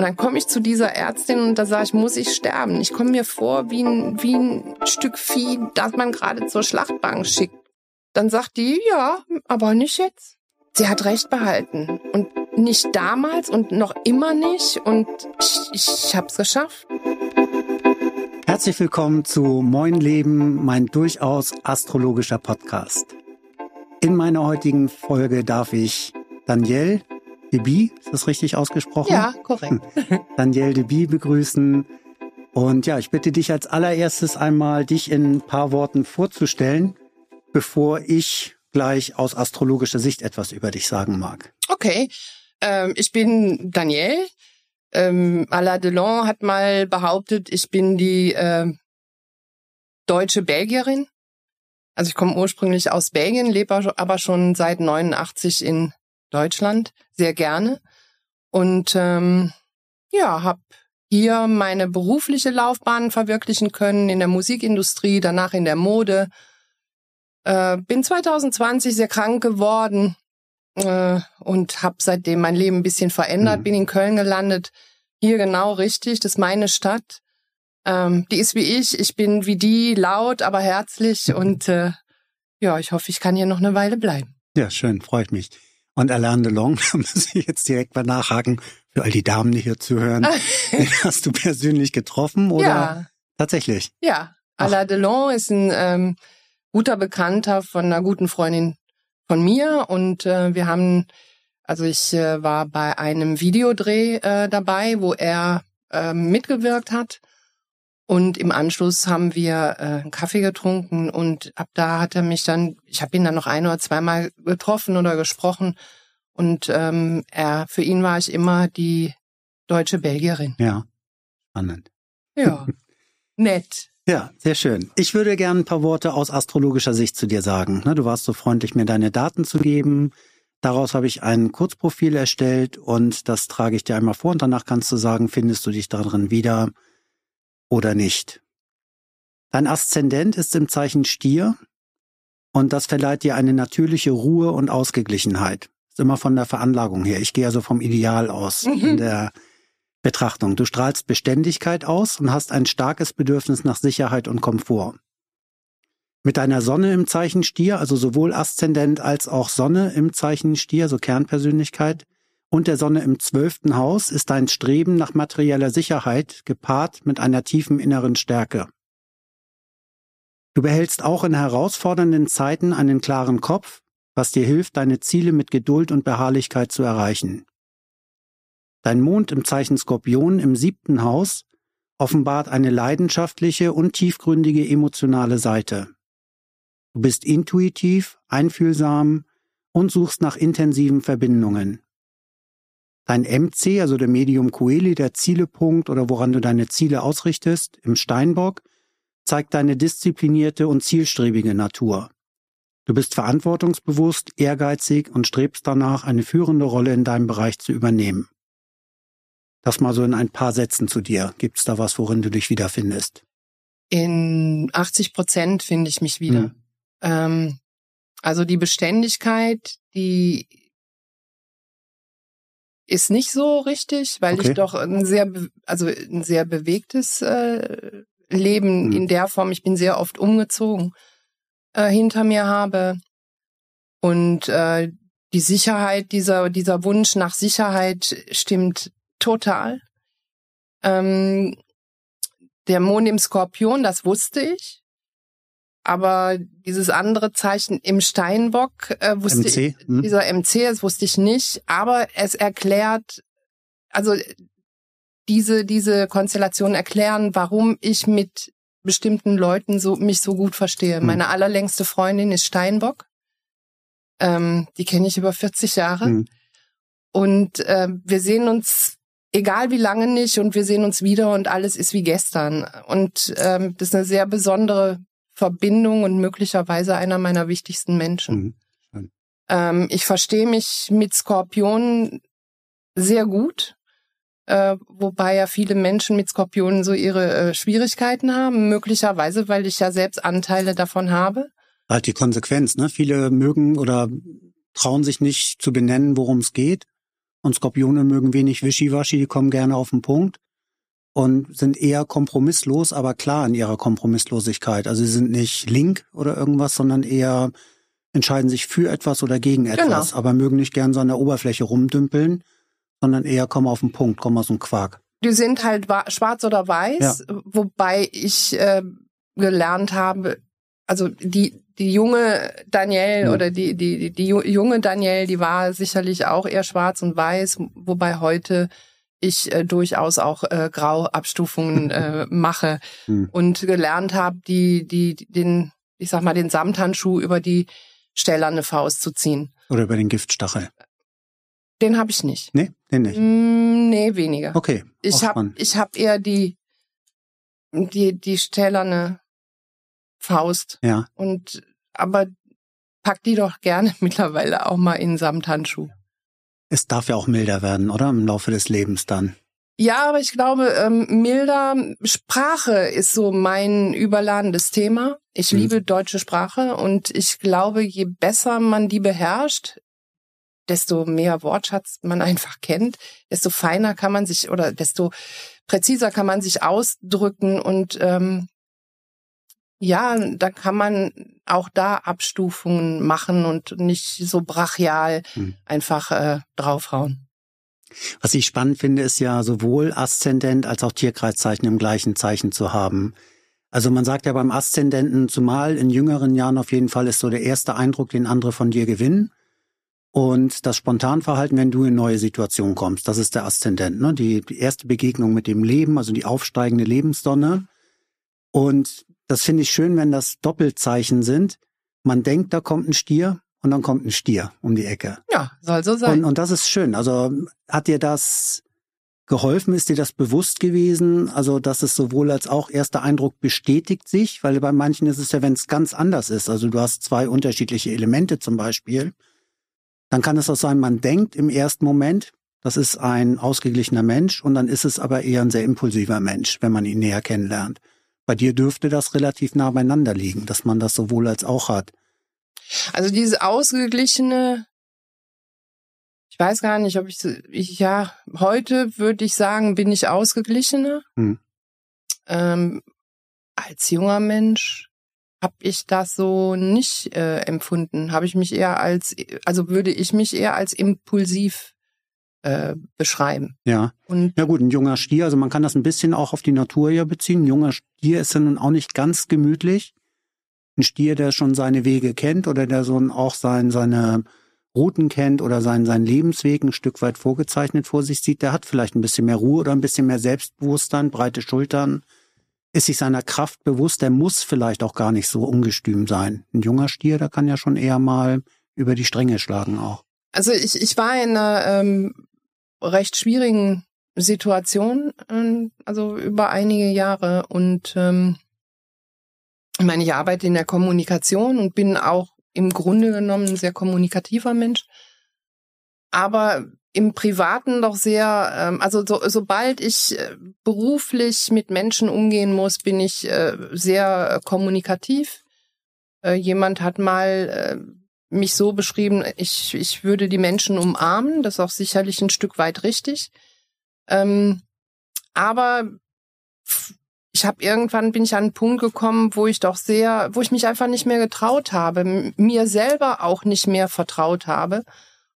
Und dann komme ich zu dieser Ärztin und da sage ich, muss ich sterben? Ich komme mir vor wie ein, wie ein Stück Vieh, das man gerade zur Schlachtbank schickt. Dann sagt die, ja, aber nicht jetzt. Sie hat recht behalten. Und nicht damals und noch immer nicht. Und ich, ich habe es geschafft. Herzlich willkommen zu Moin Leben, mein durchaus astrologischer Podcast. In meiner heutigen Folge darf ich Danielle Deby, ist das richtig ausgesprochen? Ja, korrekt. Danielle Deby begrüßen. Und ja, ich bitte dich als allererstes einmal, dich in ein paar Worten vorzustellen, bevor ich gleich aus astrologischer Sicht etwas über dich sagen mag. Okay, ähm, ich bin Danielle. Ähm, Alain Delon hat mal behauptet, ich bin die äh, deutsche Belgierin. Also ich komme ursprünglich aus Belgien, lebe aber schon seit 89 in Deutschland sehr gerne und ähm, ja, habe hier meine berufliche Laufbahn verwirklichen können in der Musikindustrie, danach in der Mode. Äh, bin 2020 sehr krank geworden äh, und habe seitdem mein Leben ein bisschen verändert. Mhm. Bin in Köln gelandet. Hier genau richtig, das ist meine Stadt. Ähm, die ist wie ich. Ich bin wie die, laut, aber herzlich und äh, ja, ich hoffe, ich kann hier noch eine Weile bleiben. Ja, schön, freut mich. Und Alain Delon, da muss ich jetzt direkt mal nachhaken, für all die Damen, die hier zuhören. hast du persönlich getroffen oder ja. tatsächlich? Ja, Alain Delon ist ein ähm, guter Bekannter von einer guten Freundin von mir und äh, wir haben, also ich äh, war bei einem Videodreh äh, dabei, wo er äh, mitgewirkt hat und im Anschluss haben wir äh, einen Kaffee getrunken und ab da hat er mich dann, ich habe ihn dann noch ein oder zweimal getroffen oder gesprochen. Und ähm, er, für ihn war ich immer die deutsche Belgierin. Ja, spannend. Ja, nett. Ja, sehr schön. Ich würde gerne ein paar Worte aus astrologischer Sicht zu dir sagen. Ne, du warst so freundlich, mir deine Daten zu geben. Daraus habe ich ein Kurzprofil erstellt und das trage ich dir einmal vor und danach kannst du sagen, findest du dich darin wieder oder nicht. Dein Aszendent ist im Zeichen Stier und das verleiht dir eine natürliche Ruhe und Ausgeglichenheit. Ist immer von der Veranlagung her. Ich gehe also vom Ideal aus mhm. in der Betrachtung. Du strahlst Beständigkeit aus und hast ein starkes Bedürfnis nach Sicherheit und Komfort. Mit deiner Sonne im Zeichen Stier, also sowohl Aszendent als auch Sonne im Zeichen Stier, so Kernpersönlichkeit, und der Sonne im zwölften Haus ist dein Streben nach materieller Sicherheit gepaart mit einer tiefen inneren Stärke. Du behältst auch in herausfordernden Zeiten einen klaren Kopf, was dir hilft, deine Ziele mit Geduld und Beharrlichkeit zu erreichen. Dein Mond im Zeichen Skorpion im siebten Haus offenbart eine leidenschaftliche und tiefgründige emotionale Seite. Du bist intuitiv, einfühlsam und suchst nach intensiven Verbindungen. Dein MC, also der Medium Coeli, der Zielepunkt oder woran du deine Ziele ausrichtest, im Steinbock, zeigt deine disziplinierte und zielstrebige Natur. Du bist verantwortungsbewusst, ehrgeizig und strebst danach, eine führende Rolle in deinem Bereich zu übernehmen. Das mal so in ein paar Sätzen zu dir. Gibt's da was, worin du dich wiederfindest? In 80 Prozent finde ich mich wieder. Hm. Ähm, also die Beständigkeit, die ist nicht so richtig, weil okay. ich doch ein sehr, also ein sehr bewegtes äh, Leben mhm. in der Form, ich bin sehr oft umgezogen, äh, hinter mir habe. Und äh, die Sicherheit, dieser, dieser Wunsch nach Sicherheit stimmt total. Ähm, der Mond im Skorpion, das wusste ich. Aber dieses andere Zeichen im Steinbock äh, wusste MC, ich, hm? dieser MC, das wusste ich nicht. Aber es erklärt, also diese diese Konstellation erklären, warum ich mit bestimmten Leuten so mich so gut verstehe. Hm. Meine allerlängste Freundin ist Steinbock. Ähm, die kenne ich über 40 Jahre. Hm. Und äh, wir sehen uns egal wie lange nicht und wir sehen uns wieder und alles ist wie gestern. Und ähm, das ist eine sehr besondere Verbindung und möglicherweise einer meiner wichtigsten Menschen. Mhm. Ähm, ich verstehe mich mit Skorpionen sehr gut, äh, wobei ja viele Menschen mit Skorpionen so ihre äh, Schwierigkeiten haben, möglicherweise, weil ich ja selbst Anteile davon habe. Halt die Konsequenz, ne? Viele mögen oder trauen sich nicht zu benennen, worum es geht Und Skorpione mögen wenig Wischiwaschi, die kommen gerne auf den Punkt und sind eher kompromisslos, aber klar in ihrer Kompromisslosigkeit. Also sie sind nicht link oder irgendwas, sondern eher entscheiden sich für etwas oder gegen etwas, genau. aber mögen nicht gern so an der Oberfläche rumdümpeln, sondern eher kommen auf den Punkt, kommen aus dem Quark. Die sind halt schwarz oder weiß, ja. wobei ich äh, gelernt habe, also die die junge Danielle ja. oder die, die die junge Danielle, die war sicherlich auch eher schwarz und weiß, wobei heute ich äh, durchaus auch äh, Grauabstufungen äh, mache hm. und gelernt habe, die die den ich sag mal den Samthandschuh über die stählerne Faust zu ziehen oder über den Giftstachel. Den habe ich nicht. Nee, den nicht. Mm, nee, weniger. Okay. Ich habe ich habe eher die die die stählerne Faust. Ja. Und aber pack die doch gerne mittlerweile auch mal in Samthandschuh. Es darf ja auch milder werden, oder? Im Laufe des Lebens dann. Ja, aber ich glaube, ähm, milder Sprache ist so mein überladendes Thema. Ich mhm. liebe deutsche Sprache und ich glaube, je besser man die beherrscht, desto mehr Wortschatz man einfach kennt, desto feiner kann man sich oder desto präziser kann man sich ausdrücken und ähm, ja, da kann man auch da Abstufungen machen und nicht so brachial hm. einfach äh, draufhauen. Was ich spannend finde, ist ja sowohl Aszendent als auch Tierkreiszeichen im gleichen Zeichen zu haben. Also man sagt ja beim Aszendenten, zumal in jüngeren Jahren auf jeden Fall ist so der erste Eindruck, den andere von dir gewinnen. Und das Spontanverhalten, wenn du in neue Situationen kommst, das ist der Aszendent, ne? die, die erste Begegnung mit dem Leben, also die aufsteigende Lebenssonne. Und das finde ich schön, wenn das Doppelzeichen sind. Man denkt, da kommt ein Stier und dann kommt ein Stier um die Ecke. Ja, soll so sein. Und, und das ist schön. Also hat dir das geholfen? Ist dir das bewusst gewesen? Also, dass es sowohl als auch erster Eindruck bestätigt sich, weil bei manchen ist es ja, wenn es ganz anders ist. Also du hast zwei unterschiedliche Elemente zum Beispiel. Dann kann es auch sein, man denkt im ersten Moment, das ist ein ausgeglichener Mensch und dann ist es aber eher ein sehr impulsiver Mensch, wenn man ihn näher kennenlernt. Bei dir dürfte das relativ nah beieinander liegen, dass man das sowohl als auch hat. Also diese ausgeglichene, ich weiß gar nicht, ob ich, ich ja, heute würde ich sagen, bin ich ausgeglichener. Hm. Ähm, als junger Mensch habe ich das so nicht äh, empfunden. Habe ich mich eher als, also würde ich mich eher als impulsiv äh, beschreiben. Ja. Und ja gut, ein junger Stier, also man kann das ein bisschen auch auf die Natur ja beziehen. Ein junger Stier ist ja nun auch nicht ganz gemütlich. Ein Stier, der schon seine Wege kennt oder der so auch sein, seine Routen kennt oder seinen, seinen Lebensweg ein Stück weit vorgezeichnet vor sich sieht, der hat vielleicht ein bisschen mehr Ruhe oder ein bisschen mehr Selbstbewusstsein, breite Schultern, ist sich seiner Kraft bewusst, der muss vielleicht auch gar nicht so ungestüm sein. Ein junger Stier, der kann ja schon eher mal über die Stränge schlagen auch. Also ich, ich war in einer ähm, recht schwierigen Situation, ähm, also über einige Jahre. Und ähm, ich meine, ich arbeite in der Kommunikation und bin auch im Grunde genommen ein sehr kommunikativer Mensch. Aber im Privaten doch sehr, ähm, also so, sobald ich äh, beruflich mit Menschen umgehen muss, bin ich äh, sehr kommunikativ. Äh, jemand hat mal äh, mich so beschrieben, ich, ich würde die Menschen umarmen, das ist auch sicherlich ein Stück weit richtig. Ähm, aber ich habe irgendwann bin ich an einen Punkt gekommen, wo ich doch sehr, wo ich mich einfach nicht mehr getraut habe, mir selber auch nicht mehr vertraut habe.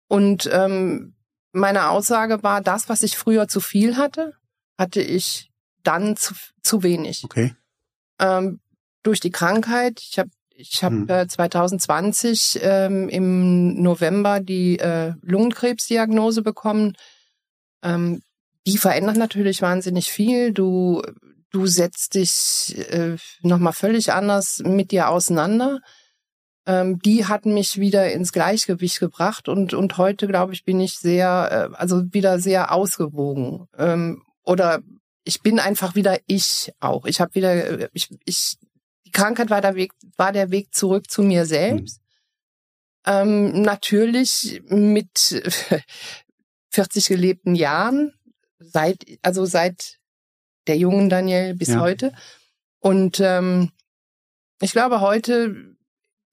Und ähm, meine Aussage war, das, was ich früher zu viel hatte, hatte ich dann zu, zu wenig. Okay. Ähm, durch die Krankheit, ich habe ich habe hm. äh, 2020 ähm, im November die äh, Lungenkrebsdiagnose bekommen. Ähm, die verändert natürlich wahnsinnig viel. Du du setzt dich äh, nochmal völlig anders mit dir auseinander. Ähm, die hat mich wieder ins Gleichgewicht gebracht und und heute glaube ich bin ich sehr äh, also wieder sehr ausgewogen ähm, oder ich bin einfach wieder ich auch. Ich habe wieder äh, ich ich Krankheit war der Weg, war der Weg zurück zu mir selbst. Mhm. Ähm, natürlich mit 40 gelebten Jahren, seit, also seit der jungen Daniel bis ja. heute. Und ähm, ich glaube, heute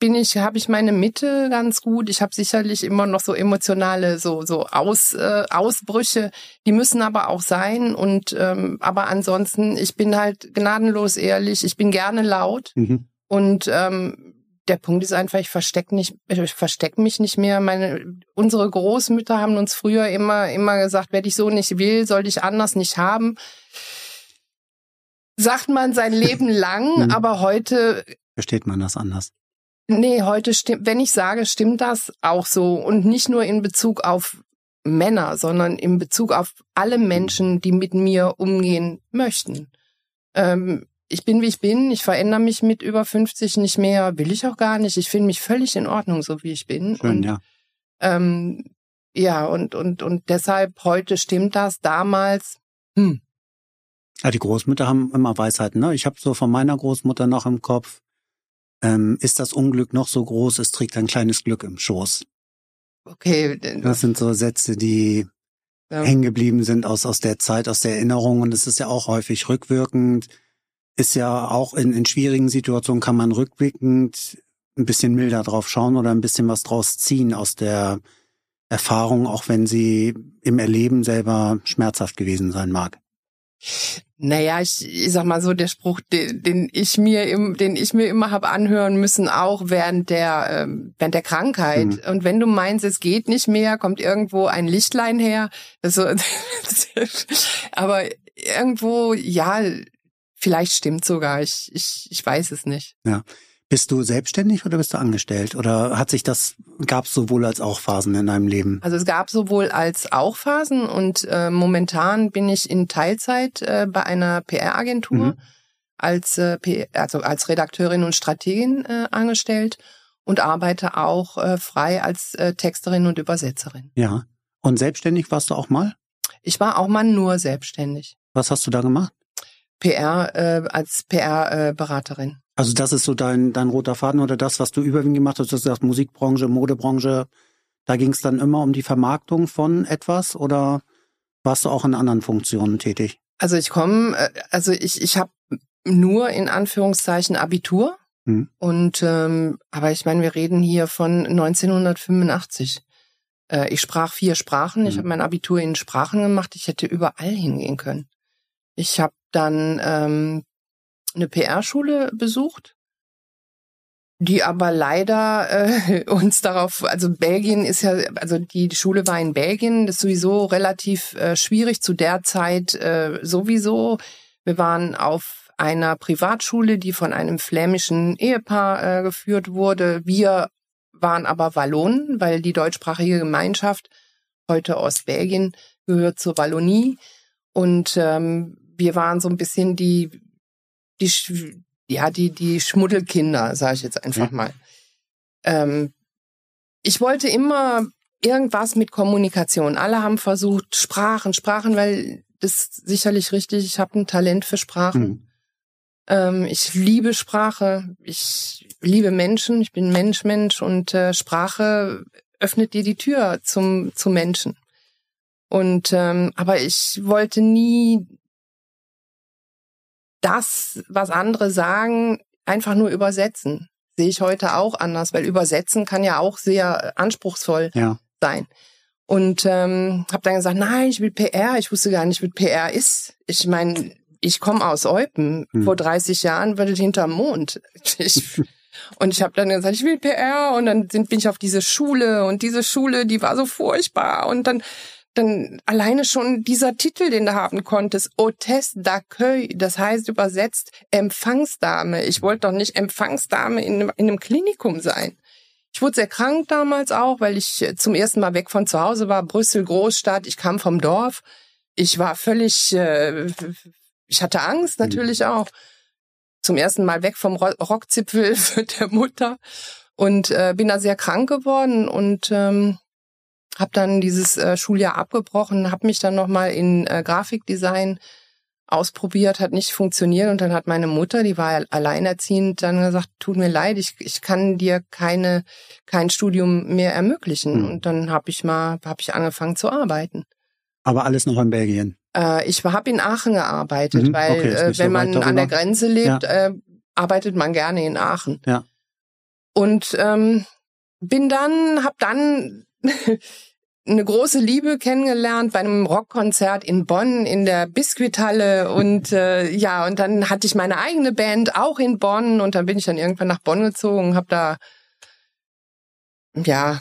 bin ich, habe ich meine Mitte ganz gut. Ich habe sicherlich immer noch so emotionale, so so Aus, äh, Ausbrüche. Die müssen aber auch sein. Und ähm, aber ansonsten, ich bin halt gnadenlos ehrlich. Ich bin gerne laut. Mhm. Und ähm, der Punkt ist einfach, ich verstecke nicht, ich verstecke mich nicht mehr. Meine, unsere Großmütter haben uns früher immer, immer gesagt, wer dich so nicht will, soll dich anders nicht haben. Sagt man sein Leben lang, mhm. aber heute versteht man das anders. Nee, heute stimmt, wenn ich sage, stimmt das auch so. Und nicht nur in Bezug auf Männer, sondern in Bezug auf alle Menschen, die mit mir umgehen möchten. Ähm, ich bin, wie ich bin. Ich verändere mich mit über 50 nicht mehr. Will ich auch gar nicht. Ich finde mich völlig in Ordnung, so wie ich bin. Schön, und, ja. Ähm, ja, und, und, und deshalb heute stimmt das. Damals, hm. Ja, die Großmütter haben immer Weisheiten. Ne? Ich habe so von meiner Großmutter noch im Kopf, ähm, ist das Unglück noch so groß, es trägt ein kleines Glück im Schoß. Okay. Das sind so Sätze, die ja. hängen geblieben sind aus, aus der Zeit, aus der Erinnerung. Und es ist ja auch häufig rückwirkend. Ist ja auch in, in schwierigen Situationen kann man rückblickend ein bisschen milder drauf schauen oder ein bisschen was draus ziehen aus der Erfahrung, auch wenn sie im Erleben selber schmerzhaft gewesen sein mag. Naja, ich, ich sag mal so, der Spruch, den, den ich mir im, den ich mir immer habe anhören müssen, auch während der ähm, während der Krankheit. Mhm. Und wenn du meinst, es geht nicht mehr, kommt irgendwo ein Lichtlein her. Also, aber irgendwo, ja, vielleicht stimmt sogar. Ich, ich, ich weiß es nicht. Ja. Bist du selbstständig oder bist du angestellt? Oder hat sich das, gab es sowohl als auch Phasen in deinem Leben? Also es gab sowohl als auch Phasen und äh, momentan bin ich in Teilzeit äh, bei einer PR-Agentur mhm. als, äh, also als Redakteurin und Strategin äh, angestellt und arbeite auch äh, frei als äh, Texterin und Übersetzerin. Ja. Und selbstständig warst du auch mal? Ich war auch mal nur selbstständig. Was hast du da gemacht? PR äh, als PR-Beraterin. Also das ist so dein, dein roter Faden oder das, was du überwiegend gemacht hast, du hast gesagt Musikbranche, Modebranche, da ging es dann immer um die Vermarktung von etwas oder warst du auch in anderen Funktionen tätig? Also ich komme, äh, also ich, ich habe nur in Anführungszeichen Abitur. Hm. Und ähm, aber ich meine, wir reden hier von 1985. Äh, ich sprach vier Sprachen. Hm. Ich habe mein Abitur in Sprachen gemacht. Ich hätte überall hingehen können. Ich habe dann ähm, eine PR-Schule besucht, die aber leider äh, uns darauf, also Belgien ist ja, also die Schule war in Belgien, das ist sowieso relativ äh, schwierig zu der Zeit äh, sowieso. Wir waren auf einer Privatschule, die von einem flämischen Ehepaar äh, geführt wurde. Wir waren aber Wallonen, weil die deutschsprachige Gemeinschaft, heute Ostbelgien, gehört zur Wallonie. Und ähm, wir waren so ein bisschen die die, ja, die, die Schmuddelkinder, sage ich jetzt einfach mal. Ähm, ich wollte immer irgendwas mit Kommunikation. Alle haben versucht, Sprachen, Sprachen, weil das ist sicherlich richtig, ich habe ein Talent für Sprachen. Mhm. Ähm, ich liebe Sprache, ich liebe Menschen, ich bin Mensch, Mensch und äh, Sprache öffnet dir die Tür zum, zum Menschen. Und ähm, aber ich wollte nie das, was andere sagen, einfach nur übersetzen. Sehe ich heute auch anders, weil übersetzen kann ja auch sehr anspruchsvoll ja. sein. Und ähm, habe dann gesagt, nein, ich will PR. Ich wusste gar nicht, was PR ist. Ich meine, ich komme aus Eupen. Hm. Vor 30 Jahren war das hinterm Mond. Ich, und ich habe dann gesagt, ich will PR. Und dann sind, bin ich auf diese Schule. Und diese Schule, die war so furchtbar. Und dann dann alleine schon dieser Titel, den du haben konntest, Hôtesse d'accueil, das heißt übersetzt Empfangsdame. Ich wollte doch nicht Empfangsdame in einem, in einem Klinikum sein. Ich wurde sehr krank damals auch, weil ich äh, zum ersten Mal weg von zu Hause war, Brüssel Großstadt, ich kam vom Dorf. Ich war völlig, äh, ich hatte Angst mhm. natürlich auch. Zum ersten Mal weg vom Rockzipfel der Mutter und äh, bin da sehr krank geworden und ähm, habe dann dieses äh, Schuljahr abgebrochen, habe mich dann nochmal in äh, Grafikdesign ausprobiert, hat nicht funktioniert und dann hat meine Mutter, die war alleinerziehend, dann gesagt, tut mir leid, ich, ich kann dir keine kein Studium mehr ermöglichen. Mhm. Und dann habe ich mal habe ich angefangen zu arbeiten. Aber alles noch in Belgien. Äh, ich habe in Aachen gearbeitet, mhm. weil okay, äh, wenn so man an der Grenze lebt, ja. äh, arbeitet man gerne in Aachen. Ja. Und ähm, bin dann, hab dann eine große Liebe kennengelernt bei einem Rockkonzert in Bonn in der Biskuithalle und äh, ja und dann hatte ich meine eigene Band auch in Bonn und dann bin ich dann irgendwann nach Bonn gezogen, habe da ja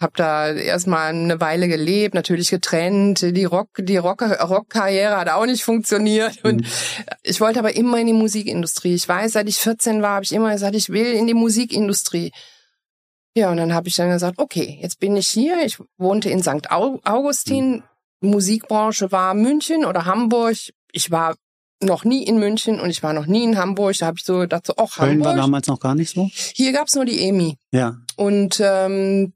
habe da erstmal eine Weile gelebt, natürlich getrennt. Die Rock die Rock Rockkarriere hat auch nicht funktioniert und mhm. ich wollte aber immer in die Musikindustrie. Ich weiß, seit ich 14 war, habe ich immer gesagt, ich will in die Musikindustrie. Ja, und dann habe ich dann gesagt, okay, jetzt bin ich hier. Ich wohnte in St. Augustin. Mhm. Musikbranche war München oder Hamburg. Ich war noch nie in München und ich war noch nie in Hamburg. Da habe ich so gedacht, so, ach, Köln Hamburg. war damals noch gar nicht so? Hier gab's nur die EMI. Ja. Und ähm,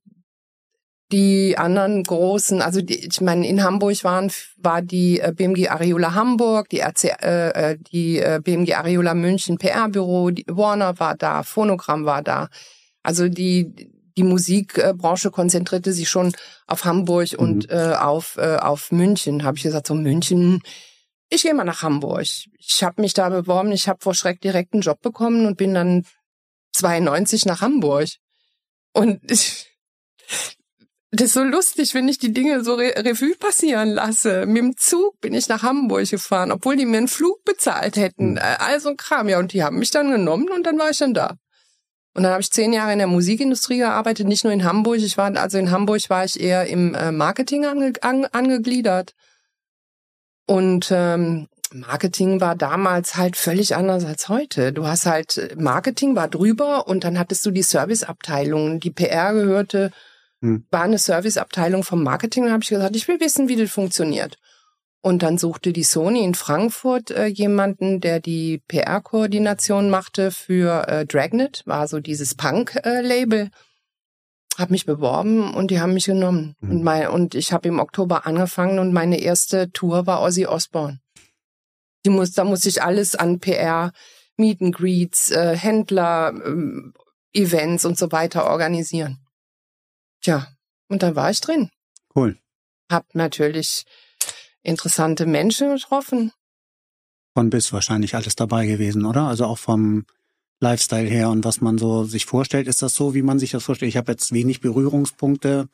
die anderen großen, also die, ich meine, in Hamburg waren war die äh, BMG Ariola Hamburg, die RC, äh, äh, die äh, BMG Ariola München PR-Büro, Warner war da, Phonogramm war da. Also die die Musikbranche konzentrierte sich schon auf Hamburg und mhm. äh, auf äh, auf München. Habe ich gesagt, so München, ich gehe mal nach Hamburg. Ich habe mich da beworben, ich habe vor Schreck direkt einen Job bekommen und bin dann 92 nach Hamburg. Und ich, das ist so lustig, wenn ich die Dinge so Re Revue passieren lasse. Mit dem Zug bin ich nach Hamburg gefahren, obwohl die mir einen Flug bezahlt hätten. Mhm. Also ein Kram, ja. Und die haben mich dann genommen und dann war ich dann da. Und dann habe ich zehn Jahre in der Musikindustrie gearbeitet, nicht nur in Hamburg. Ich war also in Hamburg war ich eher im äh, Marketing ange, an, angegliedert. Und ähm, Marketing war damals halt völlig anders als heute. Du hast halt Marketing war drüber und dann hattest du die Serviceabteilung. Die PR gehörte hm. war eine Serviceabteilung vom Marketing. Da habe ich gesagt, ich will wissen, wie das funktioniert. Und dann suchte die Sony in Frankfurt äh, jemanden, der die PR-Koordination machte für äh, Dragnet, war so dieses Punk-Label. Äh, hab mich beworben und die haben mich genommen. Mhm. Und, mein, und ich habe im Oktober angefangen und meine erste Tour war Ozzy Osbourne. Die muss, da musste ich alles an PR, Meet and Greets, äh, Händler, äh, Events und so weiter organisieren. Tja, und dann war ich drin. Cool. Hab natürlich interessante Menschen getroffen. Von bis wahrscheinlich alles dabei gewesen, oder? Also auch vom Lifestyle her und was man so sich vorstellt. Ist das so, wie man sich das vorstellt? Ich habe jetzt wenig Berührungspunkte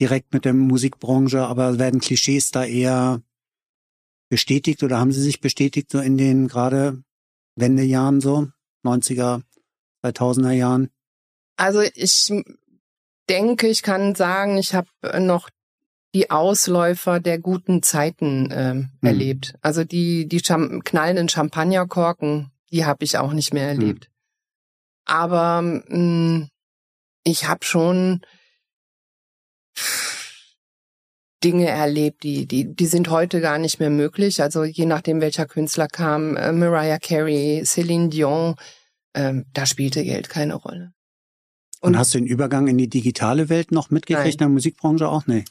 direkt mit der Musikbranche, aber werden Klischees da eher bestätigt oder haben sie sich bestätigt so in den gerade Wendejahren so, 90er, 2000er Jahren? Also ich denke, ich kann sagen, ich habe noch die Ausläufer der guten Zeiten äh, mhm. erlebt. Also die, die Cham knallenden Champagnerkorken, die habe ich auch nicht mehr hm. erlebt. Mhm. Aber mh, hm, ich habe schon Dinge erlebt, die, die, die sind heute gar nicht mehr möglich. Also je nachdem, welcher Künstler kam, äh, Mariah Carey, Celine Dion, äh, da spielte Geld keine Rolle. Und, Und, hast du den Übergang in die digitale Welt noch mitgekriegt nein. in der Musikbranche auch? Nee.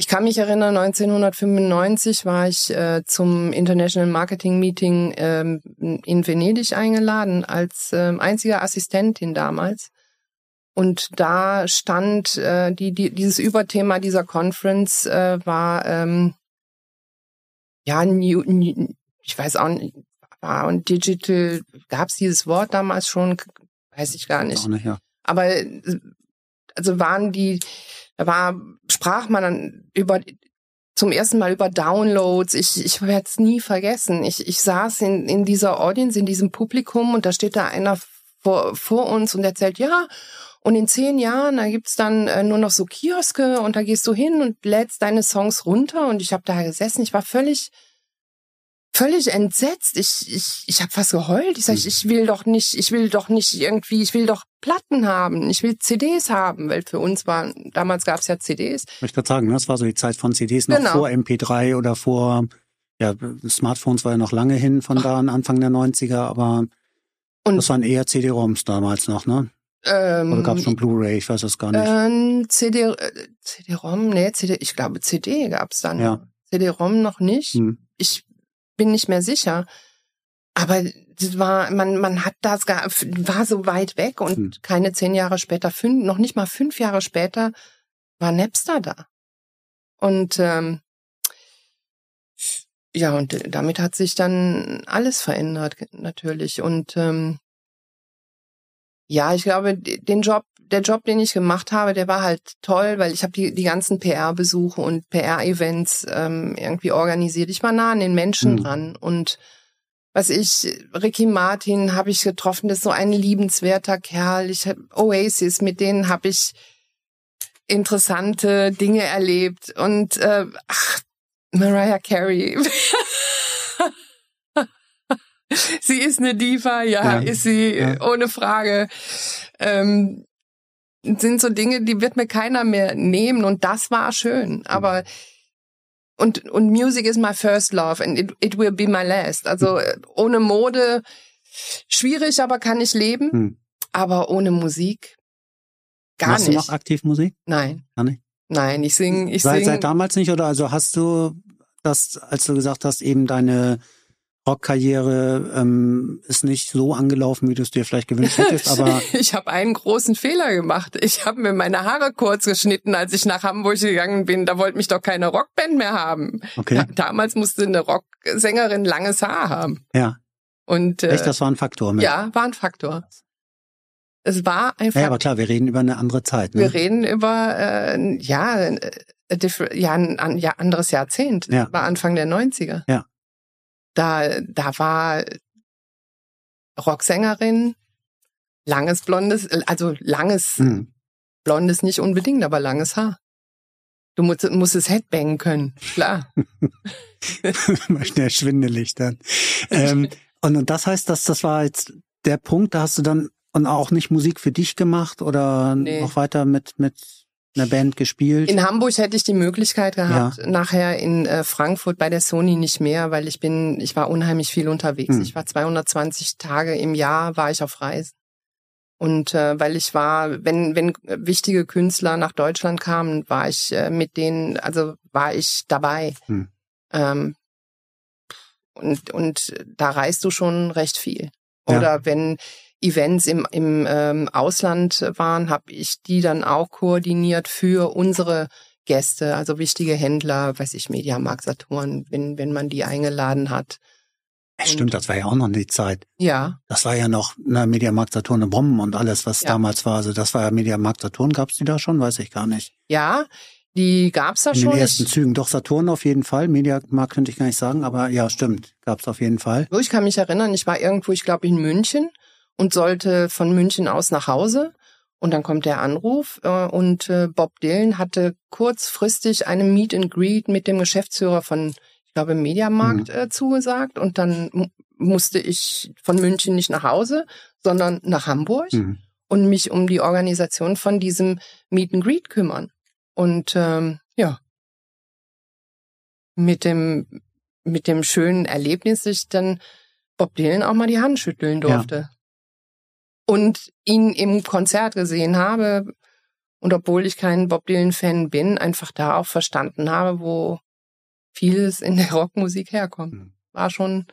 Ich kann mich erinnern, 1995 war ich äh, zum International Marketing Meeting ähm, in Venedig eingeladen als ähm, einziger Assistentin damals. Und da stand äh, die, die, dieses Überthema dieser Conference äh, war ähm, ja new, new, ich weiß auch nicht, war und Digital, gab es dieses Wort damals schon, weiß ich gar nicht. nicht ja. Aber äh, also waren die da war, sprach man dann über zum ersten Mal über Downloads. Ich, ich werde es nie vergessen. Ich, ich saß in, in dieser Audience, in diesem Publikum und da steht da einer vor, vor uns und erzählt, ja, und in zehn Jahren, da gibt's dann äh, nur noch so Kioske und da gehst du hin und lädst deine Songs runter. Und ich habe da gesessen, ich war völlig völlig entsetzt. Ich, ich, ich habe fast geheult. Ich sage, hm. ich will doch nicht, ich will doch nicht irgendwie, ich will doch Platten haben, ich will CDs haben, weil für uns war, damals gab es ja CDs. Ich würde sagen, das war so die Zeit von CDs noch genau. vor MP3 oder vor, ja, Smartphones war ja noch lange hin von da an Anfang der 90er, aber und, das waren eher CD-ROMs damals noch, ne? Ähm, oder gab es schon Blu-ray? Ich weiß es gar nicht. Ähm, CD, äh, CD-ROM, nee, CD, ich glaube CD gab's dann. Ja. CD-ROM noch nicht. Hm. Ich bin nicht mehr sicher. Aber das war, man, man hat das gar, war so weit weg und hm. keine zehn Jahre später, fünf, noch nicht mal fünf Jahre später war Napster da. Und ähm, ja, und damit hat sich dann alles verändert, natürlich. Und ähm, Ja, ich glaube, den Job, der Job, den ich gemacht habe, der war halt toll, weil ich habe die, die ganzen PR-Besuche und PR-Events ähm, irgendwie organisiert. Ich war nah an den Menschen mhm. dran und was ich, Ricky Martin habe ich getroffen, das ist so ein liebenswerter Kerl. Ich habe Oasis, mit denen habe ich interessante Dinge erlebt und äh, ach, Mariah Carey. sie ist eine Diva, ja, ja. ist sie, ja. ohne Frage. Ähm, sind so Dinge, die wird mir keiner mehr nehmen und das war schön. Aber und und Music is my first love and it, it will be my last. Also hm. ohne Mode schwierig, aber kann ich leben. Hm. Aber ohne Musik gar Machst nicht. Machst du noch aktiv Musik? Nein. Gar nicht? Nein, ich sing, ich seit, sing. Seit damals nicht oder also hast du das, als du gesagt hast, eben deine Rockkarriere ähm, ist nicht so angelaufen, wie du es dir vielleicht gewünscht hättest, aber ich habe einen großen Fehler gemacht. Ich habe mir meine Haare kurz geschnitten, als ich nach Hamburg gegangen bin. Da wollte mich doch keine Rockband mehr haben. Okay. Da, damals musste eine Rocksängerin langes Haar haben. Ja. Und äh, Echt, das war ein Faktor. Mit. Ja, war ein Faktor. Es war einfach. Ja, aber klar, wir reden über eine andere Zeit. Ne? Wir reden über äh, ja, äh, ja, ein ja, anderes Jahrzehnt. Ja. War Anfang der 90er. Ja. Da, da war Rocksängerin, langes blondes, also langes mhm. blondes nicht unbedingt, aber langes Haar. Du musst, musst es Headbangen können, klar. Mal schnell schwindelig dann. ähm, und, und das heißt, dass das war jetzt der Punkt, da hast du dann und auch nicht Musik für dich gemacht oder nee. noch weiter mit mit einer Band gespielt? In Hamburg hätte ich die Möglichkeit gehabt, ja. nachher in äh, Frankfurt bei der Sony nicht mehr, weil ich bin, ich war unheimlich viel unterwegs. Hm. Ich war 220 Tage im Jahr, war ich auf Reisen. Und äh, weil ich war, wenn wenn wichtige Künstler nach Deutschland kamen, war ich äh, mit denen, also war ich dabei. Hm. Ähm, und und da reist du schon recht viel. Oder ja. wenn Events im, im ähm, Ausland waren, habe ich die dann auch koordiniert für unsere Gäste, also wichtige Händler, weiß ich, Mediamarkt, Saturn, wenn, wenn man die eingeladen hat. Ja, stimmt, das war ja auch noch die Zeit. Ja. Das war ja noch ne, Mediamarkt Saturn, eine Bomben und alles, was ja. damals war. Also das war ja Mediamarkt Saturn, gab's die da schon? Weiß ich gar nicht. Ja, die gab's da In schon. In den ersten Zügen. Doch, Saturn auf jeden Fall. Mediamarkt könnte ich gar nicht sagen, aber ja, stimmt. Gab's auf jeden Fall. Ich kann mich erinnern, ich war irgendwo, ich glaube in München und sollte von München aus nach Hause. Und dann kommt der Anruf äh, und äh, Bob Dylan hatte kurzfristig eine Meet and Greet mit dem Geschäftsführer von, ich glaube, Mediamarkt mhm. äh, zugesagt. Und dann musste ich von München nicht nach Hause, sondern nach Hamburg mhm. und mich um die Organisation von diesem Meet and Greet kümmern. Und ähm, ja, mit dem mit dem schönen Erlebnis, dass ich dann Bob Dylan auch mal die Hand schütteln durfte. Ja und ihn im Konzert gesehen habe und obwohl ich kein Bob Dylan-Fan bin, einfach da auch verstanden habe, wo vieles in der Rockmusik herkommt. Mhm. War schon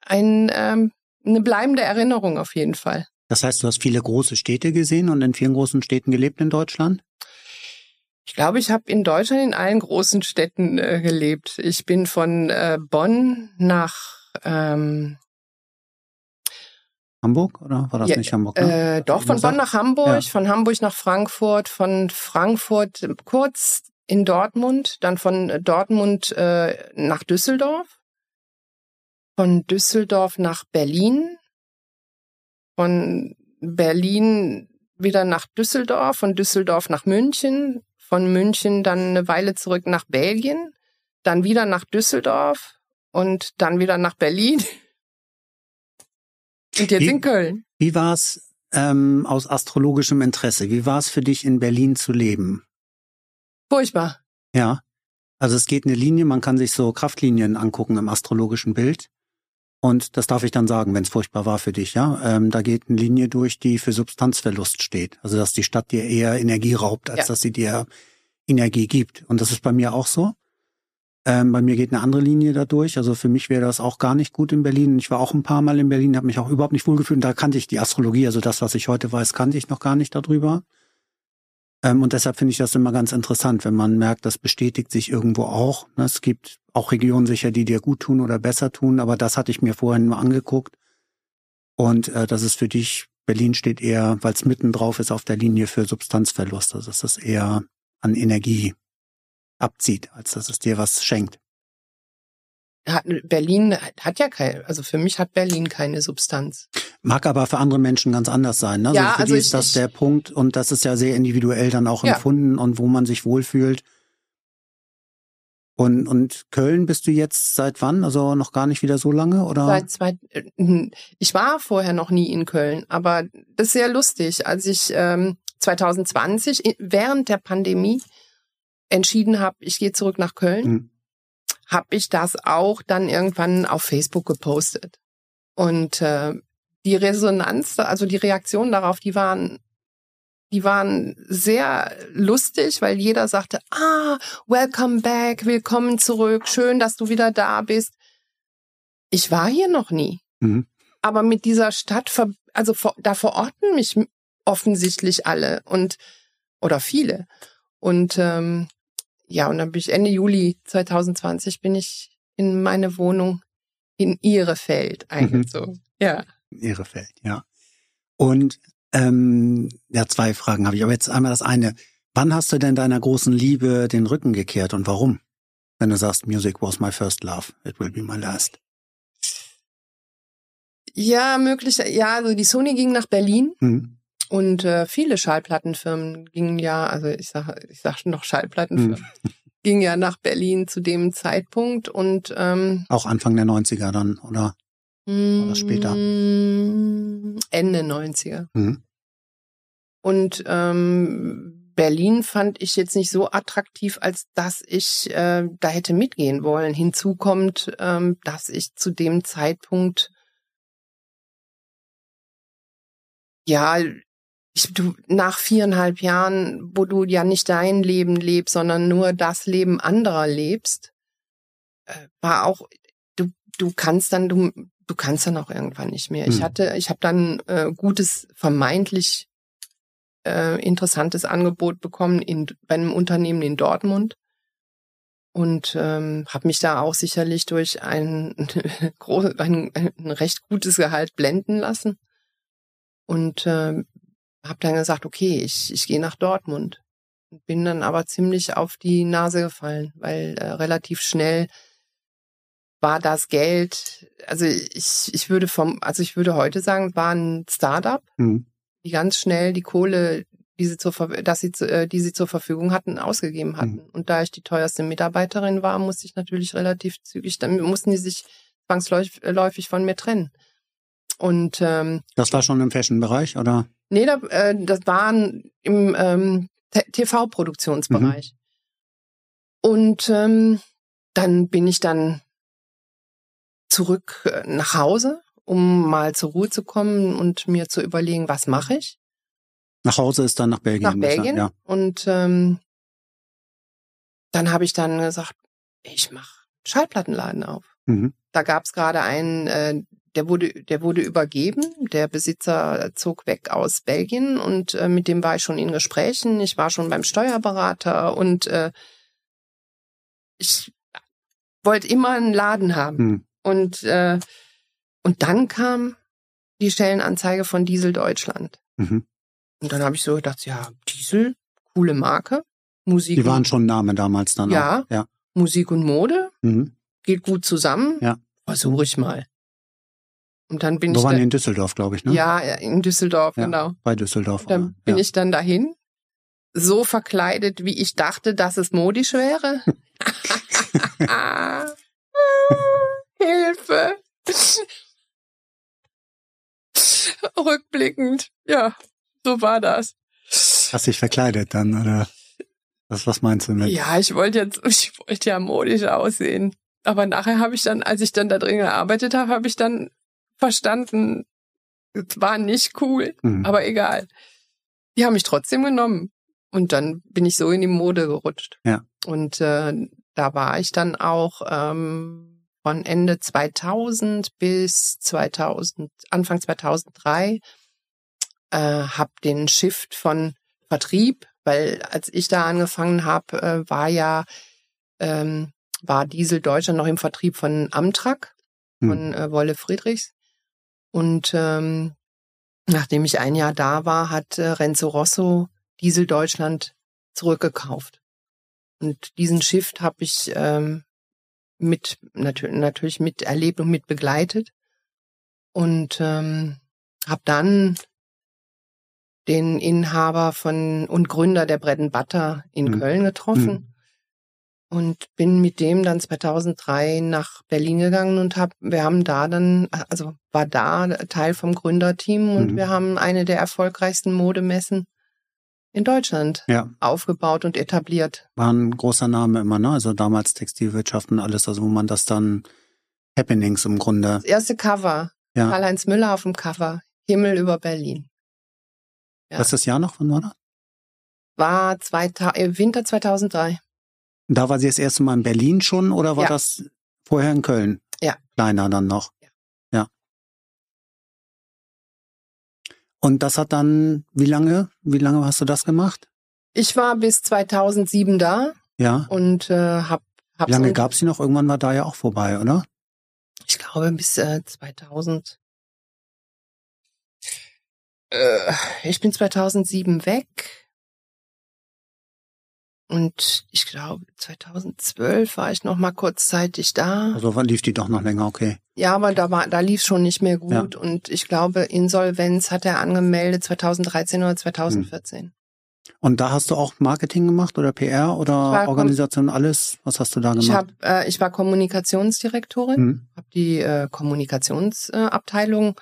ein, ähm, eine bleibende Erinnerung auf jeden Fall. Das heißt, du hast viele große Städte gesehen und in vielen großen Städten gelebt in Deutschland? Ich glaube, ich habe in Deutschland in allen großen Städten äh, gelebt. Ich bin von äh, Bonn nach ähm, Hamburg oder war das ja, nicht Hamburg? Ne? Äh, doch, von Bonn nach Hamburg, ja. von Hamburg nach Frankfurt, von Frankfurt kurz in Dortmund, dann von Dortmund äh, nach Düsseldorf, von Düsseldorf nach Berlin, von Berlin wieder nach Düsseldorf, von Düsseldorf nach München, von München dann eine Weile zurück nach Belgien, dann wieder nach Düsseldorf und dann wieder nach Berlin und jetzt wie, in Köln. Wie war es ähm, aus astrologischem Interesse? Wie war es für dich, in Berlin zu leben? Furchtbar. Ja. Also es geht eine Linie, man kann sich so Kraftlinien angucken im astrologischen Bild. Und das darf ich dann sagen, wenn es furchtbar war für dich, ja. Ähm, da geht eine Linie durch, die für Substanzverlust steht. Also dass die Stadt dir eher Energie raubt, als ja. dass sie dir Energie gibt. Und das ist bei mir auch so. Ähm, bei mir geht eine andere Linie da durch. Also für mich wäre das auch gar nicht gut in Berlin. Ich war auch ein paar Mal in Berlin, habe mich auch überhaupt nicht wohlgefühlt. Da kannte ich die Astrologie, also das, was ich heute weiß, kannte ich noch gar nicht darüber. Ähm, und deshalb finde ich das immer ganz interessant, wenn man merkt, das bestätigt sich irgendwo auch. Ne, es gibt auch Regionen sicher, die dir gut tun oder besser tun, aber das hatte ich mir vorhin nur angeguckt. Und äh, das ist für dich Berlin steht eher, weil es mitten drauf ist, auf der Linie für Substanzverlust. Also dass es eher an Energie abzieht, als dass es dir was schenkt. Berlin hat ja keine, also für mich hat Berlin keine Substanz. Mag aber für andere Menschen ganz anders sein. Ne? Ja, also für also die ich, ist das der Punkt und das ist ja sehr individuell dann auch ja. empfunden und wo man sich wohlfühlt. Und, und Köln bist du jetzt seit wann? Also noch gar nicht wieder so lange, oder? Seit zwei, äh, ich war vorher noch nie in Köln, aber das ist sehr lustig. Als ich ähm, 2020 während der Pandemie entschieden habe, ich gehe zurück nach Köln, Mhm. habe ich das auch dann irgendwann auf Facebook gepostet. Und äh, die Resonanz, also die Reaktionen darauf, die waren die waren sehr lustig, weil jeder sagte, ah, welcome back, willkommen zurück, schön, dass du wieder da bist. Ich war hier noch nie. Mhm. Aber mit dieser Stadt, also da verorten mich offensichtlich alle und oder viele. Und ähm, ja, und dann bin ich Ende Juli 2020 bin ich in meine Wohnung in Ihrefeld eingezogen. Ja. Ehrefeld, ja. Und ähm, ja, zwei Fragen habe ich. Aber jetzt einmal das eine. Wann hast du denn deiner großen Liebe den Rücken gekehrt und warum? Wenn du sagst, Music was my first love, it will be my last. Ja, möglich. Ja, also die Sony ging nach Berlin Mhm. Und äh, viele Schallplattenfirmen gingen ja, also ich sage ich sag noch Schallplattenfirmen, gingen ja nach Berlin zu dem Zeitpunkt und ähm, Auch Anfang der 90er dann, oder? Oder später? mm, Ende 90er. Mhm. Und ähm, Berlin fand ich jetzt nicht so attraktiv, als dass ich äh, da hätte mitgehen wollen. Hinzu kommt, ähm, dass ich zu dem Zeitpunkt ja ich, du nach viereinhalb Jahren, wo du ja nicht dein Leben lebst, sondern nur das Leben anderer lebst, äh, war auch du du kannst dann du du kannst dann auch irgendwann nicht mehr. Ich Mhm. hatte ich habe dann äh, gutes vermeintlich äh, interessantes Angebot bekommen in bei einem Unternehmen in Dortmund und ähm, habe mich da auch sicherlich durch ein, ein, ein recht gutes Gehalt blenden lassen und ähm, habe dann gesagt, okay, ich, ich gehe nach Dortmund. Bin dann aber ziemlich auf die Nase gefallen, weil äh, relativ schnell war das Geld, also ich, ich würde vom, also ich würde heute sagen, war ein Startup, Mhm. die ganz schnell die Kohle, die sie zur, dass sie, zu- äh, die sie zur Verfügung hatten, ausgegeben hatten. Und da ich die teuerste Mitarbeiterin war, musste ich natürlich relativ zügig, dann mussten die sich zwangsläufig von mir trennen. Und ähm, Das war schon im Fashion-Bereich, oder? Nee, da, äh, das waren im ähm, TV-Produktionsbereich. Und ähm, dann bin ich dann zurück äh, nach Hause, um mal zur Ruhe zu kommen und mir zu überlegen, was mache ich Nach Hause ist dann nach Belgien. nach Belgien. Ja. Und ähm, dann habe ich dann gesagt, ich mache Schallplattenladen auf. Mhm. Da gab es gerade einen, äh, der wurde, der wurde übergeben. Der Besitzer zog weg aus Belgien und äh, mit dem war ich schon in Gesprächen. Ich war schon beim Steuerberater und äh, ich wollte immer einen Laden haben. Mhm. Und äh, und dann kam die Stellenanzeige von Diesel Deutschland. Mhm. Und dann habe ich so gedacht, ja, Diesel, coole Marke, Musik, Die waren schon Name damals dann Ja. auch. Ja. Musik und Mode, Mhm. geht gut zusammen. Ja. Versuche ich mal. Und dann bin Wo ich waren da, in Düsseldorf, glaube ich, ne? ja in Düsseldorf, Ja. genau. Bei Düsseldorf. Dann oder? bin ja. ich dann dahin, so verkleidet, wie ich dachte, dass es modisch wäre. Hilfe. Rückblickend, ja, so war das. Hast dich verkleidet dann, oder? Was, was meinst du mit? Ja, ich wollte jetzt, ich wollte ja modisch aussehen. Aber nachher habe ich dann, als ich dann da drin gearbeitet habe, habe ich dann verstanden, es war nicht cool, Mhm. aber egal. Die haben mich trotzdem genommen. Und dann bin ich so in die Mode gerutscht. Ja. Und äh, da war ich dann auch ähm, von Ende 2000 bis 2000, Anfang 2003, äh, habe den Shift von Vertrieb, weil als ich da angefangen habe, äh, war ja ähm, war Diesel Deutschland noch im Vertrieb von Amtrak Hm. von äh, Wolle Friedrichs und ähm, Nachdem ich ein Jahr da war, hat äh, Renzo Rosso Diesel Deutschland zurückgekauft. Und diesen Shift habe ich ähm, mit natürlich, natürlich mit erlebt und mit begleitet und ähm, habe dann den Inhaber von und Gründer der Bread Butter in mhm. Köln getroffen mhm. Und bin mit dem dann 2003 nach Berlin gegangen und hab wir haben da dann also war da Teil vom Gründerteam und mhm. wir haben eine der erfolgreichsten Modemessen in Deutschland ja. aufgebaut und etabliert. War ein großer Name immer, ne? Also damals Textilwirtschaft und alles, also wo man das dann Happenings im Grunde. Das erste Cover. Ja. Karl-Heinz Müller auf dem Cover. Himmel über Berlin. Ja. Was ist das Jahr noch von war War zwei äh, Winter 2003. Da war sie das erste Mal in Berlin schon oder war ja. das vorher in Köln? Ja. Kleiner dann noch. Und das hat dann, wie lange, wie lange hast du das gemacht? Ich war bis 2007 da. Ja. Und äh, hab, hab Wie lange gab sie noch? Irgendwann war da ja auch vorbei, oder? Ich glaube bis äh, 2000. Äh, ich bin 2007 weg. Und ich glaube, 2012 war ich noch mal kurzzeitig da. Also wann lief die doch noch länger, okay. Ja, aber da war, da lief schon nicht mehr gut. Ja. Und ich glaube, Insolvenz hat er angemeldet 2013 oder 2014. Hm. Und da hast du auch Marketing gemacht oder PR oder Organisation, alles? Was hast du da gemacht? Ich, hab, äh, ich war Kommunikationsdirektorin, hm. habe die äh, Kommunikationsabteilung äh,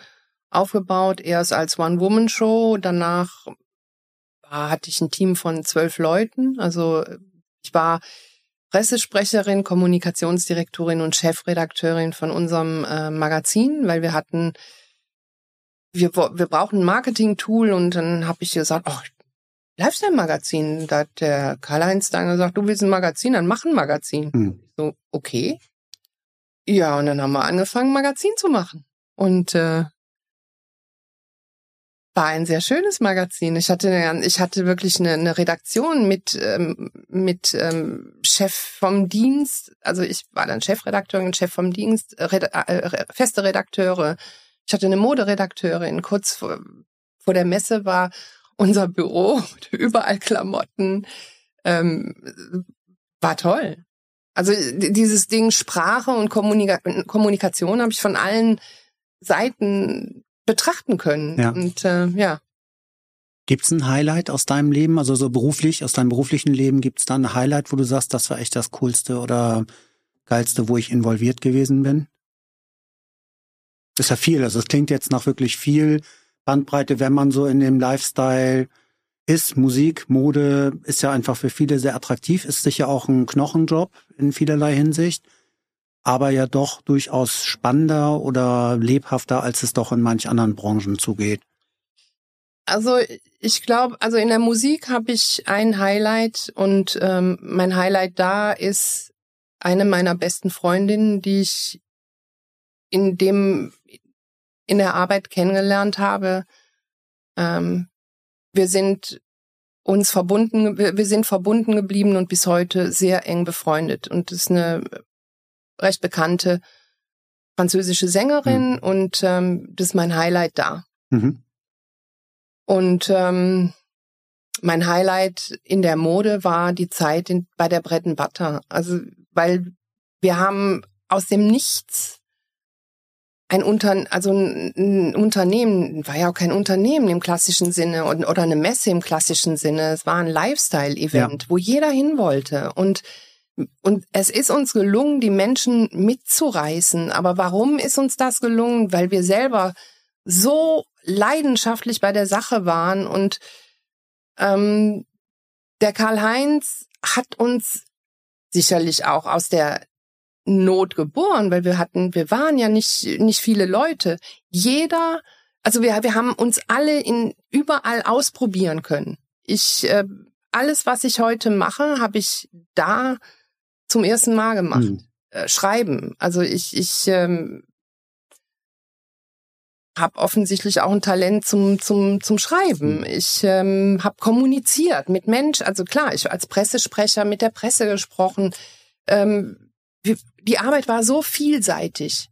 aufgebaut, erst als One-Woman-Show, danach hatte ich ein Team von zwölf Leuten. Also ich war Pressesprecherin, Kommunikationsdirektorin und Chefredakteurin von unserem äh, Magazin, weil wir hatten, wir, wir brauchen ein Marketing-Tool und dann habe ich gesagt, ach, Lifestyle-Magazin. Da hat der Karl-Heinz dann gesagt, du willst ein Magazin, dann mach ein Magazin. Hm. So, okay. Ja, und dann haben wir angefangen, Magazin zu machen. Und äh, war ein sehr schönes Magazin. Ich hatte, eine, ich hatte wirklich eine, eine Redaktion mit, ähm, mit ähm, Chef vom Dienst. Also ich war dann Chefredakteurin, Chef vom Dienst, Red, äh, feste Redakteure. Ich hatte eine Moderedakteurin. Kurz vor, vor der Messe war unser Büro, überall Klamotten. Ähm, war toll. Also dieses Ding Sprache und Kommunika Kommunikation habe ich von allen Seiten betrachten können. Ja. Und äh, ja. Gibt's ein Highlight aus deinem Leben, also so beruflich, aus deinem beruflichen Leben, gibt's da ein Highlight, wo du sagst, das war echt das Coolste oder Geilste, wo ich involviert gewesen bin? Das ist ja viel, also es klingt jetzt nach wirklich viel Bandbreite, wenn man so in dem Lifestyle ist. Musik, Mode ist ja einfach für viele sehr attraktiv, ist sicher auch ein Knochenjob in vielerlei Hinsicht aber ja doch durchaus spannender oder lebhafter, als es doch in manch anderen Branchen zugeht. Also ich glaube, also in der Musik habe ich ein Highlight und ähm, mein Highlight da ist eine meiner besten Freundinnen, die ich in dem in der Arbeit kennengelernt habe. Ähm, wir sind uns verbunden, wir, wir sind verbunden geblieben und bis heute sehr eng befreundet. Und das ist eine recht bekannte französische Sängerin mhm. und ähm, das ist mein Highlight da. Mhm. Und ähm, mein Highlight in der Mode war die Zeit in, bei der Bread Butter. Also, weil wir haben aus dem Nichts ein Unter, also ein, ein Unternehmen, war ja auch kein Unternehmen im klassischen Sinne oder eine Messe im klassischen Sinne. Es war ein Lifestyle-Event, ja. wo jeder hin wollte. Und und es ist uns gelungen, die Menschen mitzureißen. Aber warum ist uns das gelungen? Weil wir selber so leidenschaftlich bei der Sache waren. Und ähm, der Karl-Heinz hat uns sicherlich auch aus der Not geboren, weil wir hatten, wir waren ja nicht, nicht viele Leute. Jeder, also wir, wir haben uns alle in überall ausprobieren können. Ich, äh, alles, was ich heute mache, habe ich da zum ersten Mal gemacht. Mhm. Äh, schreiben. Also ich, ich ähm, habe offensichtlich auch ein Talent zum zum zum Schreiben. Mhm. Ich ähm, habe kommuniziert mit Menschen. Also klar, ich als Pressesprecher mit der Presse gesprochen. Ähm, die Arbeit war so vielseitig.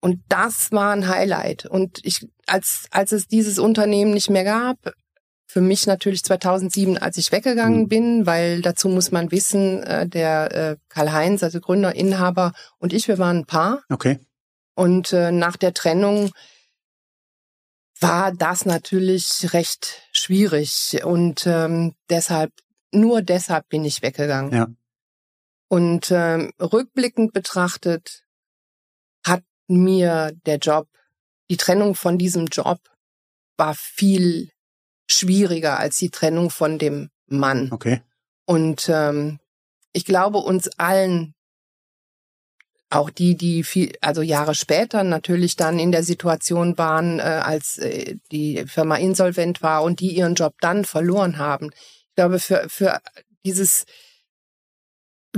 Und das war ein Highlight. Und ich, als, als es dieses Unternehmen nicht mehr gab, für mich natürlich 2007, als ich weggegangen mhm. bin, weil dazu muss man wissen, äh, der äh, Karl-Heinz, also Gründer, Inhaber und ich, wir waren ein Paar. Okay. Und äh, nach der Trennung war das natürlich recht schwierig und ähm, deshalb, nur deshalb bin ich weggegangen. Ja. Und ähm, rückblickend betrachtet hat mir der Job, die Trennung von diesem Job war viel schwieriger als die Trennung von dem Mann. Okay. Und ähm, ich glaube, uns allen, auch die, die viel, also Jahre später natürlich dann in der Situation waren, äh, als äh, die Firma insolvent war und die ihren Job dann verloren haben. Ich glaube, für, für dieses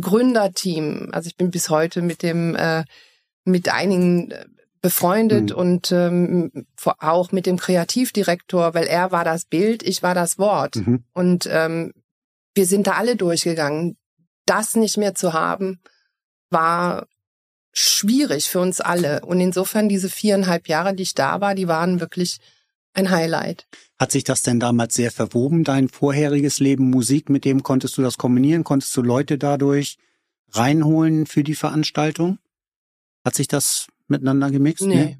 Gründerteam, also ich bin bis heute mit dem, äh, mit einigen äh, befreundet mhm. und ähm, auch mit dem Kreativdirektor, weil er war das Bild, ich war das Wort. Mhm. Und ähm, wir sind da alle durchgegangen. Das nicht mehr zu haben, war schwierig für uns alle. Und insofern diese viereinhalb Jahre, die ich da war, die waren wirklich ein Highlight. Hat sich das denn damals sehr verwoben, dein vorheriges Leben Musik, mit dem konntest du das kombinieren? Konntest du Leute dadurch reinholen für die Veranstaltung? Hat sich das miteinander gemixt? Nee. nee.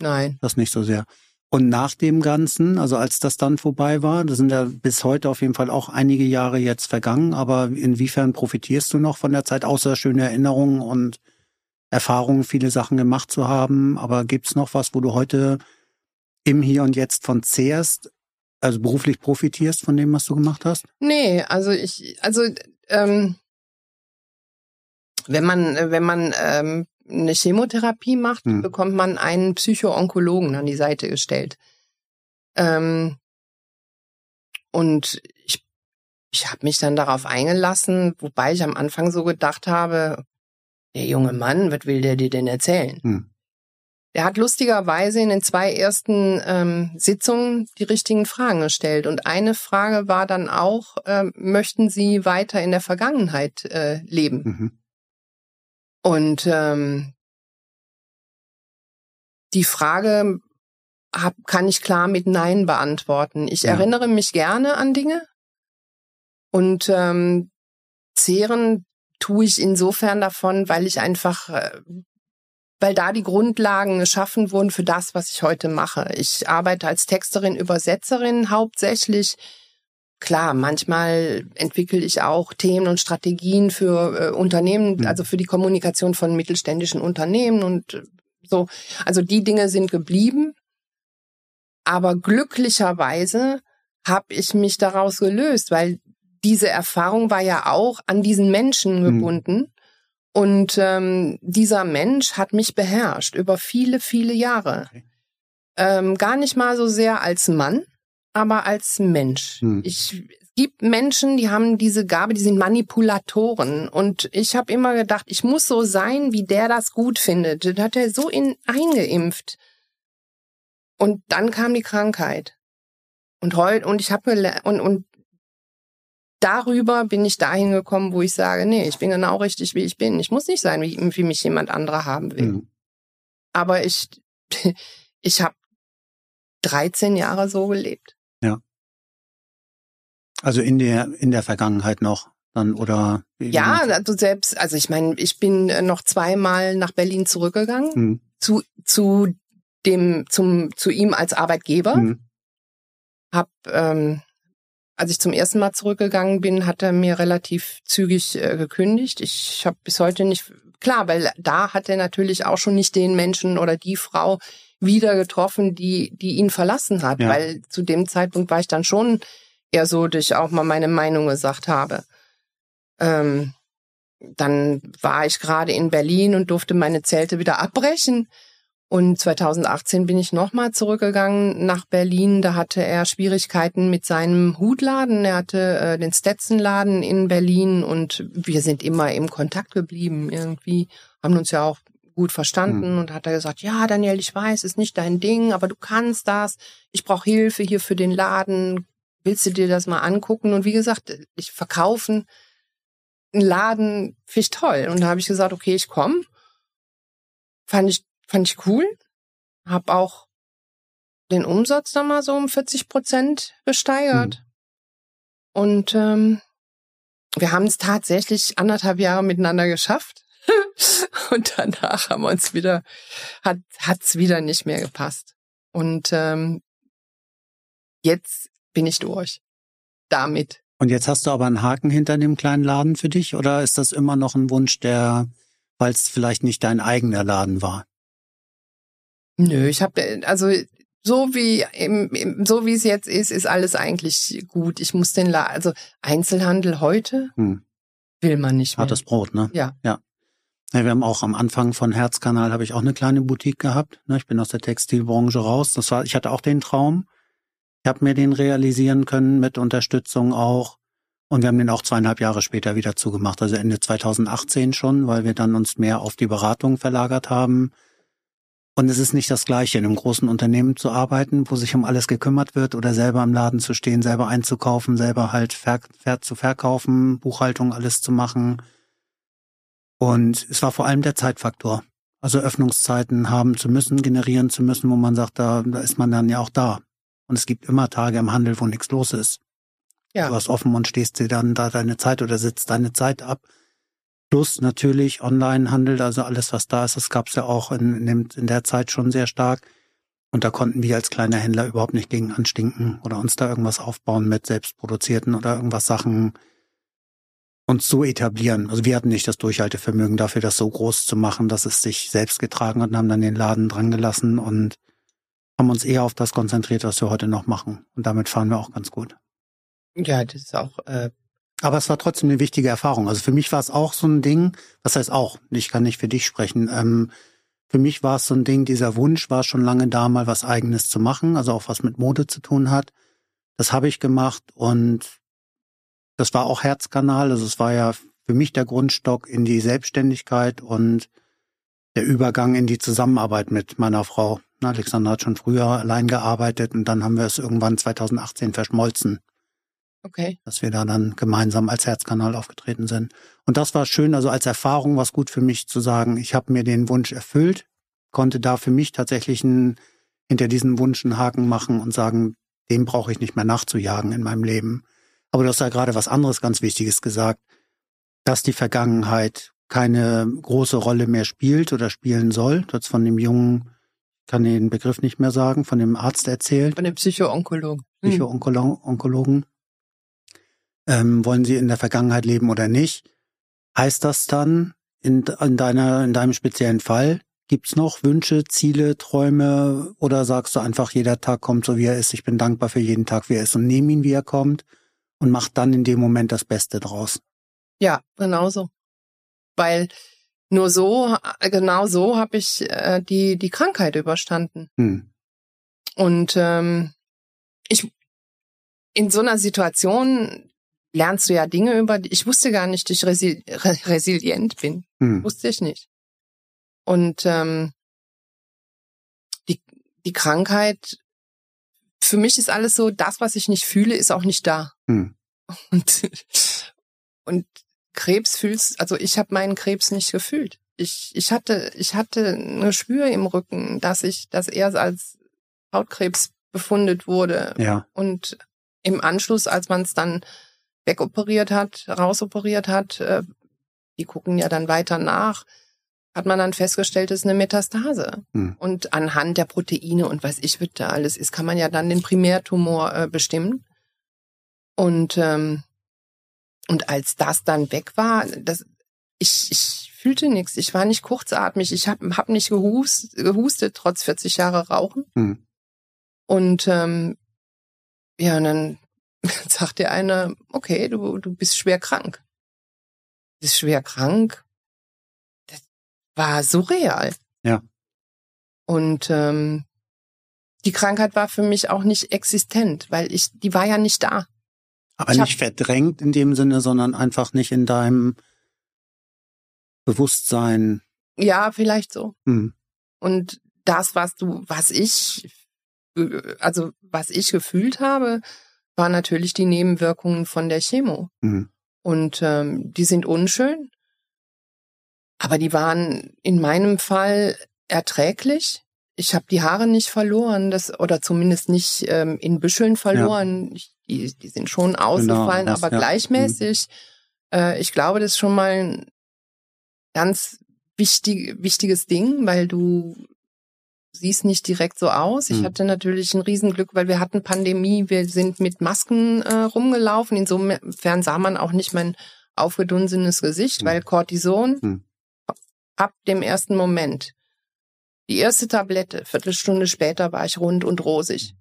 Nein. Das nicht so sehr. Und nach dem Ganzen, also als das dann vorbei war, das sind ja bis heute auf jeden Fall auch einige Jahre jetzt vergangen, aber inwiefern profitierst du noch von der Zeit, außer schöne Erinnerungen und Erfahrungen, viele Sachen gemacht zu haben? Aber gibt's noch was, wo du heute im Hier und Jetzt von zehrst, also beruflich profitierst von dem, was du gemacht hast? Nee, also ich, also ähm, wenn man, wenn man ähm, eine Chemotherapie macht, hm. bekommt man einen Psychoonkologen an die Seite gestellt. Ähm, und ich, ich habe mich dann darauf eingelassen, wobei ich am Anfang so gedacht habe, der junge Mann, was will der dir denn erzählen? Hm. Der hat lustigerweise in den zwei ersten ähm, Sitzungen die richtigen Fragen gestellt. Und eine Frage war dann auch, äh, möchten Sie weiter in der Vergangenheit äh, leben? Mhm. Und ähm, die Frage hab, kann ich klar mit Nein beantworten. Ich ja. erinnere mich gerne an Dinge und ähm, zehren tue ich insofern davon, weil ich einfach, äh, weil da die Grundlagen geschaffen wurden für das, was ich heute mache. Ich arbeite als Texterin, Übersetzerin hauptsächlich klar, manchmal entwickle ich auch Themen und Strategien für äh, Unternehmen, mhm. also für die Kommunikation von mittelständischen Unternehmen und äh, so. Also die Dinge sind geblieben. Aber glücklicherweise habe ich mich daraus gelöst, weil diese Erfahrung war ja auch an diesen Menschen mhm. gebunden. Mhm. Und ähm, dieser Mensch hat mich beherrscht über viele, viele Jahre. Okay. Ähm, gar nicht mal so sehr als Mann, aber als Mensch. Hm. Ich, es gibt Menschen, die haben diese Gabe, die sind Manipulatoren. Und ich habe immer gedacht, ich muss so sein, wie der das gut findet. Das hat er so in, eingeimpft. Und dann kam die Krankheit. Und heute, und ich habe und, und darüber bin ich dahin gekommen, wo ich sage, nee, ich bin genau richtig, wie ich bin. Ich muss nicht sein, wie, wie mich jemand anderer haben will. Mhm. Aber ich, ich habe 13 Jahre so gelebt. Also in der in der Vergangenheit noch dann oder ja also selbst also ich meine ich bin äh, noch zweimal nach Berlin zurückgegangen hm. zu zu dem zum zu ihm als Arbeitgeber hm. hab ähm, als ich zum ersten Mal zurückgegangen bin hat er mir relativ zügig äh, gekündigt ich habe bis heute nicht klar weil da hat er natürlich auch schon nicht den Menschen oder die Frau wieder getroffen, die, die ihn verlassen hat, ja. weil zu dem Zeitpunkt war ich dann schon eher so, dass ich auch mal meine Meinung gesagt habe. Ähm, dann war ich gerade in Berlin und durfte meine Zelte wieder abbrechen. Und 2018 bin ich nochmal zurückgegangen nach Berlin. Da hatte er Schwierigkeiten mit seinem Hutladen. Er hatte äh, den Stetzenladen in Berlin und wir sind immer im Kontakt geblieben irgendwie. Haben uns ja auch gut verstanden mhm. und hat er gesagt, ja, Daniel, ich weiß, ist nicht dein Ding, aber du kannst das. Ich brauche Hilfe hier für den Laden. Willst du dir das mal angucken? Und wie gesagt, ich verkaufen einen Laden finde ich toll. Und da habe ich gesagt, okay, ich komme. Fand ich fand ich cool. Hab auch den Umsatz dann mal so um 40 Prozent gesteigert. Hm. Und ähm, wir haben es tatsächlich anderthalb Jahre miteinander geschafft. und danach haben wir uns wieder, hat hat's wieder nicht mehr gepasst. Und ähm, jetzt bin ich durch damit. Und jetzt hast du aber einen Haken hinter dem kleinen Laden für dich oder ist das immer noch ein Wunsch, der, weil es vielleicht nicht dein eigener Laden war? Nö, ich habe also so wie im, so wie es jetzt ist, ist alles eigentlich gut. Ich muss den Laden, also Einzelhandel heute hm. will man nicht mehr. Hartes Brot, ne? Ja. Ja. Ja, wir haben auch am Anfang von Herzkanal habe ich auch eine kleine Boutique gehabt. Ne? Ich bin aus der Textilbranche raus. Das war, ich hatte auch den Traum. Ich habe mir den realisieren können mit Unterstützung auch. Und wir haben den auch zweieinhalb Jahre später wieder zugemacht, also Ende 2018 schon, weil wir dann uns mehr auf die Beratung verlagert haben. Und es ist nicht das Gleiche, in einem großen Unternehmen zu arbeiten, wo sich um alles gekümmert wird oder selber im Laden zu stehen, selber einzukaufen, selber halt ver ver zu verkaufen, Buchhaltung alles zu machen. Und es war vor allem der Zeitfaktor. Also Öffnungszeiten haben zu müssen, generieren zu müssen, wo man sagt, da, da ist man dann ja auch da. Und es gibt immer Tage im Handel, wo nichts los ist. Ja. Du hast offen und stehst dir dann da deine Zeit oder sitzt deine Zeit ab. Plus natürlich Online-Handel, also alles, was da ist, das gab's ja auch in, in, in der Zeit schon sehr stark. Und da konnten wir als kleiner Händler überhaupt nicht gegen anstinken oder uns da irgendwas aufbauen mit selbstproduzierten oder irgendwas Sachen uns so etablieren. Also wir hatten nicht das Durchhaltevermögen dafür, das so groß zu machen, dass es sich selbst getragen hat und haben dann den Laden dran gelassen und haben uns eher auf das konzentriert, was wir heute noch machen. Und damit fahren wir auch ganz gut. Ja, das ist auch. Äh Aber es war trotzdem eine wichtige Erfahrung. Also für mich war es auch so ein Ding, was heißt auch, ich kann nicht für dich sprechen. Ähm, für mich war es so ein Ding, dieser Wunsch war schon lange da, mal was eigenes zu machen, also auch was mit Mode zu tun hat. Das habe ich gemacht und das war auch Herzkanal. Also es war ja für mich der Grundstock in die Selbstständigkeit und der Übergang in die Zusammenarbeit mit meiner Frau. Alexander hat schon früher allein gearbeitet und dann haben wir es irgendwann 2018 verschmolzen. Okay. Dass wir da dann gemeinsam als Herzkanal aufgetreten sind. Und das war schön, also als Erfahrung war es gut für mich zu sagen, ich habe mir den Wunsch erfüllt, konnte da für mich tatsächlich einen, hinter diesen Wunsch einen Haken machen und sagen, dem brauche ich nicht mehr nachzujagen in meinem Leben. Aber du hast ja gerade was anderes ganz Wichtiges gesagt, dass die Vergangenheit keine große Rolle mehr spielt oder spielen soll. Du hast von dem jungen kann den Begriff nicht mehr sagen, von dem Arzt erzählt. Von dem Psychoonkologen. Hm. Psychoonkologen. Ähm, wollen sie in der Vergangenheit leben oder nicht? Heißt das dann in, in deiner, in deinem speziellen Fall, gibt's noch Wünsche, Ziele, Träume oder sagst du einfach, jeder Tag kommt so wie er ist, ich bin dankbar für jeden Tag, wie er ist und nehme ihn, wie er kommt und mach dann in dem Moment das Beste draus? Ja, genauso. Weil nur so, genau so habe ich äh, die, die Krankheit überstanden. Hm. Und ähm, ich in so einer Situation lernst du ja Dinge über die. Ich wusste gar nicht, dass ich resi resilient bin. Hm. Wusste ich nicht. Und ähm, die, die Krankheit, für mich ist alles so, das, was ich nicht fühle, ist auch nicht da. Hm. Und, und Krebs fühlst, also ich habe meinen Krebs nicht gefühlt. Ich, ich hatte, ich hatte eine Spür im Rücken, dass ich, dass er als Hautkrebs befundet wurde. Ja. Und im Anschluss, als man es dann wegoperiert hat, rausoperiert hat, äh, die gucken ja dann weiter nach, hat man dann festgestellt, es ist eine Metastase. Hm. Und anhand der Proteine und was ich wird da alles ist, kann man ja dann den Primärtumor äh, bestimmen. Und ähm, und als das dann weg war, das, ich, ich fühlte nichts. Ich war nicht kurzatmig. Ich habe hab nicht gehust, gehustet, trotz 40 Jahre Rauchen. Hm. Und ähm, ja, und dann sagt der eine, okay, du, du bist schwer krank. Du bist schwer krank. Das war surreal. Ja. Und ähm, die Krankheit war für mich auch nicht existent, weil ich, die war ja nicht da. Aber nicht verdrängt in dem Sinne, sondern einfach nicht in deinem Bewusstsein. Ja, vielleicht so. Hm. Und das, was du, was ich, also was ich gefühlt habe, war natürlich die Nebenwirkungen von der Chemo. Hm. Und ähm, die sind unschön, aber die waren in meinem Fall erträglich. Ich habe die Haare nicht verloren, das oder zumindest nicht ähm, in Büscheln verloren. Ja. Ich, die, die sind schon ausgefallen, genau, aber ja. gleichmäßig. Mhm. Äh, ich glaube, das ist schon mal ein ganz wichtig, wichtiges Ding, weil du siehst nicht direkt so aus. Ich mhm. hatte natürlich ein Riesenglück, weil wir hatten Pandemie. Wir sind mit Masken äh, rumgelaufen. Insofern sah man auch nicht mein aufgedunsenes Gesicht, mhm. weil Cortison mhm. ab dem ersten Moment. Die erste Tablette, Viertelstunde später war ich rund und rosig.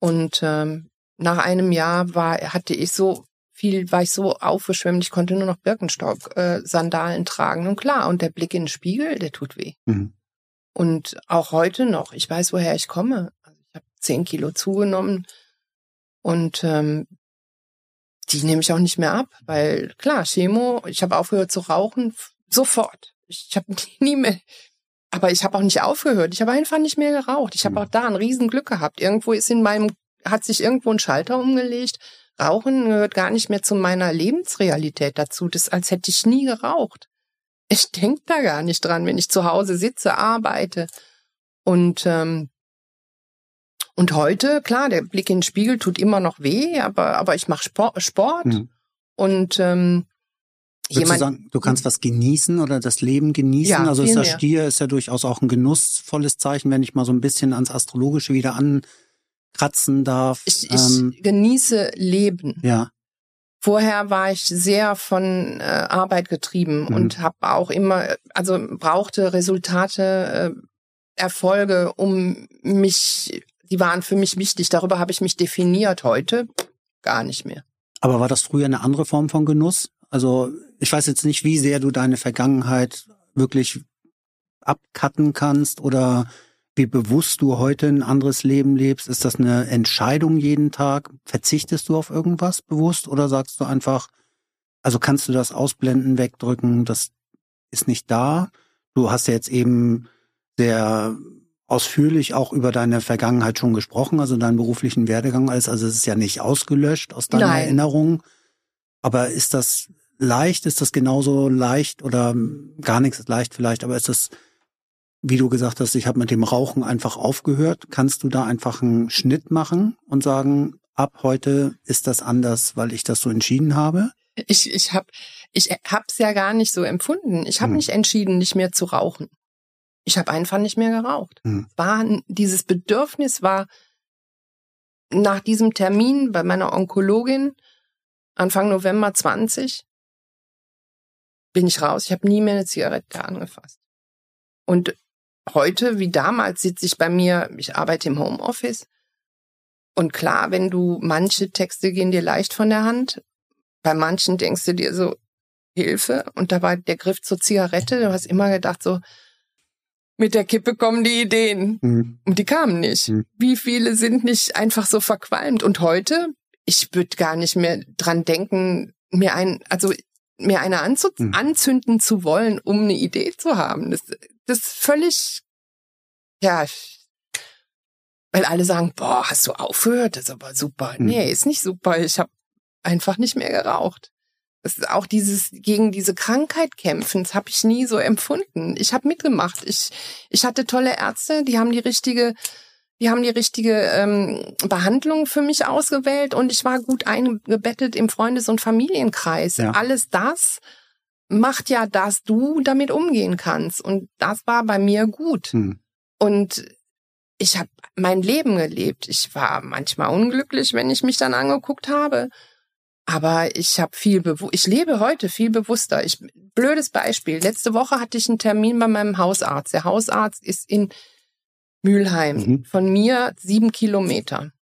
Und ähm, nach einem Jahr war, hatte ich so viel, war ich so aufgeschwemmt, ich konnte nur noch Birkenstock-Sandalen äh, tragen. Und klar, und der Blick in den Spiegel, der tut weh. Mhm. Und auch heute noch, ich weiß, woher ich komme. Also ich habe zehn Kilo zugenommen und ähm, die nehme ich auch nicht mehr ab, weil klar, Chemo, ich habe aufgehört zu rauchen, sofort. Ich habe nie mehr, aber ich habe auch nicht aufgehört. Ich habe einfach nicht mehr geraucht. Ich habe mhm. auch da ein Riesenglück gehabt. Irgendwo ist in meinem, hat sich irgendwo ein Schalter umgelegt. Rauchen gehört gar nicht mehr zu meiner Lebensrealität dazu. Das ist, als hätte ich nie geraucht. Ich denk da gar nicht dran, wenn ich zu Hause sitze, arbeite. Und ähm, und heute, klar, der Blick in den Spiegel tut immer noch weh, aber aber ich mache Sport, Sport mhm. und ähm, jemand, du sagen, du kannst was genießen oder das Leben genießen? Ja, also ist das Stier ist ja durchaus auch ein genussvolles Zeichen, wenn ich mal so ein bisschen ans Astrologische wieder ankratzen darf. Ich, ich ähm, genieße Leben. Ja. Vorher war ich sehr von äh, Arbeit getrieben mhm. und habe auch immer, also brauchte Resultate, äh, Erfolge, um mich, die waren für mich wichtig. Darüber habe ich mich definiert. Heute gar nicht mehr. Aber war das früher eine andere Form von Genuss? Also ich weiß jetzt nicht, wie sehr du deine Vergangenheit wirklich abcutten kannst oder wie bewusst du heute ein anderes Leben lebst. Ist das eine Entscheidung jeden Tag? Verzichtest du auf irgendwas bewusst oder sagst du einfach, also kannst du das ausblenden, wegdrücken, das ist nicht da? Du hast ja jetzt eben sehr ausführlich auch über deine Vergangenheit schon gesprochen, also deinen beruflichen Werdegang alles. Also es ist ja nicht ausgelöscht aus deiner Nein. Erinnerung. Aber ist das leicht? Ist das genauso leicht oder gar nichts ist leicht vielleicht? Aber ist das, wie du gesagt hast, ich habe mit dem Rauchen einfach aufgehört. Kannst du da einfach einen Schnitt machen und sagen, ab heute ist das anders, weil ich das so entschieden habe? Ich, ich habe ich hab's ja gar nicht so empfunden. Ich habe hm. nicht entschieden, nicht mehr zu rauchen. Ich habe einfach nicht mehr geraucht. Hm. War dieses Bedürfnis war nach diesem Termin bei meiner Onkologin Anfang November 20 bin ich raus. Ich habe nie mehr eine Zigarette angefasst. Und heute wie damals sitze ich bei mir, ich arbeite im Homeoffice. Und klar, wenn du manche Texte gehen dir leicht von der Hand, bei manchen denkst du dir so Hilfe und da war der Griff zur Zigarette. Du hast immer gedacht so mit der Kippe kommen die Ideen mhm. und die kamen nicht. Mhm. Wie viele sind nicht einfach so verqualmt und heute ich würde gar nicht mehr dran denken, mir ein also mir eine mhm. anzünden zu wollen, um eine Idee zu haben. Das, das ist völlig, ja, weil alle sagen, boah, hast du aufgehört? Das ist aber super. Mhm. Nee, ist nicht super. Ich habe einfach nicht mehr geraucht. Das ist auch dieses gegen diese Krankheit kämpfen, das habe ich nie so empfunden. Ich habe mitgemacht. Ich ich hatte tolle Ärzte, die haben die richtige die haben die richtige ähm, Behandlung für mich ausgewählt und ich war gut eingebettet im Freundes- und Familienkreis. Ja. Alles das macht ja, dass du damit umgehen kannst. Und das war bei mir gut. Hm. Und ich habe mein Leben gelebt. Ich war manchmal unglücklich, wenn ich mich dann angeguckt habe. Aber ich habe viel bewusst, ich lebe heute viel bewusster. Ich, blödes Beispiel. Letzte Woche hatte ich einen Termin bei meinem Hausarzt. Der Hausarzt ist in Mülheim. Mhm. Von mir sieben Kilometer.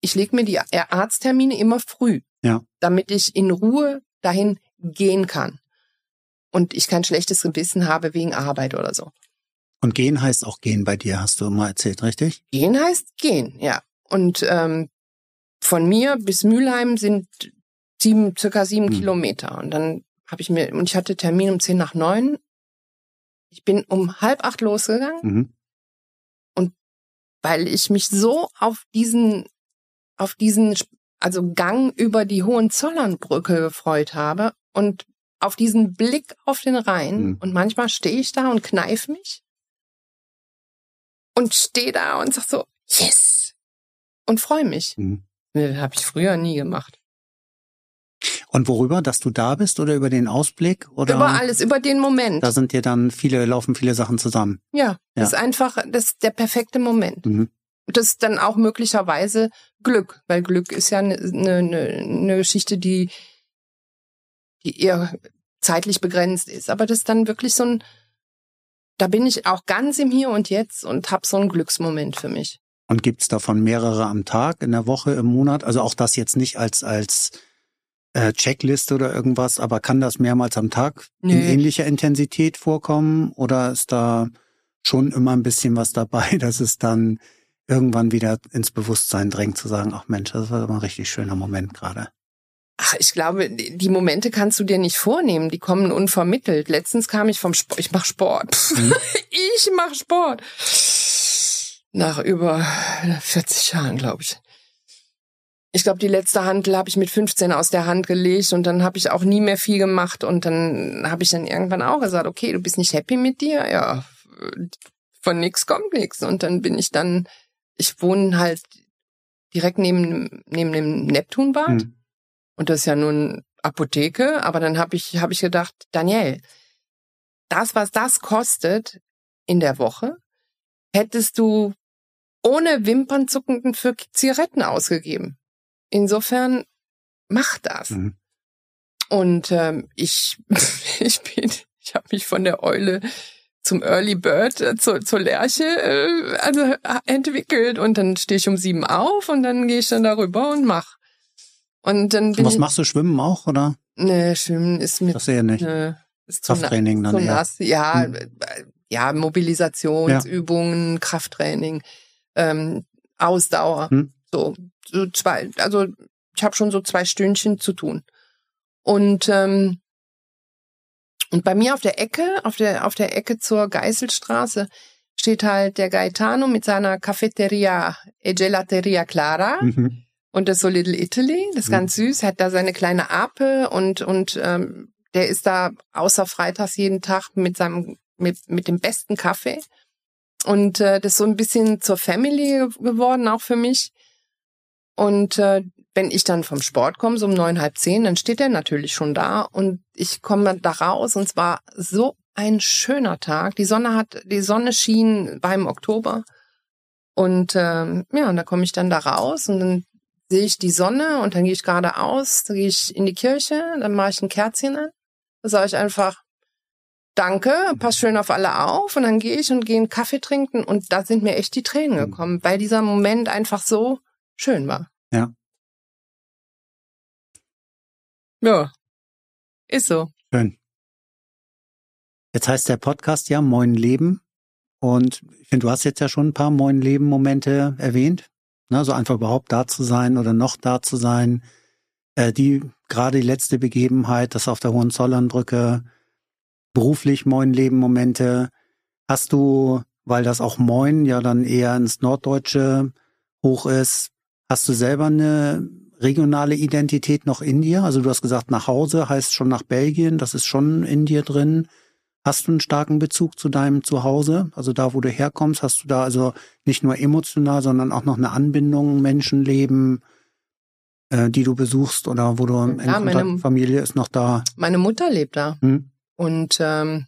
Ich lege mir die Arzttermine immer früh, ja. damit ich in Ruhe dahin gehen kann. Und ich kein schlechtes Gewissen habe wegen Arbeit oder so. Und gehen heißt auch gehen bei dir, hast du mal erzählt, richtig? Gehen heißt gehen, ja. Und ähm, von mir bis Mülheim sind sieben, circa sieben mhm. Kilometer. Und dann habe ich mir, und ich hatte Termin um zehn nach neun. Ich bin um halb acht losgegangen. Mhm weil ich mich so auf diesen, auf diesen, also Gang über die Hohenzollernbrücke gefreut habe und auf diesen Blick auf den Rhein. Mhm. Und manchmal stehe ich da und kneif mich. und stehe da und sag so, yes! Und freue mich. Mhm. Das habe ich früher nie gemacht. Und worüber, dass du da bist oder über den Ausblick oder? Über alles, über den Moment. Da sind dir dann viele, laufen viele Sachen zusammen. Ja, ja. das ist einfach, das ist der perfekte Moment. Mhm. Das ist dann auch möglicherweise Glück, weil Glück ist ja eine, eine, eine Geschichte, die, die eher zeitlich begrenzt ist. Aber das ist dann wirklich so ein, da bin ich auch ganz im Hier und Jetzt und habe so einen Glücksmoment für mich. Und gibt's davon mehrere am Tag, in der Woche, im Monat? Also auch das jetzt nicht als als äh, Checkliste oder irgendwas, aber kann das mehrmals am Tag Nö. in ähnlicher Intensität vorkommen? Oder ist da schon immer ein bisschen was dabei, dass es dann irgendwann wieder ins Bewusstsein drängt, zu sagen, ach Mensch, das war immer ein richtig schöner Moment gerade? Ach, ich glaube, die Momente kannst du dir nicht vornehmen, die kommen unvermittelt. Letztens kam ich vom Sport, ich mach Sport. Mhm. ich mach Sport. Nach über 40 Jahren, glaube ich. Ich glaube, die letzte Handel habe ich mit 15 aus der Hand gelegt und dann habe ich auch nie mehr viel gemacht und dann habe ich dann irgendwann auch gesagt, okay, du bist nicht happy mit dir, ja, von nix kommt nix und dann bin ich dann, ich wohne halt direkt neben neben dem Neptunbad. Mhm und das ist ja nun Apotheke, aber dann habe ich, hab ich gedacht, Daniel, das, was das kostet in der Woche, hättest du ohne Wimpernzuckenden für Zigaretten ausgegeben. Insofern mach das. Mhm. Und ähm, ich, ich bin, ich habe mich von der Eule zum Early Bird, äh, zur, zur Lerche äh, also, äh, entwickelt und dann stehe ich um sieben auf und dann gehe ich dann darüber und mach. Und dann bin Was machst du, Schwimmen auch, oder? Ne, Schwimmen ist mit. Das eher nicht. Ne, ist zu Krafttraining dann zu nass. Ja, hm. ja, Mobilisationsübungen, ja. Krafttraining, ähm, Ausdauer. Hm. So, so zwei, also ich habe schon so zwei Stündchen zu tun. Und ähm, und bei mir auf der Ecke, auf der auf der Ecke zur Geißelstraße steht halt der Gaetano mit seiner Cafeteria e Gelateria Clara. Mhm. Und das so Little Italy, das ist ganz mhm. süß, hat da seine kleine Ape und, und ähm, der ist da außer freitags jeden Tag mit seinem, mit, mit dem besten Kaffee. Und äh, das ist so ein bisschen zur Family geworden, auch für mich. Und äh, wenn ich dann vom Sport komme, so um neun, halb zehn, dann steht er natürlich schon da und ich komme da raus und es war so ein schöner Tag. Die Sonne hat, die Sonne schien beim Oktober und ähm, ja, und da komme ich dann da raus und dann sehe ich die Sonne und dann gehe ich geradeaus, dann gehe ich in die Kirche, dann mache ich ein Kerzchen an. Dann sage ich einfach, danke, pass schön auf alle auf und dann gehe ich und gehe einen Kaffee trinken und da sind mir echt die Tränen mhm. gekommen, weil dieser Moment einfach so schön war. Ja. Ja, ist so. Schön. Jetzt heißt der Podcast ja Moin Leben und ich finde, du hast jetzt ja schon ein paar Moin Leben Momente erwähnt. Ne, so einfach überhaupt da zu sein oder noch da zu sein. Äh, die gerade die letzte Begebenheit, das auf der Hohenzollernbrücke, beruflich Moin Leben Momente. Hast du, weil das auch Moin ja dann eher ins Norddeutsche hoch ist, hast du selber eine regionale Identität noch in dir? Also du hast gesagt, nach Hause heißt schon nach Belgien, das ist schon in dir drin. Hast du einen starken Bezug zu deinem Zuhause? Also da, wo du herkommst, hast du da also nicht nur emotional, sondern auch noch eine Anbindung, Menschenleben, äh, die du besuchst oder wo du ja, meine, Familie ist noch da? Meine Mutter lebt da. Hm? Und ähm,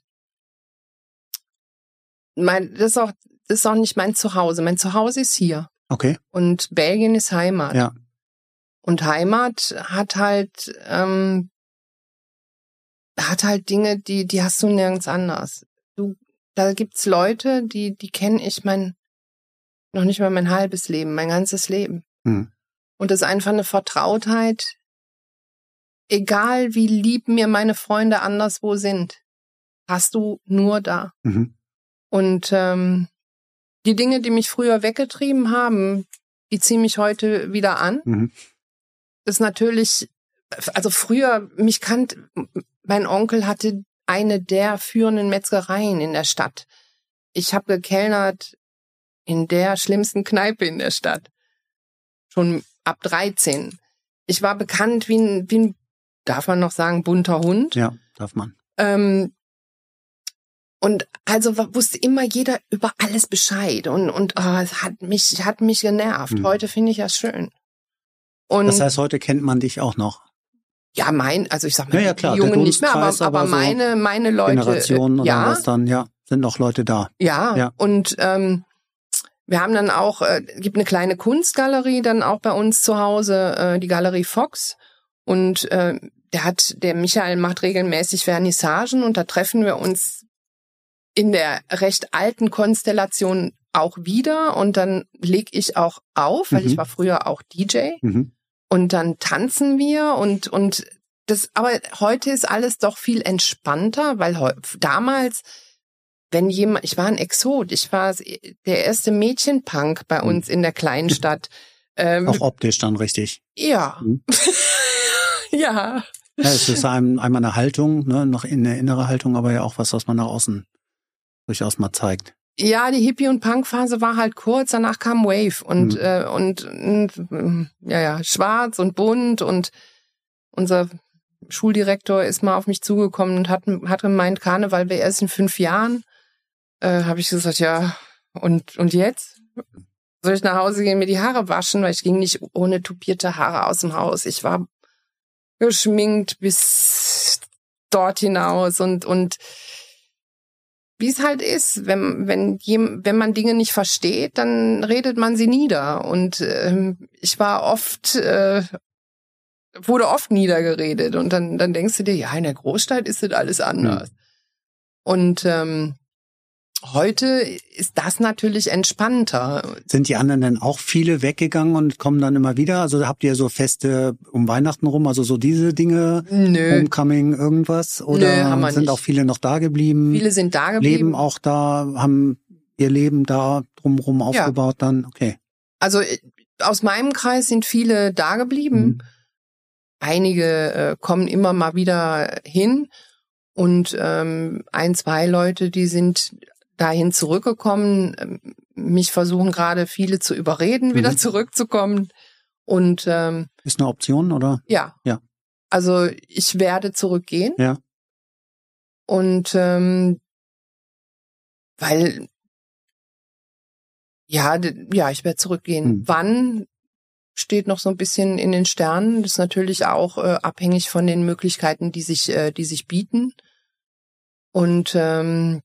mein, das, ist auch, das ist auch nicht mein Zuhause. Mein Zuhause ist hier. Okay. Und Belgien ist Heimat. Ja. Und Heimat hat halt ähm, hat halt Dinge, die, die hast du nirgends anders. Du, da gibt's Leute, die, die kenne ich mein, noch nicht mal mein halbes Leben, mein ganzes Leben. Mhm. Und das ist einfach eine Vertrautheit, egal wie lieb mir meine Freunde anderswo sind, hast du nur da. Mhm. Und ähm, die Dinge, die mich früher weggetrieben haben, die ziehen mich heute wieder an. Mhm. Das ist natürlich, also früher, mich kannte, mein Onkel hatte eine der führenden Metzgereien in der Stadt. Ich habe gekellnert in der schlimmsten Kneipe in der Stadt. Schon ab 13. Ich war bekannt wie ein, wie ein darf man noch sagen, bunter Hund. Ja, darf man. Ähm, Und also wusste immer jeder über alles Bescheid und und oh, es hat mich hat mich genervt. Mhm. Heute finde ich das schön. Und das heißt, heute kennt man dich auch noch. Ja, mein, also ich sag mal, ja, ja, klar, die Jungen nicht mehr, aber, aber, aber meine, meine Leute. Generationen oder ja, was dann, ja, sind noch Leute da. Ja, ja. und ähm, wir haben dann auch, äh, gibt eine kleine Kunstgalerie dann auch bei uns zu Hause, äh, die Galerie Fox. Und äh, der hat, der Michael macht regelmäßig Vernissagen und da treffen wir uns in der recht alten Konstellation auch wieder und dann leg ich auch auf, weil mhm. ich war früher auch DJ. Mhm. Und dann tanzen wir und, und das, aber heute ist alles doch viel entspannter, weil damals, wenn jemand, ich war ein Exot, ich war der erste Mädchenpunk bei hm. uns in der kleinen Stadt. Ähm, Auch optisch dann richtig. Ja. Hm. ja. Ja, es ist einem, einmal eine Haltung, ne, noch in eine innere Haltung, aber ja auch was, was man nach außen durchaus mal zeigt. Ja, die Hippie- und Punk-Phase war halt kurz, danach kam Wave und, mhm. äh, und, und ja, ja, schwarz und bunt und unser Schuldirektor ist mal auf mich zugekommen und hat, hat gemeint, Karneval wäre erst in fünf Jahren. Äh, Habe ich gesagt, ja, und, und jetzt? Soll ich nach Hause gehen, mir die Haare waschen? Weil ich ging nicht ohne tupierte Haare aus dem Haus. Ich war geschminkt bis dort hinaus und, und wie es halt ist, wenn, wenn, wenn man Dinge nicht versteht, dann redet man sie nieder. Und ähm, ich war oft, äh, wurde oft niedergeredet. Und dann, dann denkst du dir, ja, in der Großstadt ist das alles anders. Mhm. Und ähm, Heute ist das natürlich entspannter. Sind die anderen denn auch viele weggegangen und kommen dann immer wieder? Also habt ihr so Feste um Weihnachten rum, also so diese Dinge? Nö. Homecoming, irgendwas? Oder Nö, sind nicht. auch viele noch da geblieben? Viele sind da geblieben. Leben auch da, haben ihr Leben da drumherum aufgebaut ja. dann? Okay. Also äh, aus meinem Kreis sind viele da geblieben. Mhm. Einige äh, kommen immer mal wieder hin. Und ähm, ein, zwei Leute, die sind dahin zurückgekommen. Mich versuchen gerade viele zu überreden, wieder mhm. zurückzukommen. Und ähm, ist eine Option, oder? Ja. Ja. Also ich werde zurückgehen. Ja. Und ähm, weil ja, ja, ich werde zurückgehen. Hm. Wann steht noch so ein bisschen in den Sternen. Das ist natürlich auch äh, abhängig von den Möglichkeiten, die sich, äh, die sich bieten. Und ähm,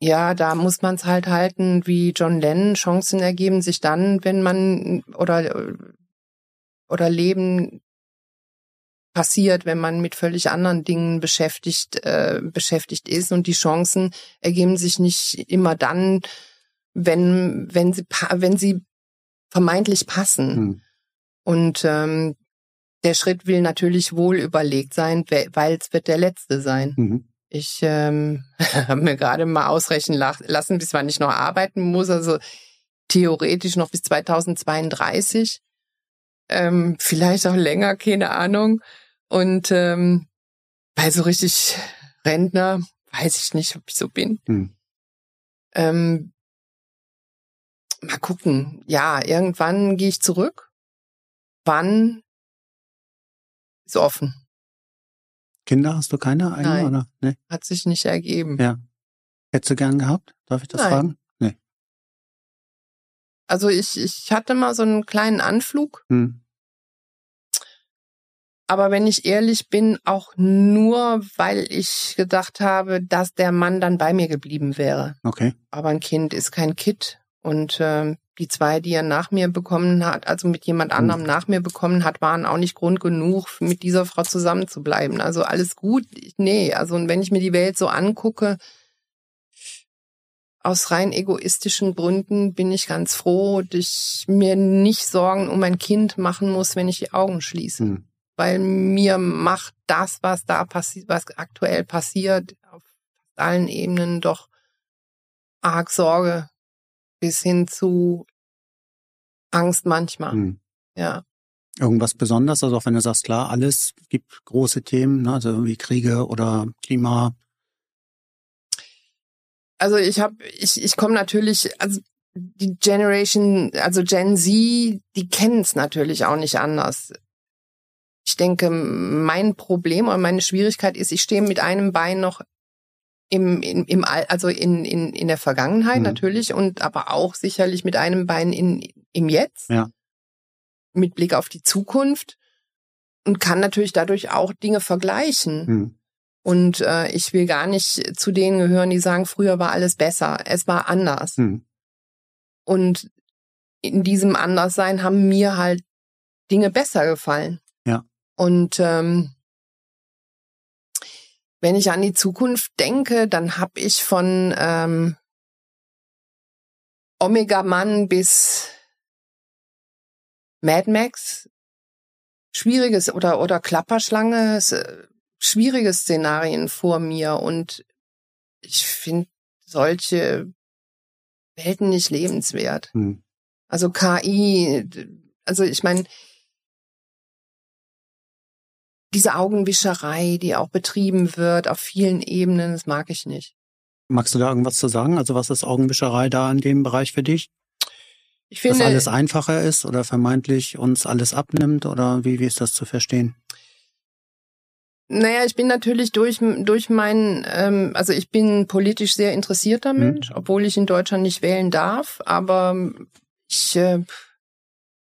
ja, da muss man es halt halten, wie John Lennon. Chancen ergeben sich dann, wenn man oder oder Leben passiert, wenn man mit völlig anderen Dingen beschäftigt äh, beschäftigt ist und die Chancen ergeben sich nicht immer dann, wenn wenn sie wenn sie vermeintlich passen. Hm. Und ähm, der Schritt will natürlich wohl überlegt sein, weil es wird der letzte sein. Mhm. Ich ähm, habe mir gerade mal ausrechnen lassen, bis wann ich noch arbeiten muss. Also theoretisch noch bis 2032. Ähm, vielleicht auch länger, keine Ahnung. Und ähm, weil so richtig Rentner, weiß ich nicht, ob ich so bin. Hm. Ähm, mal gucken. Ja, irgendwann gehe ich zurück. Wann ist offen. Kinder hast du keine eigene, Nein, oder? Nee. Hat sich nicht ergeben. Ja. Hättest du gern gehabt? Darf ich das Nein. fragen? Nee. Also ich, ich hatte mal so einen kleinen Anflug. Hm. Aber wenn ich ehrlich bin, auch nur, weil ich gedacht habe, dass der Mann dann bei mir geblieben wäre. Okay. Aber ein Kind ist kein Kid. Und äh, die zwei, die er nach mir bekommen hat, also mit jemand hm. anderem nach mir bekommen hat, waren auch nicht Grund genug, mit dieser Frau zusammen zu bleiben. Also alles gut. Nee, also und wenn ich mir die Welt so angucke, aus rein egoistischen Gründen bin ich ganz froh, dass ich mir nicht Sorgen um mein Kind machen muss, wenn ich die Augen schließe. Hm. Weil mir macht das, was da passiert, was aktuell passiert, auf allen Ebenen doch arg Sorge, bis hin zu Angst manchmal. Hm. Ja. Irgendwas Besonderes, also auch wenn du sagst, klar, alles gibt große Themen, ne, also wie Kriege oder Klima. Also ich habe, ich, ich komme natürlich, also die Generation, also Gen Z, die kennen es natürlich auch nicht anders. Ich denke, mein Problem oder meine Schwierigkeit ist, ich stehe mit einem Bein noch im, im, im also in, in, in der Vergangenheit mhm. natürlich und aber auch sicherlich mit einem Bein in, im Jetzt. Ja. Mit Blick auf die Zukunft und kann natürlich dadurch auch Dinge vergleichen. Mhm. Und äh, ich will gar nicht zu denen gehören, die sagen, früher war alles besser, es war anders. Mhm. Und in diesem Anderssein haben mir halt Dinge besser gefallen. Ja. Und ähm, wenn ich an die Zukunft denke, dann habe ich von ähm, Omega Mann bis Mad Max schwieriges oder oder Klapperschlange äh, schwierige Szenarien vor mir und ich finde solche Welten nicht lebenswert. Hm. Also KI, also ich meine, diese Augenwischerei, die auch betrieben wird auf vielen Ebenen, das mag ich nicht. Magst du da irgendwas zu sagen? Also was ist Augenwischerei da in dem Bereich für dich? Ich finde, Dass alles einfacher ist oder vermeintlich uns alles abnimmt oder wie, wie ist das zu verstehen? Naja, ich bin natürlich durch, durch meinen, ähm, also ich bin politisch sehr interessierter. Mensch, hm. obwohl ich in Deutschland nicht wählen darf, aber ich, äh,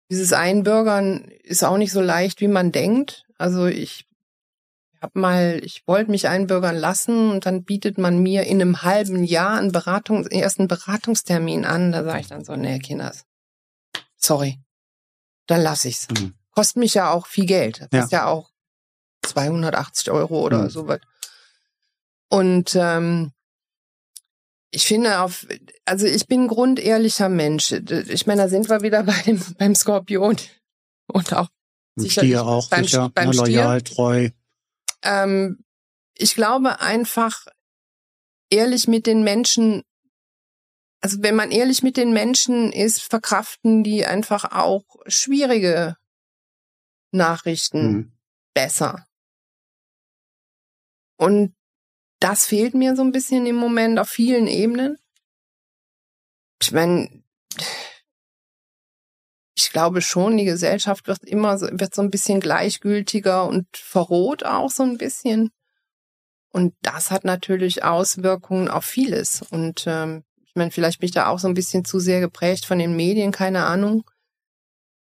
dieses Einbürgern ist auch nicht so leicht, wie man denkt. Also ich habe mal, ich wollte mich einbürgern lassen und dann bietet man mir in einem halben Jahr einen Beratung, ersten Beratungstermin an. Da sage ich dann so, nee, Kinders, sorry, dann lass ich's. Mhm. Kostet mich ja auch viel Geld. Kostet ja. ja auch 280 Euro oder mhm. so was. Und ähm, ich finde auf, also ich bin ein grundehrlicher Mensch. Ich meine, da sind wir wieder bei dem, beim Skorpion und auch Stier auch beim, sicher, beim ne, loyal, Stier. treu. Ähm, ich glaube einfach ehrlich mit den Menschen, also wenn man ehrlich mit den Menschen ist, verkraften die einfach auch schwierige Nachrichten mhm. besser. Und das fehlt mir so ein bisschen im Moment auf vielen Ebenen. Ich meine, ich glaube schon, die Gesellschaft wird immer so, wird so ein bisschen gleichgültiger und verroht auch so ein bisschen. Und das hat natürlich Auswirkungen auf vieles. Und ähm, ich meine, vielleicht bin ich da auch so ein bisschen zu sehr geprägt von den Medien, keine Ahnung.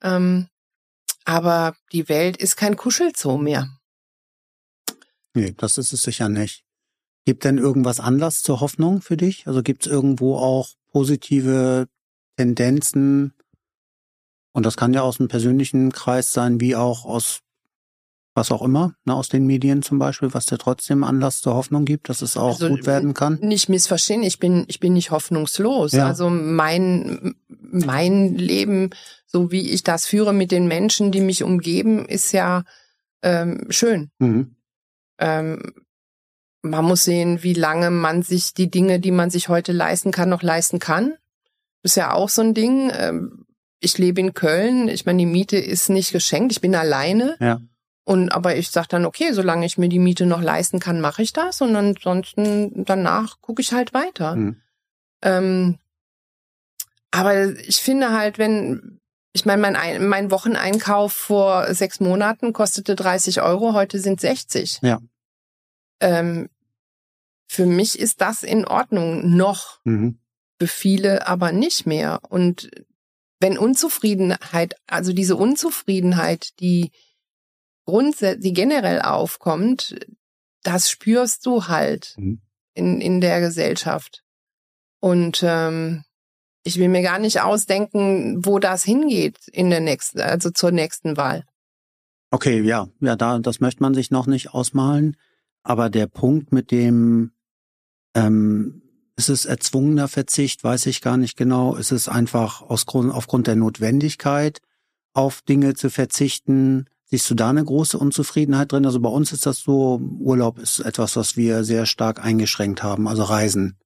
Ähm, aber die Welt ist kein Kuschelzoo mehr. Nee, das ist es sicher nicht. Gibt denn irgendwas Anlass zur Hoffnung für dich? Also gibt es irgendwo auch positive Tendenzen, und das kann ja aus einem persönlichen Kreis sein, wie auch aus was auch immer, ne, aus den Medien zum Beispiel, was dir trotzdem Anlass zur Hoffnung gibt, dass es auch also, gut werden kann? Nicht missverstehen, ich bin, ich bin nicht hoffnungslos. Ja. Also mein, mein Leben, so wie ich das führe mit den Menschen, die mich umgeben, ist ja ähm, schön. Mhm. Ähm, man muss sehen, wie lange man sich die Dinge, die man sich heute leisten kann, noch leisten kann. ist ja auch so ein Ding. Ähm, ich lebe in Köln, ich meine, die Miete ist nicht geschenkt, ich bin alleine. Ja. Und aber ich sage dann, okay, solange ich mir die Miete noch leisten kann, mache ich das. Und ansonsten danach gucke ich halt weiter. Mhm. Ähm, aber ich finde halt, wenn, ich meine, mein, mein Wocheneinkauf vor sechs Monaten kostete 30 Euro, heute sind 60. Ja. Ähm, für mich ist das in Ordnung noch. Mhm. Für viele aber nicht mehr. Und wenn Unzufriedenheit, also diese Unzufriedenheit, die grundsätzlich, die generell aufkommt, das spürst du halt mhm. in, in der Gesellschaft. Und ähm, ich will mir gar nicht ausdenken, wo das hingeht in der nächsten, also zur nächsten Wahl. Okay, ja, ja, da, das möchte man sich noch nicht ausmalen. Aber der Punkt mit dem, ähm, ist es erzwungener Verzicht? Weiß ich gar nicht genau. Ist es einfach aus Grund, aufgrund der Notwendigkeit, auf Dinge zu verzichten? Siehst du da eine große Unzufriedenheit drin? Also bei uns ist das so, Urlaub ist etwas, was wir sehr stark eingeschränkt haben, also Reisen.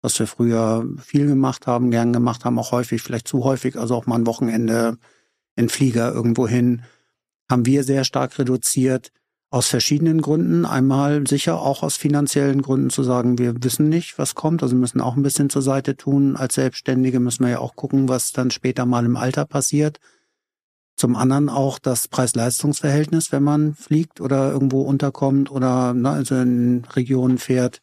Was wir früher viel gemacht haben, gern gemacht haben, auch häufig, vielleicht zu häufig, also auch mal ein Wochenende in Flieger irgendwo hin, haben wir sehr stark reduziert. Aus verschiedenen Gründen. Einmal sicher auch aus finanziellen Gründen zu sagen, wir wissen nicht, was kommt. Also müssen auch ein bisschen zur Seite tun. Als Selbstständige müssen wir ja auch gucken, was dann später mal im Alter passiert. Zum anderen auch das Preis-Leistungs-Verhältnis, wenn man fliegt oder irgendwo unterkommt oder ne, also in Regionen fährt.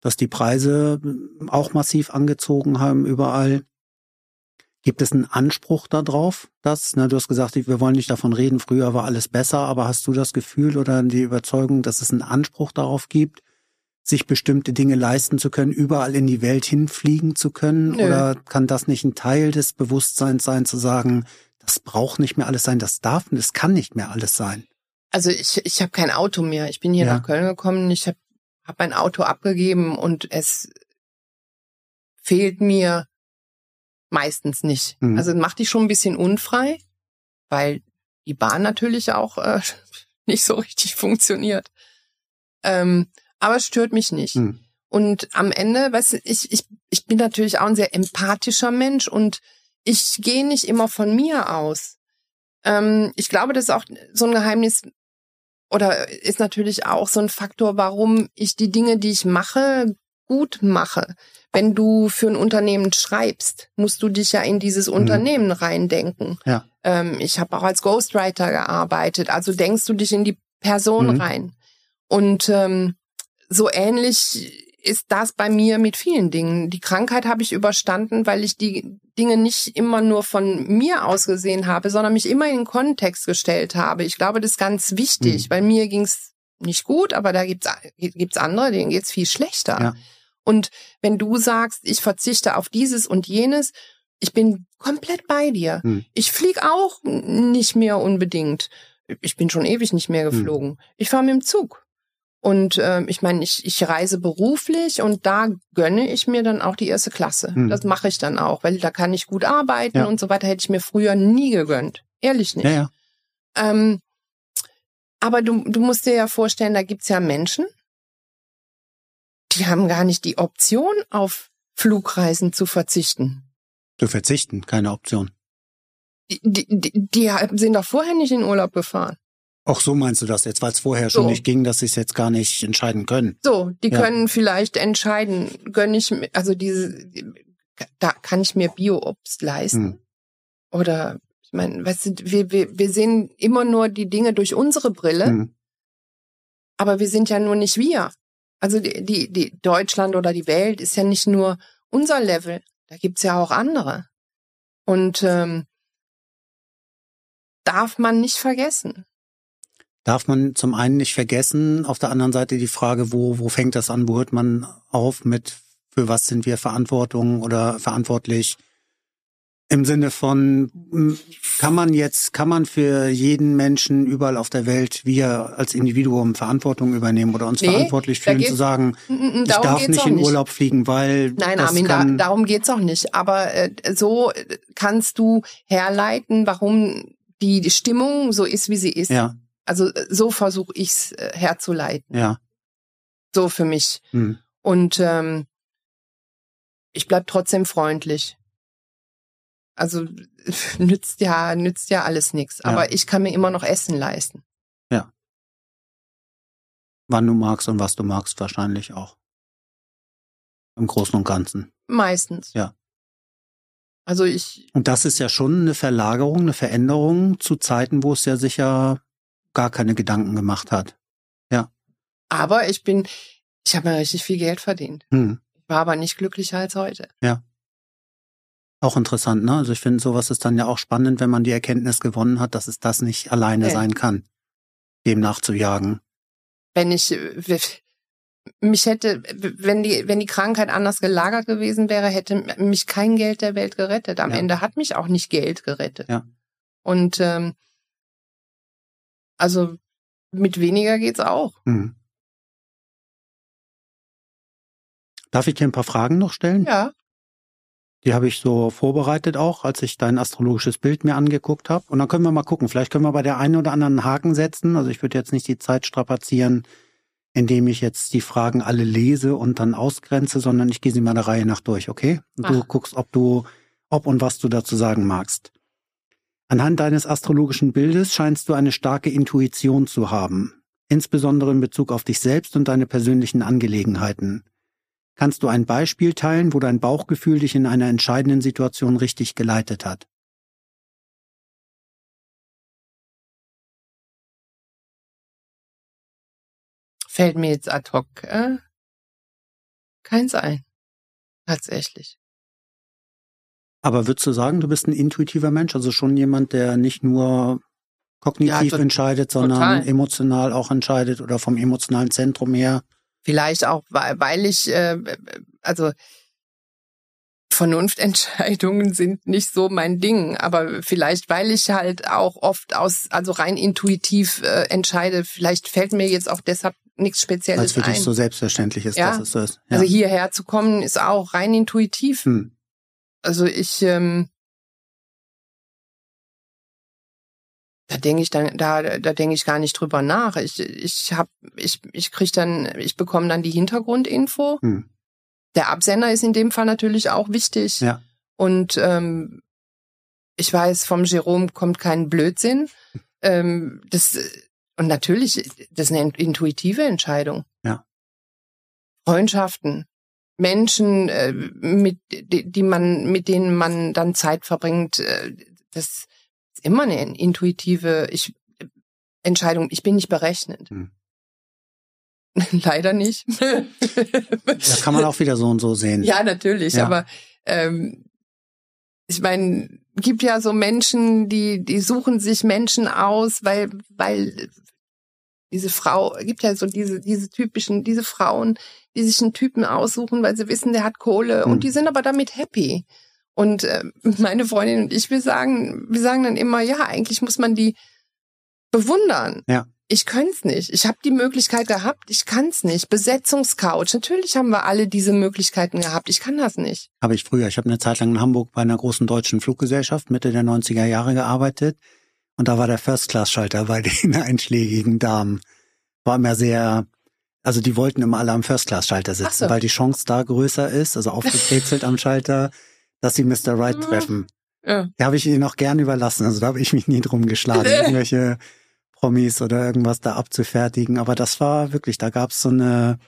dass die Preise auch massiv angezogen haben überall. Gibt es einen Anspruch darauf, dass, na, du hast gesagt, wir wollen nicht davon reden, früher war alles besser, aber hast du das Gefühl oder die Überzeugung, dass es einen Anspruch darauf gibt, sich bestimmte Dinge leisten zu können, überall in die Welt hinfliegen zu können? Nö. Oder kann das nicht ein Teil des Bewusstseins sein, zu sagen, das braucht nicht mehr alles sein, das darf und es kann nicht mehr alles sein? Also ich, ich habe kein Auto mehr. Ich bin hier ja. nach Köln gekommen, ich habe hab mein Auto abgegeben und es fehlt mir meistens nicht. Mhm. Also macht dich schon ein bisschen unfrei, weil die Bahn natürlich auch äh, nicht so richtig funktioniert. Ähm, aber es stört mich nicht. Hm. Und am Ende, weißt du, ich, ich, ich bin natürlich auch ein sehr empathischer Mensch und ich gehe nicht immer von mir aus. Ähm, ich glaube, das ist auch so ein Geheimnis oder ist natürlich auch so ein Faktor, warum ich die Dinge, die ich mache, gut mache. Wenn du für ein Unternehmen schreibst, musst du dich ja in dieses mhm. Unternehmen reindenken. Ja. Ähm, ich habe auch als Ghostwriter gearbeitet, also denkst du dich in die Person mhm. rein. Und ähm, so ähnlich ist das bei mir mit vielen Dingen. Die Krankheit habe ich überstanden, weil ich die Dinge nicht immer nur von mir aus gesehen habe, sondern mich immer in den Kontext gestellt habe. Ich glaube, das ist ganz wichtig, mhm. weil mir ging's nicht gut, aber da gibt's gibt's andere, denen geht's viel schlechter. Ja. Und wenn du sagst, ich verzichte auf dieses und jenes, ich bin komplett bei dir. Mhm. Ich flieg auch nicht mehr unbedingt. Ich bin schon ewig nicht mehr hm. geflogen. Mhm. Ich fahre mit dem Zug. Und äh, ich meine, ich, ich reise beruflich und da gönne ich mir dann auch die erste Klasse. Hm. Das mache ich dann auch, weil da kann ich gut arbeiten ja. und so weiter. Hätte ich mir früher nie gegönnt. Ehrlich nicht. Ja, ja. Ähm, aber du, du musst dir ja vorstellen, da gibt's ja Menschen, die haben gar nicht die Option, auf Flugreisen zu verzichten. Zu verzichten, keine Option. Die, die, die, sind doch vorher nicht in Urlaub gefahren. Auch so meinst du das jetzt, weil es vorher schon so. nicht ging, dass sie es jetzt gar nicht entscheiden können. So, die ja. können vielleicht entscheiden, gönne ich, also diese, da kann ich mir Bio-Obst leisten. Hm. Oder, ich meine, weißt du, wir, wir, wir sehen immer nur die Dinge durch unsere Brille, hm. aber wir sind ja nur nicht wir. Also die, die, die Deutschland oder die Welt ist ja nicht nur unser Level, da gibt's ja auch andere. Und ähm, darf man nicht vergessen darf man zum einen nicht vergessen, auf der anderen Seite die Frage, wo, wo fängt das an, wo hört man auf mit, für was sind wir Verantwortung oder verantwortlich? Im Sinne von, kann man jetzt, kann man für jeden Menschen überall auf der Welt, wir als Individuum Verantwortung übernehmen oder uns nee, verantwortlich fühlen, zu sagen, ich darf nicht in nicht. Urlaub fliegen, weil. Nein, Armin, da, darum geht's auch nicht. Aber äh, so kannst du herleiten, warum die, die Stimmung so ist, wie sie ist. Ja. Also äh, so versuche ich's äh, herzuleiten. Ja. So für mich. Hm. Und ähm, ich bleib trotzdem freundlich. Also nützt ja nützt ja alles nichts. Ja. Aber ich kann mir immer noch Essen leisten. Ja. Wann du magst und was du magst wahrscheinlich auch. Im Großen und Ganzen. Meistens. Ja. Also ich. Und das ist ja schon eine Verlagerung, eine Veränderung zu Zeiten, wo es ja sicher gar keine Gedanken gemacht hat. Ja. Aber ich bin, ich habe mir richtig viel Geld verdient. Hm. Ich war aber nicht glücklicher als heute. Ja. Auch interessant, ne? Also ich finde, sowas ist dann ja auch spannend, wenn man die Erkenntnis gewonnen hat, dass es das nicht alleine okay. sein kann, dem nachzujagen. Wenn ich mich hätte, wenn die, wenn die Krankheit anders gelagert gewesen wäre, hätte mich kein Geld der Welt gerettet. Am ja. Ende hat mich auch nicht Geld gerettet. Ja. Und ähm, also mit weniger geht's auch. Mhm. Darf ich dir ein paar Fragen noch stellen? Ja. Die habe ich so vorbereitet auch, als ich dein astrologisches Bild mir angeguckt habe. Und dann können wir mal gucken. Vielleicht können wir bei der einen oder anderen Haken setzen. Also ich würde jetzt nicht die Zeit strapazieren, indem ich jetzt die Fragen alle lese und dann ausgrenze, sondern ich gehe sie mal der Reihe nach durch, okay? Und Ach. du guckst, ob du, ob und was du dazu sagen magst. Anhand deines astrologischen Bildes scheinst du eine starke Intuition zu haben, insbesondere in Bezug auf dich selbst und deine persönlichen Angelegenheiten. Kannst du ein Beispiel teilen, wo dein Bauchgefühl dich in einer entscheidenden Situation richtig geleitet hat? Fällt mir jetzt ad hoc äh, kein Sein. Tatsächlich. Aber würdest du sagen, du bist ein intuitiver Mensch? Also schon jemand, der nicht nur kognitiv ja, entscheidet, sondern total. emotional auch entscheidet oder vom emotionalen Zentrum her? Vielleicht auch, weil, weil ich, äh, also Vernunftentscheidungen sind nicht so mein Ding, aber vielleicht, weil ich halt auch oft aus, also rein intuitiv äh, entscheide, vielleicht fällt mir jetzt auch deshalb nichts Spezielles ein. Weil es für dich so selbstverständlich ist, ja? dass es so ist. Ja. Also hierher zu kommen, ist auch rein intuitiv. Hm. Also ich, ähm, da denke ich dann, da, da denke ich gar nicht drüber nach. Ich, ich hab, ich, ich krieg dann, ich bekomme dann die Hintergrundinfo. Hm. Der Absender ist in dem Fall natürlich auch wichtig. Ja. Und ähm, ich weiß, vom Jerome kommt kein Blödsinn. Ähm, das und natürlich, das ist eine intuitive Entscheidung. Ja. Freundschaften, Menschen, äh, mit die, die man, mit denen man dann Zeit verbringt, äh, das ist immer eine intuitive ich, Entscheidung. Ich bin nicht berechnend. Hm. Leider nicht. das kann man auch wieder so und so sehen. Ja, natürlich. Ja. Aber ähm, ich meine, gibt ja so Menschen, die die suchen sich Menschen aus, weil weil diese Frau gibt ja so diese diese typischen diese Frauen, die sich einen Typen aussuchen, weil sie wissen, der hat Kohle hm. und die sind aber damit happy. Und äh, meine Freundin und ich, wir sagen, wir sagen dann immer, ja, eigentlich muss man die bewundern. Ja ich könnte nicht. Ich habe die Möglichkeit gehabt, ich kann es nicht. Besetzungscouch, natürlich haben wir alle diese Möglichkeiten gehabt. Ich kann das nicht. Habe ich früher. Ich habe eine Zeit lang in Hamburg bei einer großen deutschen Fluggesellschaft Mitte der 90er Jahre gearbeitet. Und da war der First-Class-Schalter bei den einschlägigen Damen. War immer sehr, also die wollten immer alle am First-Class-Schalter sitzen, so. weil die Chance da größer ist, also aufgebrezelt am Schalter, dass sie Mr. Right treffen. Ja. Da habe ich ihnen auch gern überlassen. Also da habe ich mich nie drum geschlagen. Irgendwelche Promis oder irgendwas da abzufertigen. Aber das war wirklich, da gab es so eine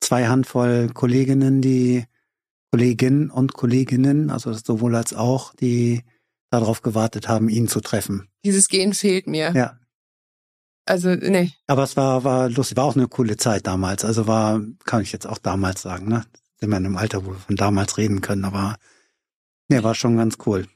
zwei Handvoll Kolleginnen, die Kolleginnen und Kolleginnen, also sowohl als auch, die darauf gewartet haben, ihn zu treffen. Dieses Gehen fehlt mir. Ja. Also, nee. Aber es war, war lustig, war auch eine coole Zeit damals. Also war, kann ich jetzt auch damals sagen, ne? Sind wir in einem Alter, wo wir von damals reden können, aber nee, war schon ganz cool.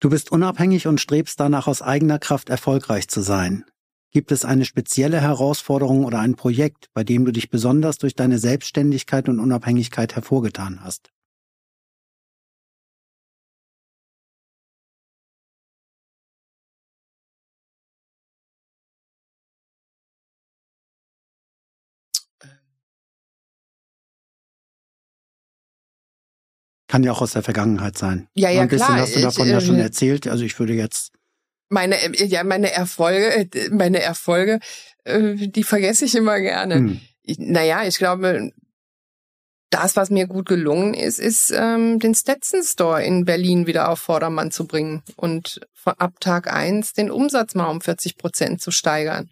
Du bist unabhängig und strebst danach aus eigener Kraft erfolgreich zu sein. Gibt es eine spezielle Herausforderung oder ein Projekt, bei dem du dich besonders durch deine Selbstständigkeit und Unabhängigkeit hervorgetan hast? Kann ja auch aus der Vergangenheit sein. Ja, ja, Ein bisschen klar. hast du davon ich, ja schon äh, erzählt. Also ich würde jetzt meine ja meine Erfolge meine Erfolge äh, die vergesse ich immer gerne. Hm. Ich, naja, ich glaube das, was mir gut gelungen ist, ist ähm, den Stetson Store in Berlin wieder auf Vordermann zu bringen und ab Tag eins den Umsatz mal um 40 Prozent zu steigern.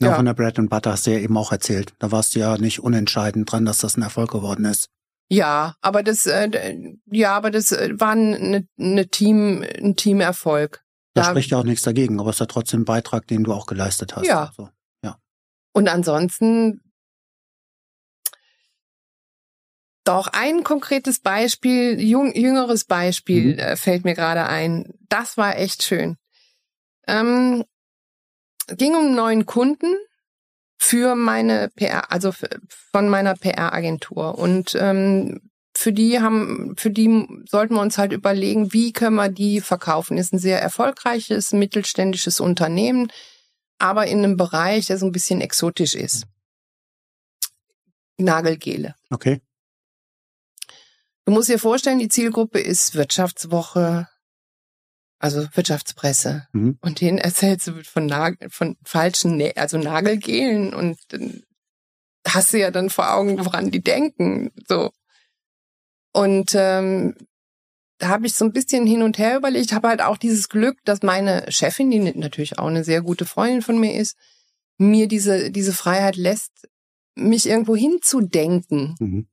Ja, ja, von der Bread and Butter hast du ja eben auch erzählt. Da warst du ja nicht unentscheidend dran, dass das ein Erfolg geworden ist. Ja, aber das, äh, ja, aber das äh, war eine, eine Team, ein Teamerfolg. Da, da spricht ja auch nichts dagegen, aber es ist ja trotzdem ein Beitrag, den du auch geleistet hast. Ja. Also, ja. Und ansonsten doch ein konkretes Beispiel, jung, jüngeres Beispiel mhm. äh, fällt mir gerade ein. Das war echt schön. Ähm, ging um neuen Kunden für meine PR, also von meiner PR-Agentur. Und ähm, für die haben, für die sollten wir uns halt überlegen, wie können wir die verkaufen. Ist ein sehr erfolgreiches mittelständisches Unternehmen, aber in einem Bereich, der so ein bisschen exotisch ist. Nagelgele. Okay. Du musst dir vorstellen, die Zielgruppe ist Wirtschaftswoche, also Wirtschaftspresse. Mhm. Und denen erzählst du von, Nagel, von falschen, also Nagelgelen und dann hast du ja dann vor Augen, woran die denken. So. Und ähm, da habe ich so ein bisschen hin und her überlegt, habe halt auch dieses Glück, dass meine Chefin, die natürlich auch eine sehr gute Freundin von mir ist, mir diese, diese Freiheit lässt, mich irgendwo hinzudenken. Mhm.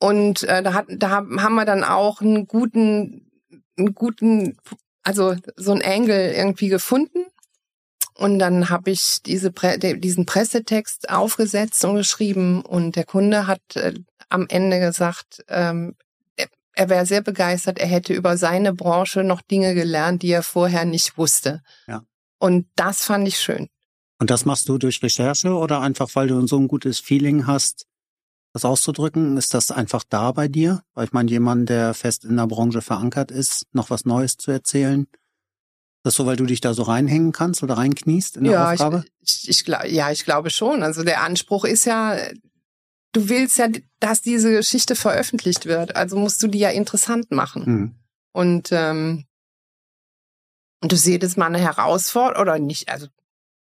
Und äh, da, hat, da haben wir dann auch einen guten einen guten, also so ein Angle irgendwie gefunden. Und dann habe ich diese Pre diesen Pressetext aufgesetzt und geschrieben und der Kunde hat äh, am Ende gesagt, ähm, er, er wäre sehr begeistert, er hätte über seine Branche noch Dinge gelernt, die er vorher nicht wusste. Ja. Und das fand ich schön. Und das machst du durch Recherche oder einfach, weil du so ein gutes Feeling hast, das auszudrücken? Ist das einfach da bei dir? Weil ich meine, jemand, der fest in der Branche verankert ist, noch was Neues zu erzählen? Das so, weil du dich da so reinhängen kannst oder reinkniest in der ja, Aufgabe? Ich, ich, ich, ja, ich glaube schon. Also der Anspruch ist ja, du willst ja, dass diese Geschichte veröffentlicht wird. Also musst du die ja interessant machen. Mhm. Und ähm, und du siehst jedes Mal eine Herausforderung oder nicht, also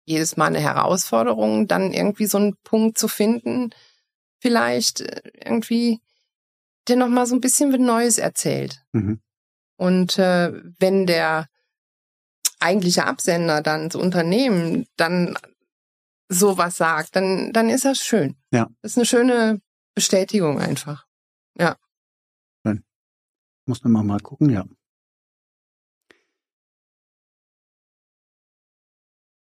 jedes Mal eine Herausforderung, dann irgendwie so einen Punkt zu finden, vielleicht äh, irgendwie, der noch mal so ein bisschen was Neues erzählt. Mhm. Und äh, wenn der eigentliche Absender dann das Unternehmen dann sowas sagt, dann dann ist das schön. Ja. Das ist eine schöne Bestätigung einfach. Ja. Schön. Muss man mal gucken, ja.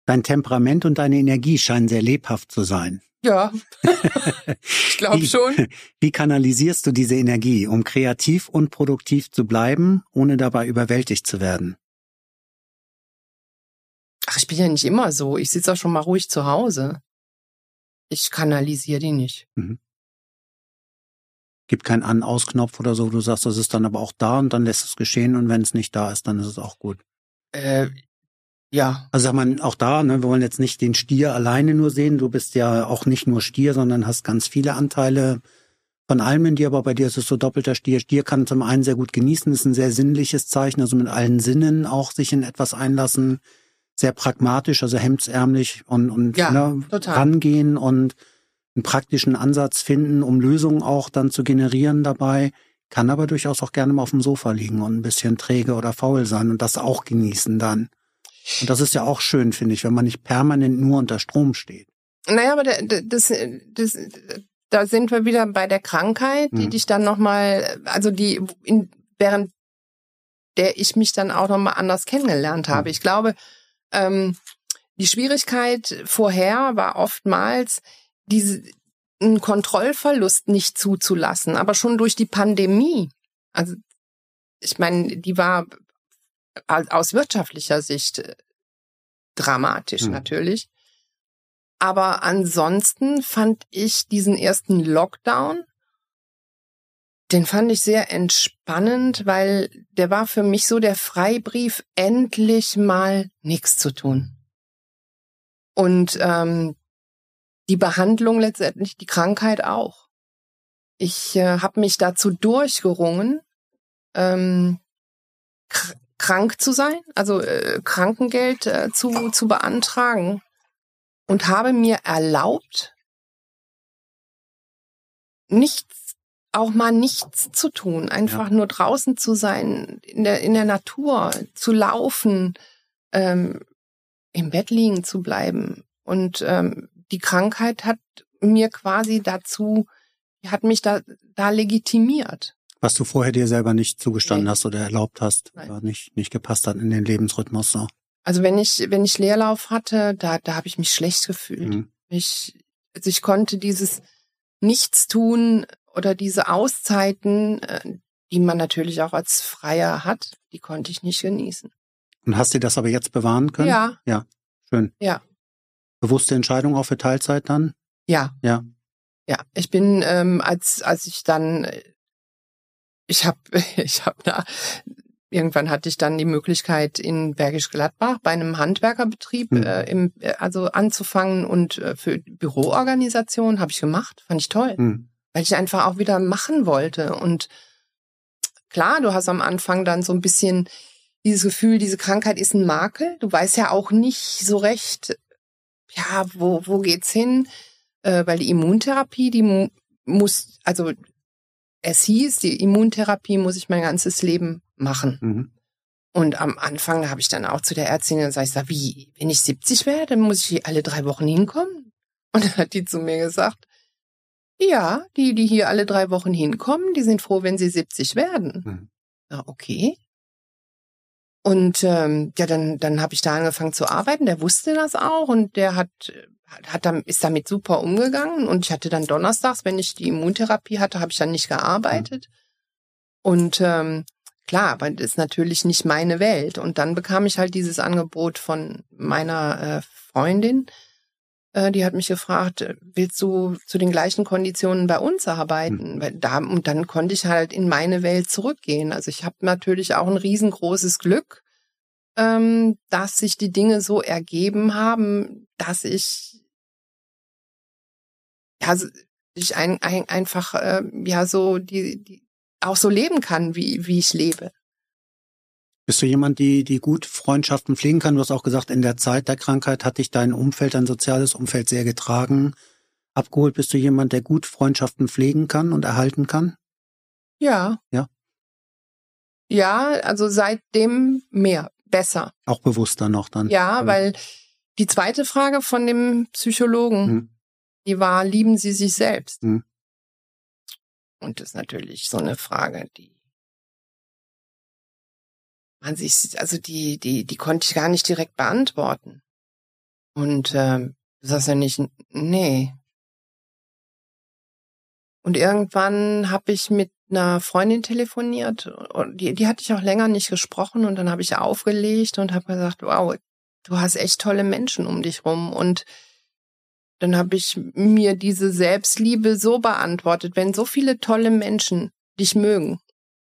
Dein Temperament und deine Energie scheinen sehr lebhaft zu sein. Ja, ich glaube schon. Wie kanalisierst du diese Energie, um kreativ und produktiv zu bleiben, ohne dabei überwältigt zu werden? Ach, ich bin ja nicht immer so. Ich sitze auch schon mal ruhig zu Hause. Ich kanalisiere die nicht. Mhm. Gibt keinen An-Aus-Knopf oder so, du sagst, das ist dann aber auch da und dann lässt es geschehen und wenn es nicht da ist, dann ist es auch gut. Äh, ja. Also sag mal, auch da, ne, wir wollen jetzt nicht den Stier alleine nur sehen. Du bist ja auch nicht nur Stier, sondern hast ganz viele Anteile von allem in dir, aber bei dir ist es so doppelter Stier. Stier kann zum einen sehr gut genießen, ist ein sehr sinnliches Zeichen, also mit allen Sinnen auch sich in etwas einlassen, sehr pragmatisch, also hemdsärmlich und, und ja, ne, rangehen und einen praktischen Ansatz finden, um Lösungen auch dann zu generieren dabei, kann aber durchaus auch gerne mal auf dem Sofa liegen und ein bisschen träge oder faul sein und das auch genießen dann. Und das ist ja auch schön, finde ich, wenn man nicht permanent nur unter Strom steht. Naja, aber das, das, da sind wir wieder bei der Krankheit, die mhm. dich dann nochmal, also die, in, während der ich mich dann auch nochmal anders kennengelernt habe. Mhm. Ich glaube, ähm, die Schwierigkeit vorher war oftmals, diese, einen Kontrollverlust nicht zuzulassen, aber schon durch die Pandemie. Also ich meine, die war aus wirtschaftlicher Sicht äh, dramatisch hm. natürlich. Aber ansonsten fand ich diesen ersten Lockdown, den fand ich sehr entspannend, weil der war für mich so der Freibrief, endlich mal nichts zu tun. Und ähm, die Behandlung letztendlich, die Krankheit auch. Ich äh, habe mich dazu durchgerungen, ähm, krank zu sein, also äh, Krankengeld äh, zu, zu beantragen und habe mir erlaubt, nichts, auch mal nichts zu tun, einfach ja. nur draußen zu sein, in der, in der Natur, zu laufen, ähm, im Bett liegen zu bleiben. Und ähm, die Krankheit hat mir quasi dazu, hat mich da, da legitimiert. Was du vorher dir selber nicht zugestanden nee. hast oder erlaubt hast, oder nicht, nicht gepasst hat in den Lebensrhythmus. So. Also wenn ich, wenn ich Leerlauf hatte, da, da habe ich mich schlecht gefühlt. Mhm. Ich, also ich konnte dieses Nichtstun oder diese Auszeiten, äh, die man natürlich auch als Freier hat, die konnte ich nicht genießen. Und hast du das aber jetzt bewahren können? Ja. Ja, schön. Ja. Bewusste Entscheidung auch für Teilzeit dann? Ja. Ja. Ja, ich bin, ähm, als, als ich dann ich habe ich hab da irgendwann hatte ich dann die Möglichkeit in Bergisch Gladbach bei einem Handwerkerbetrieb mhm. äh, im, äh, also anzufangen und äh, für Büroorganisation habe ich gemacht, fand ich toll, mhm. weil ich einfach auch wieder machen wollte und klar, du hast am Anfang dann so ein bisschen dieses Gefühl, diese Krankheit ist ein Makel. Du weißt ja auch nicht so recht, ja, wo wo geht's hin, äh, weil die Immuntherapie, die mu muss, also es hieß, die Immuntherapie muss ich mein ganzes Leben machen. Mhm. Und am Anfang habe ich dann auch zu der Ärztin gesagt, ich sag, wie, wenn ich 70 werde, dann muss ich alle drei Wochen hinkommen? Und dann hat die zu mir gesagt, ja, die, die hier alle drei Wochen hinkommen, die sind froh, wenn sie 70 werden. Mhm. Ja, okay. Und ähm, ja, dann, dann habe ich da angefangen zu arbeiten. Der wusste das auch und der hat, hat dann, ist damit super umgegangen. Und ich hatte dann donnerstags, wenn ich die Immuntherapie hatte, habe ich dann nicht gearbeitet. Und ähm, klar, aber das ist natürlich nicht meine Welt. Und dann bekam ich halt dieses Angebot von meiner äh, Freundin, äh, die hat mich gefragt, äh, willst du zu den gleichen Konditionen bei uns arbeiten? Mhm. Da, und dann konnte ich halt in meine Welt zurückgehen. Also ich habe natürlich auch ein riesengroßes Glück, ähm, dass sich die Dinge so ergeben haben, dass ich ja ich ein, ein, einfach äh, ja so die, die auch so leben kann, wie wie ich lebe. Bist du jemand, die, die gut Freundschaften pflegen kann? Du hast auch gesagt, in der Zeit der Krankheit hat dich dein Umfeld, dein soziales Umfeld sehr getragen. Abgeholt bist du jemand, der gut Freundschaften pflegen kann und erhalten kann? Ja. Ja. Ja, also seitdem mehr, besser. Auch bewusster noch dann. Ja, weil die zweite Frage von dem Psychologen, mhm. die war, lieben Sie sich selbst? Mhm. Und das ist natürlich so eine Frage, die man sich, also die, die, die konnte ich gar nicht direkt beantworten. Und du sagst ja nicht, nee. Und irgendwann habe ich mit einer Freundin telefoniert und die, die hatte ich auch länger nicht gesprochen und dann habe ich aufgelegt und habe gesagt, wow, du hast echt tolle Menschen um dich rum und dann habe ich mir diese Selbstliebe so beantwortet, wenn so viele tolle Menschen dich mögen,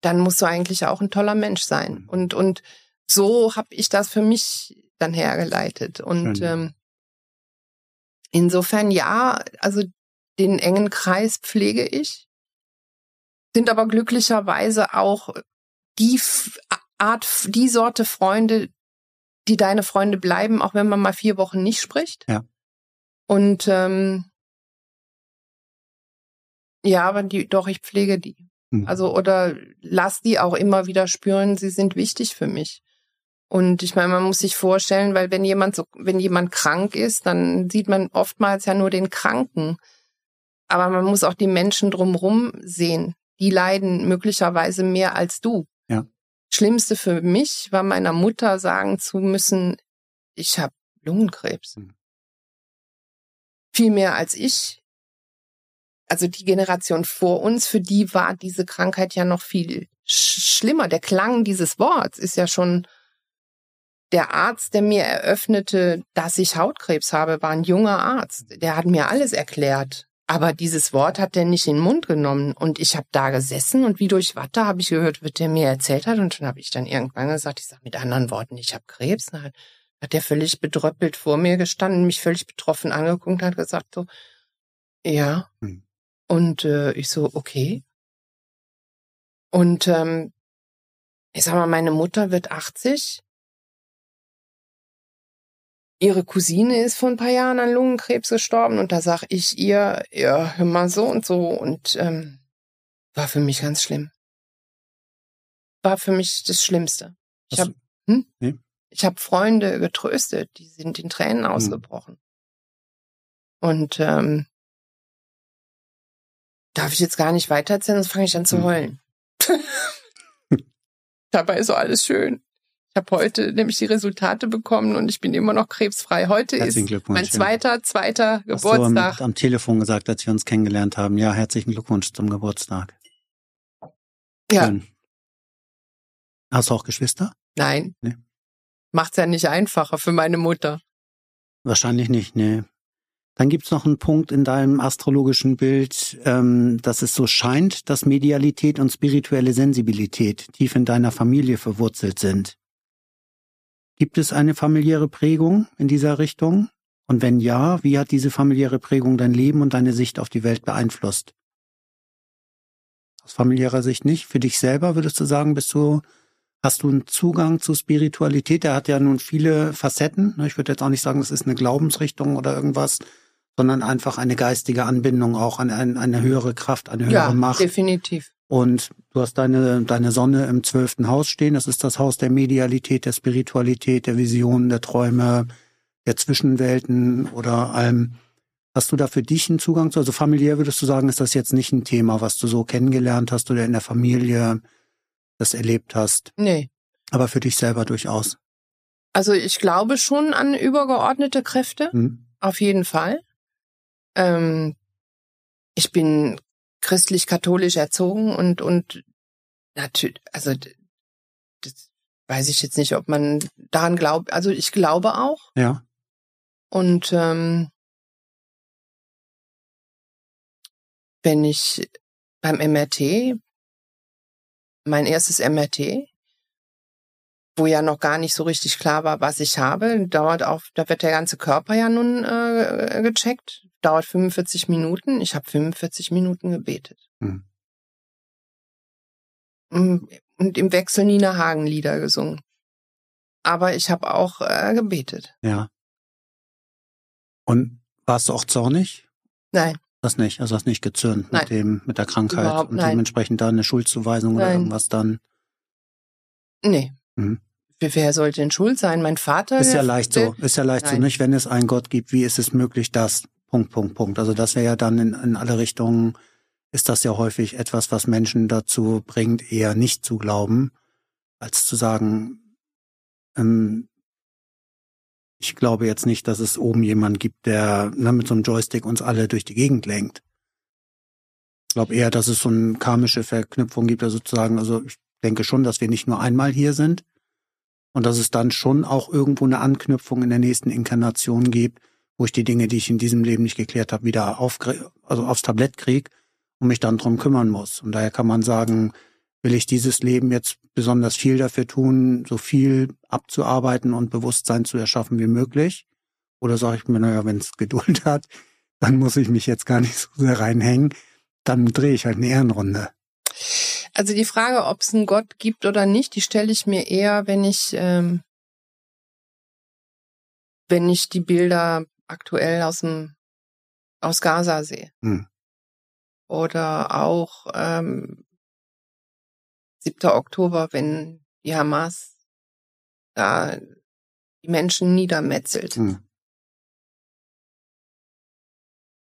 dann musst du eigentlich auch ein toller Mensch sein. Mhm. Und, und so habe ich das für mich dann hergeleitet. Und ähm, insofern ja, also den engen Kreis pflege ich, sind aber glücklicherweise auch die Art, die Sorte Freunde, die deine Freunde bleiben, auch wenn man mal vier Wochen nicht spricht. Ja. Und ähm, ja, aber die, doch, ich pflege die. Mhm. Also oder lass die auch immer wieder spüren, sie sind wichtig für mich. Und ich meine, man muss sich vorstellen, weil wenn jemand so, wenn jemand krank ist, dann sieht man oftmals ja nur den Kranken. Aber man muss auch die Menschen drumherum sehen. Die leiden möglicherweise mehr als du. Ja. Schlimmste für mich war meiner Mutter sagen zu müssen, ich habe Lungenkrebs. Mhm. Viel mehr als ich also die Generation vor uns, für die war diese Krankheit ja noch viel schlimmer. Der Klang dieses Worts ist ja schon der Arzt, der mir eröffnete, dass ich Hautkrebs habe, war ein junger Arzt. Der hat mir alles erklärt. Aber dieses Wort hat er nicht in den Mund genommen. Und ich habe da gesessen und wie durch Watte habe ich gehört, was der mir erzählt hat. Und dann habe ich dann irgendwann gesagt, ich sage mit anderen Worten, ich habe Krebs. Dann hat der völlig bedröppelt vor mir gestanden, mich völlig betroffen angeguckt und hat gesagt so, ja, hm. Und äh, ich so, okay. Und ähm, ich sag mal, meine Mutter wird 80. Ihre Cousine ist vor ein paar Jahren an Lungenkrebs gestorben und da sag ich ihr, ja, hör mal so und so und ähm, war für mich ganz schlimm. War für mich das Schlimmste. Ich habe hm? nee. ich hab Freunde getröstet, die sind in Tränen hm. ausgebrochen. Und ähm, darf ich jetzt gar nicht weitererzählen, sonst fange ich an zu hm. heulen. Dabei ist so alles schön. Ich habe heute nämlich die Resultate bekommen und ich bin immer noch krebsfrei. Heute ist mein zweiter, zweiter Hast Geburtstag. Du am, am Telefon gesagt, als wir uns kennengelernt haben. Ja, herzlichen Glückwunsch zum Geburtstag. Ja. Schön. Hast du auch Geschwister? Nein. Nee. Macht's ja nicht einfacher für meine Mutter. Wahrscheinlich nicht, nee. Dann gibt's noch einen Punkt in deinem astrologischen Bild, ähm, dass es so scheint, dass Medialität und spirituelle Sensibilität tief in deiner Familie verwurzelt sind. Gibt es eine familiäre Prägung in dieser Richtung? Und wenn ja, wie hat diese familiäre Prägung dein Leben und deine Sicht auf die Welt beeinflusst? Aus familiärer Sicht nicht. Für dich selber würdest du sagen, bist du, hast du einen Zugang zu Spiritualität? Der hat ja nun viele Facetten. Ich würde jetzt auch nicht sagen, das ist eine Glaubensrichtung oder irgendwas, sondern einfach eine geistige Anbindung auch an ein, eine höhere Kraft, eine höhere ja, Macht. definitiv. Und du hast deine, deine Sonne im zwölften Haus stehen. Das ist das Haus der Medialität, der Spiritualität, der Visionen, der Träume, der Zwischenwelten oder allem. Hast du da für dich einen Zugang zu? Also familiär würdest du sagen, ist das jetzt nicht ein Thema, was du so kennengelernt hast oder in der Familie das erlebt hast? Nee. Aber für dich selber durchaus. Also ich glaube schon an übergeordnete Kräfte, hm. auf jeden Fall. Ähm, ich bin christlich-katholisch erzogen und und natürlich, also das weiß ich jetzt nicht, ob man daran glaubt. Also ich glaube auch. Ja. Und ähm, wenn ich beim MRT, mein erstes MRT, wo ja noch gar nicht so richtig klar war, was ich habe, dauert auch, da wird der ganze Körper ja nun äh, gecheckt, dauert 45 Minuten. Ich habe 45 Minuten gebetet. Mhm. Und im Wechsel Nina Hagen Lieder gesungen. Aber ich habe auch äh, gebetet. Ja. Und warst du auch zornig? Nein. Das nicht, also hast nicht gezürnt mit dem, mit der Krankheit Überhaupt, und nein. dementsprechend da eine Schuldzuweisung nein. oder irgendwas dann. Nee. Mhm. Wer sollte denn schuld sein? Mein Vater? Ist ja leicht so, ist ja leicht nein. so, nicht? Wenn es einen Gott gibt, wie ist es möglich, dass, Punkt, Punkt, Punkt. Also das wäre ja dann in, in alle Richtungen, ist das ja häufig etwas, was Menschen dazu bringt, eher nicht zu glauben, als zu sagen, ähm, ich glaube jetzt nicht, dass es oben jemand gibt, der ne, mit so einem Joystick uns alle durch die Gegend lenkt. Ich glaube eher, dass es so eine karmische Verknüpfung gibt, also sozusagen, also ich denke schon, dass wir nicht nur einmal hier sind und dass es dann schon auch irgendwo eine Anknüpfung in der nächsten Inkarnation gibt, wo ich die Dinge, die ich in diesem Leben nicht geklärt habe, wieder auf, also aufs Tablett kriege und mich dann drum kümmern muss. Und daher kann man sagen, will ich dieses Leben jetzt besonders viel dafür tun, so viel abzuarbeiten und Bewusstsein zu erschaffen wie möglich? Oder sage ich mir, naja, wenn es Geduld hat, dann muss ich mich jetzt gar nicht so sehr reinhängen. Dann drehe ich halt eine Ehrenrunde. Also die Frage, ob es einen Gott gibt oder nicht, die stelle ich mir eher, wenn ich, ähm, wenn ich die Bilder aktuell aus dem aus Gaza sehe. Hm. Oder auch ähm, 7. Oktober, wenn die Hamas da die Menschen niedermetzelt. Hm.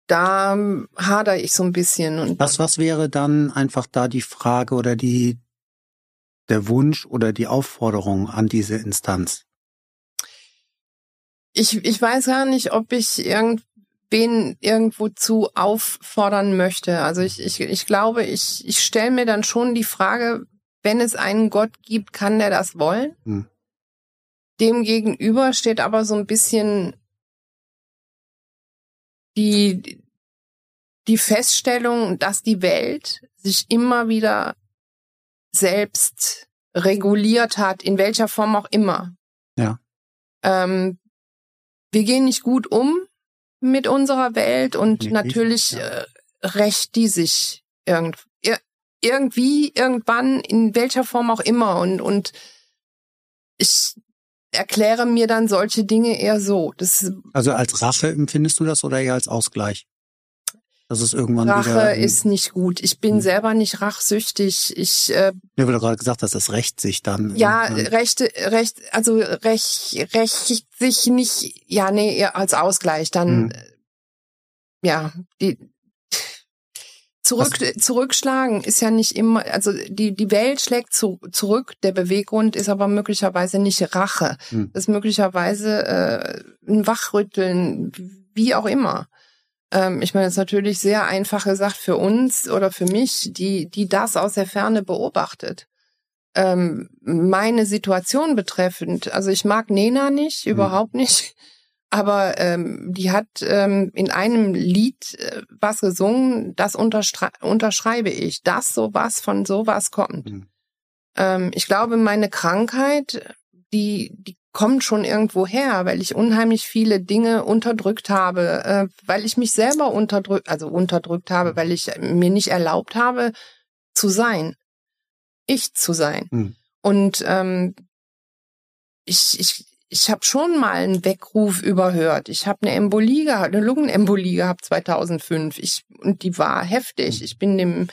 Da hader ich so ein bisschen. Und was, was wäre dann einfach da die Frage oder die, der Wunsch oder die Aufforderung an diese Instanz? Ich, ich weiß gar nicht, ob ich irgendwen irgendwo zu auffordern möchte. Also ich, ich, ich glaube, ich, ich stelle mir dann schon die Frage, wenn es einen Gott gibt, kann der das wollen? Hm. Dem gegenüber steht aber so ein bisschen die, die Feststellung, dass die Welt sich immer wieder selbst reguliert hat, in welcher Form auch immer. Ja. Ähm, wir gehen nicht gut um mit unserer Welt und natürlich ja. äh, rächt die sich irgend, irgendwie, irgendwann, in welcher Form auch immer. Und, und ich erkläre mir dann solche Dinge eher so. Das also als Rache empfindest du das oder eher als Ausgleich? Das ist irgendwann Rache wieder, ist nicht gut. Ich bin hm. selber nicht rachsüchtig. Ich äh, ja, weil du gerade gesagt hast, das rächt sich dann. Ja, rechte, recht, also recht, recht sich nicht. Ja, nee, eher als Ausgleich. Dann hm. ja, die Zurück, Was? zurückschlagen ist ja nicht immer, also die, die Welt schlägt zu, zurück, der Beweggrund ist aber möglicherweise nicht Rache. Hm. Das ist möglicherweise äh, ein Wachrütteln, wie auch immer. Ähm, ich meine, es ist natürlich sehr einfach gesagt für uns oder für mich, die, die das aus der Ferne beobachtet. Ähm, meine Situation betreffend, also ich mag Nena nicht, hm. überhaupt nicht aber ähm, die hat ähm, in einem Lied äh, was gesungen, das unterschreibe ich, dass sowas von sowas kommt. Mhm. Ähm, ich glaube, meine Krankheit, die, die kommt schon irgendwo her, weil ich unheimlich viele Dinge unterdrückt habe, äh, weil ich mich selber unterdrückt, also unterdrückt habe, mhm. weil ich mir nicht erlaubt habe, zu sein, ich zu sein. Mhm. Und ähm, ich, ich, ich habe schon mal einen Weckruf überhört. Ich habe eine Embolie gehabt, eine Lungenembolie gehabt 2005. Ich und die war heftig. Ich bin dem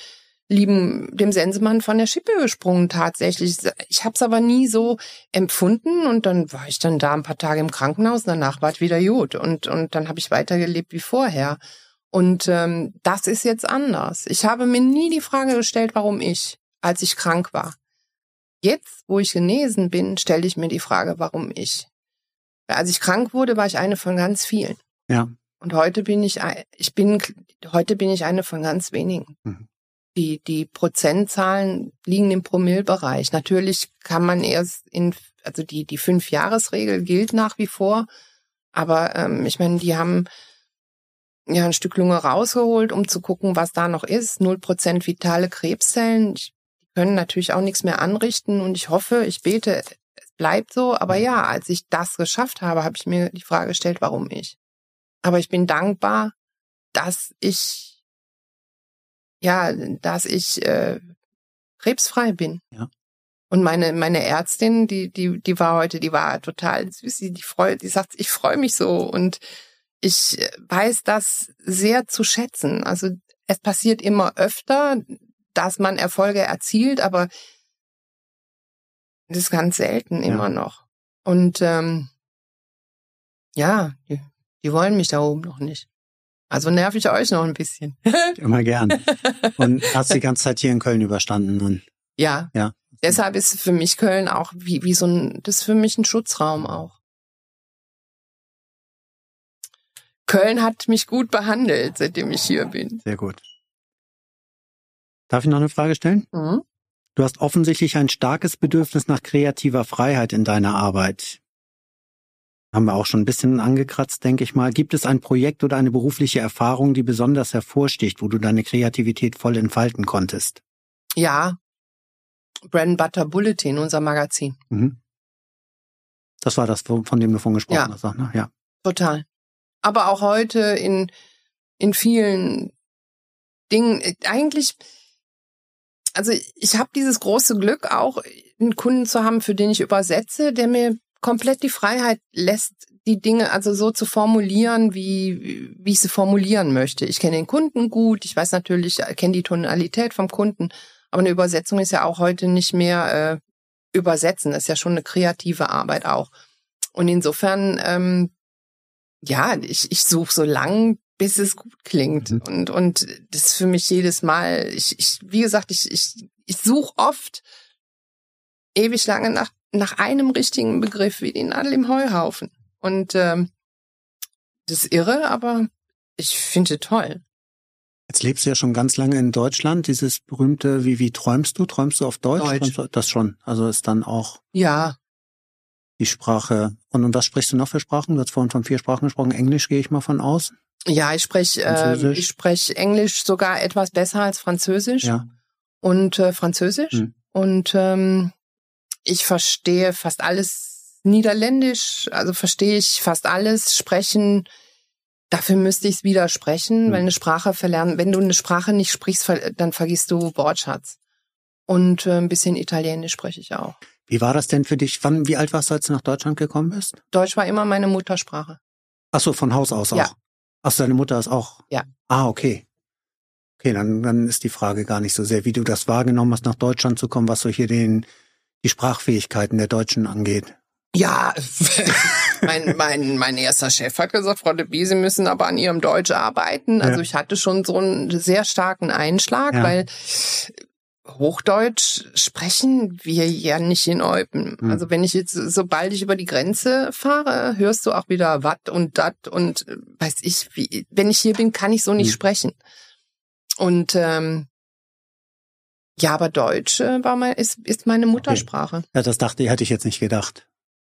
lieben dem Sensemann von der Schippe gesprungen tatsächlich. Ich habe es aber nie so empfunden und dann war ich dann da ein paar Tage im Krankenhaus. Danach war es wieder gut und und dann habe ich weitergelebt wie vorher. Und ähm, das ist jetzt anders. Ich habe mir nie die Frage gestellt, warum ich, als ich krank war. jetzt, wo ich genesen bin, stelle ich mir die Frage, warum ich. Als ich krank wurde, war ich eine von ganz vielen. Ja. Und heute bin ich, ich bin, heute bin ich eine von ganz wenigen. Mhm. Die, die Prozentzahlen liegen im Promillbereich. Natürlich kann man erst in, also die, die Fünf-Jahres-Regel gilt nach wie vor. Aber ähm, ich meine, die haben ja ein Stück Lunge rausgeholt, um zu gucken, was da noch ist. Null Prozent vitale Krebszellen. Die können natürlich auch nichts mehr anrichten. Und ich hoffe, ich bete, bleibt so. Aber ja, als ich das geschafft habe, habe ich mir die Frage gestellt, warum ich. Aber ich bin dankbar, dass ich ja, dass ich äh, krebsfrei bin. Ja. Und meine meine Ärztin, die die die war heute, die war total süß, die, die freut, die sagt, ich freue mich so und ich weiß das sehr zu schätzen. Also es passiert immer öfter, dass man Erfolge erzielt, aber das ist ganz selten immer ja. noch. Und ähm, ja, die, die wollen mich da oben noch nicht. Also nerv ich euch noch ein bisschen. Immer gern. Und hast die ganze Zeit hier in Köln überstanden und ja. Ja. Deshalb ist für mich Köln auch wie, wie so ein, das ist für mich ein Schutzraum auch. Köln hat mich gut behandelt, seitdem ich hier bin. Sehr gut. Darf ich noch eine Frage stellen? Mhm. Du hast offensichtlich ein starkes Bedürfnis nach kreativer Freiheit in deiner Arbeit haben wir auch schon ein bisschen angekratzt, denke ich mal. Gibt es ein Projekt oder eine berufliche Erfahrung, die besonders hervorsticht, wo du deine Kreativität voll entfalten konntest? Ja. Brand Butter Bulletin, unser Magazin. Mhm. Das war das, von dem du von gesprochen ja. hast, ne? Ja. Total. Aber auch heute in, in vielen Dingen, eigentlich, also ich habe dieses große Glück, auch einen Kunden zu haben, für den ich übersetze, der mir komplett die Freiheit lässt, die Dinge also so zu formulieren, wie, wie ich sie formulieren möchte. Ich kenne den Kunden gut, ich weiß natürlich, kenne die Tonalität vom Kunden, aber eine Übersetzung ist ja auch heute nicht mehr äh, übersetzen, das ist ja schon eine kreative Arbeit auch. Und insofern, ähm, ja, ich, ich suche so lang, bis es gut klingt. Mhm. Und, und das ist für mich jedes Mal, ich, ich wie gesagt, ich, ich, ich suche oft ewig lange nach nach einem richtigen Begriff wie die Nadel im Heuhaufen. Und ähm, das ist irre, aber ich finde toll. Jetzt lebst du ja schon ganz lange in Deutschland. Dieses berühmte, wie, wie träumst du? Träumst du auf Deutsch? Deutsch. Du, das schon. Also ist dann auch. Ja. Die Sprache. Und, und was sprichst du noch für Sprachen? Du hast vorhin von vier Sprachen gesprochen. Englisch gehe ich mal von aus. Ja, ich spreche äh, ich spreche Englisch sogar etwas besser als Französisch. Ja. Und äh, Französisch. Hm. Und ähm, ich verstehe fast alles Niederländisch, also verstehe ich fast alles. Sprechen, dafür müsste ich es wieder sprechen, mhm. weil eine Sprache verlernen, wenn du eine Sprache nicht sprichst, dann vergisst du Wortschatz. Und äh, ein bisschen Italienisch spreche ich auch. Wie war das denn für dich? Wann, wie alt warst du, als du nach Deutschland gekommen bist? Deutsch war immer meine Muttersprache. Ach so, von Haus aus auch? Ja. Ach so, deine Mutter ist auch? Ja. Ah, okay. Okay, dann, dann ist die Frage gar nicht so sehr, wie du das wahrgenommen hast, nach Deutschland zu kommen, was so hier den, die Sprachfähigkeiten der Deutschen angeht? Ja, mein, mein, mein erster Chef hat gesagt, Frau de Sie müssen aber an Ihrem Deutsch arbeiten. Also ja. ich hatte schon so einen sehr starken Einschlag, ja. weil Hochdeutsch sprechen wir ja nicht in Eupen. Hm. Also wenn ich jetzt, sobald ich über die Grenze fahre, hörst du auch wieder wat und dat und äh, weiß ich, wie, wenn ich hier bin, kann ich so nicht hm. sprechen. Und ähm, ja, aber Deutsch äh, war mein, ist, ist meine Muttersprache. Okay. Ja, das dachte ich, hätte ich jetzt nicht gedacht.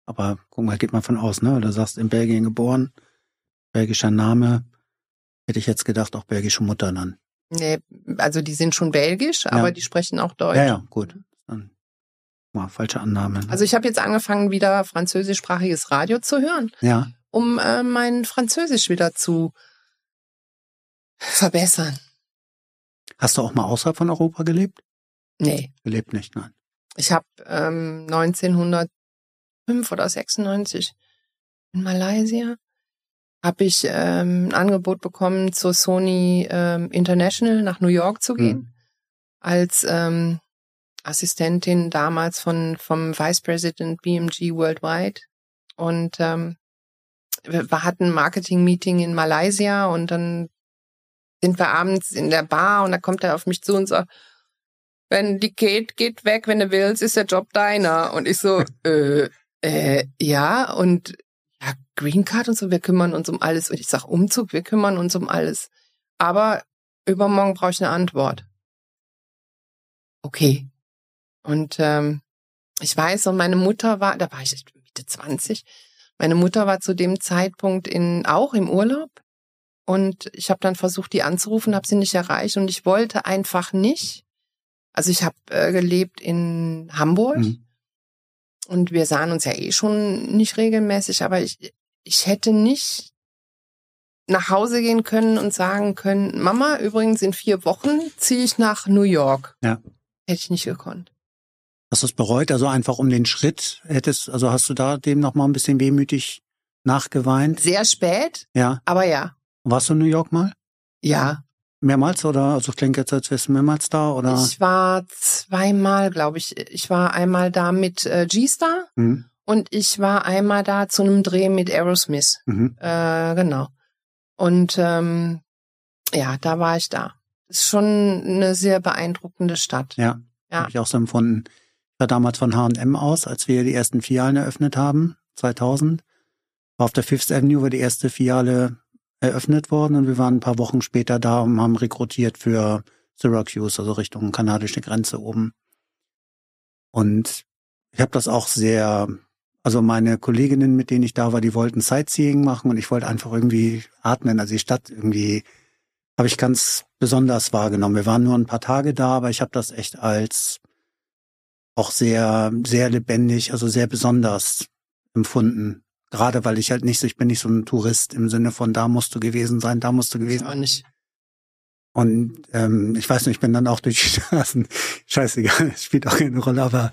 Aber guck mal, geht mal von aus, ne? Du sagst in Belgien geboren, belgischer Name. Hätte ich jetzt gedacht, auch belgische Mutter dann. Nee, also die sind schon belgisch, ja. aber die sprechen auch Deutsch. Ja, ja, gut. Dann mal falsche Annahme. Ne? Also ich habe jetzt angefangen, wieder französischsprachiges Radio zu hören. Ja. Um äh, mein Französisch wieder zu verbessern. Hast du auch mal außerhalb von Europa gelebt? Nee. Gelebt nicht, nein. Ich habe ähm, 1905 oder 96 in Malaysia habe ich ähm, ein Angebot bekommen, zur Sony ähm, International nach New York zu gehen. Mhm. Als ähm, Assistentin damals von vom Vice President BMG Worldwide. Und ähm, wir hatten ein Marketing-Meeting in Malaysia und dann sind wir abends in der Bar und da kommt er auf mich zu und sagt, wenn die Kate geht weg, wenn du willst, ist der Job deiner. Und ich so, äh, äh, ja, und Green Card und so, wir kümmern uns um alles. Und ich sag Umzug, wir kümmern uns um alles. Aber übermorgen brauche ich eine Antwort. Okay. Und ähm, ich weiß, und meine Mutter war, da war ich Mitte 20, meine Mutter war zu dem Zeitpunkt in auch im Urlaub und ich habe dann versucht, die anzurufen, habe sie nicht erreicht und ich wollte einfach nicht. Also ich habe äh, gelebt in Hamburg mhm. und wir sahen uns ja eh schon nicht regelmäßig, aber ich, ich hätte nicht nach Hause gehen können und sagen können, Mama, übrigens in vier Wochen ziehe ich nach New York. Ja. Hätte ich nicht gekonnt. Hast du es bereut? Also einfach um den Schritt hättest, also hast du da dem noch mal ein bisschen wehmütig nachgeweint? Sehr spät. Ja. Aber ja. Warst du in New York mal? Ja. Mehrmals oder? Also klingt jetzt, als wärst du mehrmals da oder? Ich war zweimal, glaube ich. Ich war einmal da mit äh, G-Star mhm. Und ich war einmal da zu einem Dreh mit Aerosmith. Mhm. Äh, genau. Und ähm, ja, da war ich da. Ist schon eine sehr beeindruckende Stadt. Ja, ja. habe ich auch so empfunden. Ich war damals von H&M aus, als wir die ersten Filialen eröffnet haben, 2000. War auf der Fifth Avenue, war die erste Filiale eröffnet worden und wir waren ein paar Wochen später da und haben rekrutiert für Syracuse, also Richtung kanadische Grenze oben. Und ich habe das auch sehr, also meine Kolleginnen, mit denen ich da war, die wollten Sightseeing machen und ich wollte einfach irgendwie atmen, also die Stadt irgendwie habe ich ganz besonders wahrgenommen. Wir waren nur ein paar Tage da, aber ich habe das echt als auch sehr, sehr lebendig, also sehr besonders empfunden. Gerade weil ich halt nicht so, ich bin nicht so ein Tourist im Sinne von da musst du gewesen sein, da musst du gewesen sein. Auch nicht. Und ähm, ich weiß nicht, ich bin dann auch durch die Straßen, scheißegal, es spielt auch keine Rolle, aber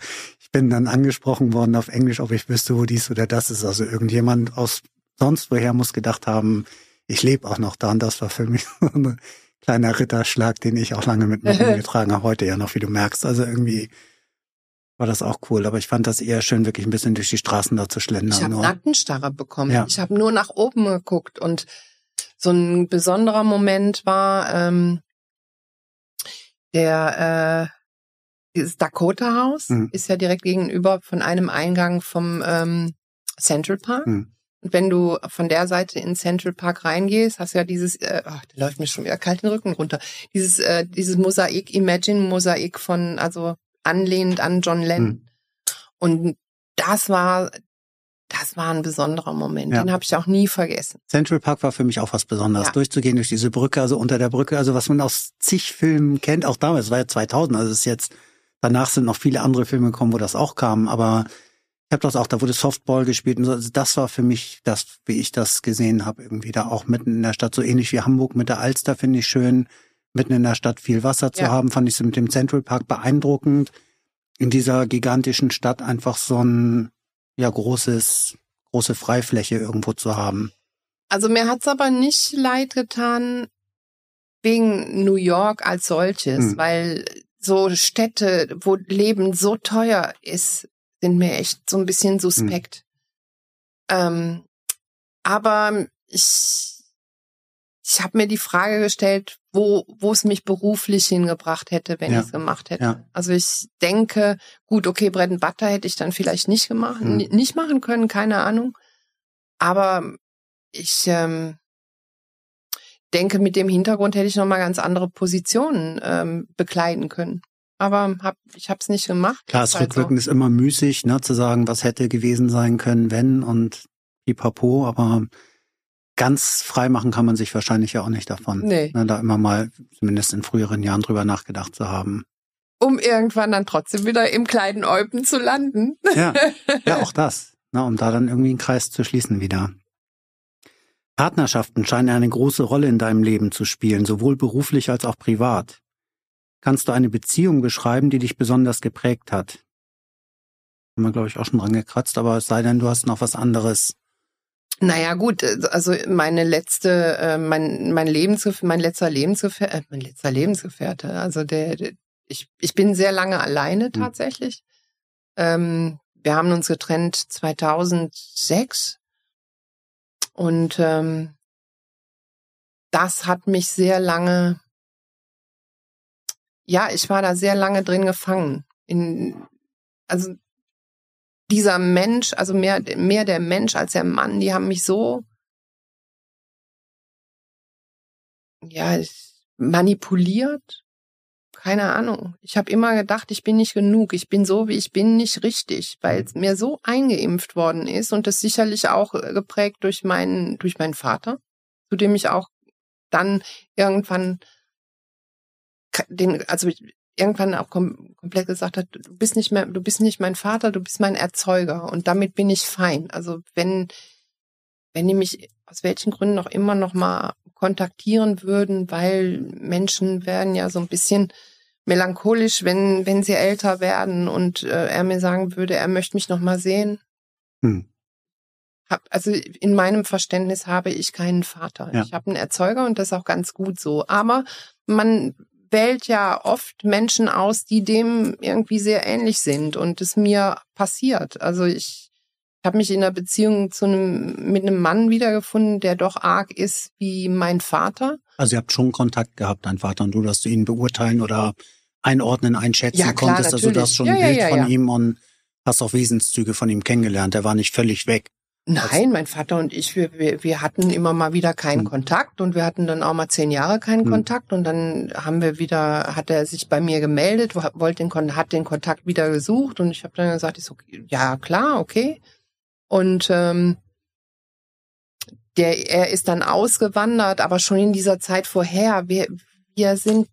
bin dann angesprochen worden auf Englisch, ob ich wüsste, wo dies oder das ist. Also irgendjemand aus sonst woher muss gedacht haben, ich lebe auch noch da und das war für mich so ein kleiner Ritterschlag, den ich auch lange mit mir rumgetragen habe, heute ja noch, wie du merkst. Also irgendwie war das auch cool. Aber ich fand das eher schön, wirklich ein bisschen durch die Straßen da zu schlendern. Ich habe Nackenstarre bekommen. Ja. Ich habe nur nach oben geguckt und so ein besonderer Moment war ähm, der äh, dieses Dakota House mhm. ist ja direkt gegenüber von einem Eingang vom ähm, Central Park. Mhm. Und wenn du von der Seite in Central Park reingehst, hast du ja dieses, äh, oh, der läuft mir schon wieder kalt den Rücken runter, dieses, äh, dieses Mosaik, Imagine-Mosaik von, also anlehnend an John Lennon. Hm. Und das war, das war ein besonderer Moment. Ja. Den habe ich auch nie vergessen. Central Park war für mich auch was Besonderes. Ja. Durchzugehen durch diese Brücke, also unter der Brücke, also was man aus zig Filmen kennt, auch damals, es war ja 2000, also es ist jetzt, danach sind noch viele andere Filme gekommen, wo das auch kam, aber ich habe das auch, da wurde Softball gespielt und so, also das war für mich das, wie ich das gesehen habe, irgendwie da auch mitten in der Stadt, so ähnlich wie Hamburg mit der Alster, finde ich schön mitten in der Stadt viel Wasser zu ja. haben, fand ich mit dem Central Park beeindruckend. In dieser gigantischen Stadt einfach so ein ja großes große Freifläche irgendwo zu haben. Also mir hat's aber nicht leid getan wegen New York als solches, hm. weil so Städte, wo Leben so teuer ist, sind mir echt so ein bisschen suspekt. Hm. Ähm, aber ich ich habe mir die Frage gestellt, wo, wo es mich beruflich hingebracht hätte, wenn ja. ich es gemacht hätte. Ja. Also ich denke, gut, okay, Bread and Butter hätte ich dann vielleicht nicht gemacht, mhm. nicht machen können, keine Ahnung. Aber ich ähm, denke, mit dem Hintergrund hätte ich noch mal ganz andere Positionen ähm, bekleiden können. Aber hab, ich habe es nicht gemacht. Klar, es rückwirkend so. ist immer müßig, ne, zu sagen, was hätte gewesen sein können, wenn und pipapo, aber ganz frei machen kann man sich wahrscheinlich ja auch nicht davon. Nee. Ne, da immer mal, zumindest in früheren Jahren, drüber nachgedacht zu haben. Um irgendwann dann trotzdem wieder im kleinen Eupen zu landen. Ja, ja auch das. Ne, um da dann irgendwie einen Kreis zu schließen wieder. Partnerschaften scheinen eine große Rolle in deinem Leben zu spielen, sowohl beruflich als auch privat. Kannst du eine Beziehung beschreiben, die dich besonders geprägt hat? Haben wir, glaube ich, auch schon dran gekratzt, aber es sei denn, du hast noch was anderes naja, gut, äh, also meine letzte, äh, mein, mein Lebensgefährte, mein letzter Lebensgefährte, äh, mein letzter Lebensgefährte, also der, der, ich, ich bin sehr lange alleine hm. tatsächlich. Mhm. Ähm, wir haben uns getrennt 2006 und ähm, das hat mich sehr lange ja, ich war da sehr lange drin gefangen. In, also dieser Mensch, also mehr, mehr der Mensch als der Mann, die haben mich so, ja, manipuliert. Keine Ahnung. Ich habe immer gedacht, ich bin nicht genug. Ich bin so, wie ich bin, nicht richtig, weil es mir so eingeimpft worden ist und das sicherlich auch geprägt durch meinen, durch meinen Vater, zu dem ich auch dann irgendwann den, also irgendwann auch kom komplett gesagt hat, du bist nicht mehr, du bist nicht mein Vater, du bist mein Erzeuger und damit bin ich fein. Also wenn, wenn die mich aus welchen Gründen auch immer noch mal kontaktieren würden, weil Menschen werden ja so ein bisschen melancholisch, wenn, wenn sie älter werden und äh, er mir sagen würde, er möchte mich noch mal sehen. Hm. Hab, also in meinem Verständnis habe ich keinen Vater. Ja. Ich habe einen Erzeuger und das ist auch ganz gut so. Aber man wählt ja oft Menschen aus, die dem irgendwie sehr ähnlich sind und es mir passiert. Also ich habe mich in einer Beziehung zu einem mit einem Mann wiedergefunden, der doch arg ist wie mein Vater. Also ihr habt schon Kontakt gehabt, dein Vater und du, dass du ihn beurteilen oder einordnen, einschätzen ja, klar, konntest. Natürlich. Also du hast schon ja, ein Bild ja, von ihm und hast auch Wesenszüge von ihm kennengelernt. Er war nicht völlig weg. Nein, mein Vater und ich, wir, wir, wir hatten immer mal wieder keinen mhm. Kontakt und wir hatten dann auch mal zehn Jahre keinen mhm. Kontakt und dann haben wir wieder, hat er sich bei mir gemeldet, wollte den, hat den Kontakt wieder gesucht und ich habe dann gesagt, ich so, ja klar, okay. Und ähm, der, er ist dann ausgewandert, aber schon in dieser Zeit vorher. Wir, wir sind,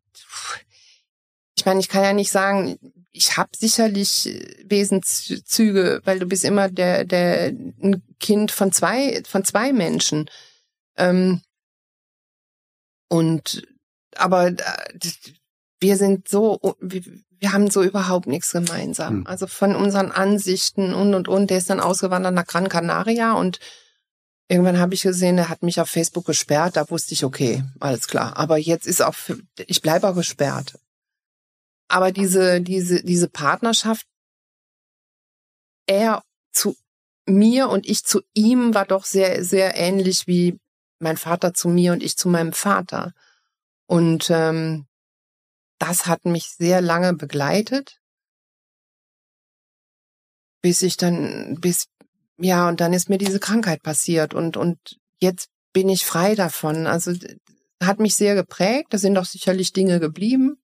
ich meine, ich kann ja nicht sagen, ich habe sicherlich äh, Wesenszüge, weil du bist immer der, der ein Kind von zwei, von zwei Menschen. Ähm, und aber äh, wir sind so, wir, wir haben so überhaupt nichts gemeinsam. Hm. Also von unseren Ansichten und und und. Der ist dann ausgewandert nach Gran Canaria und irgendwann habe ich gesehen, er hat mich auf Facebook gesperrt. Da wusste ich, okay, alles klar. Aber jetzt ist auch, für, ich bleibe auch gesperrt. Aber diese, diese, diese Partnerschaft, er zu mir und ich zu ihm war doch sehr, sehr ähnlich wie mein Vater zu mir und ich zu meinem Vater. Und ähm, das hat mich sehr lange begleitet, bis ich dann, bis, ja, und dann ist mir diese Krankheit passiert und, und jetzt bin ich frei davon. Also hat mich sehr geprägt. Da sind auch sicherlich Dinge geblieben.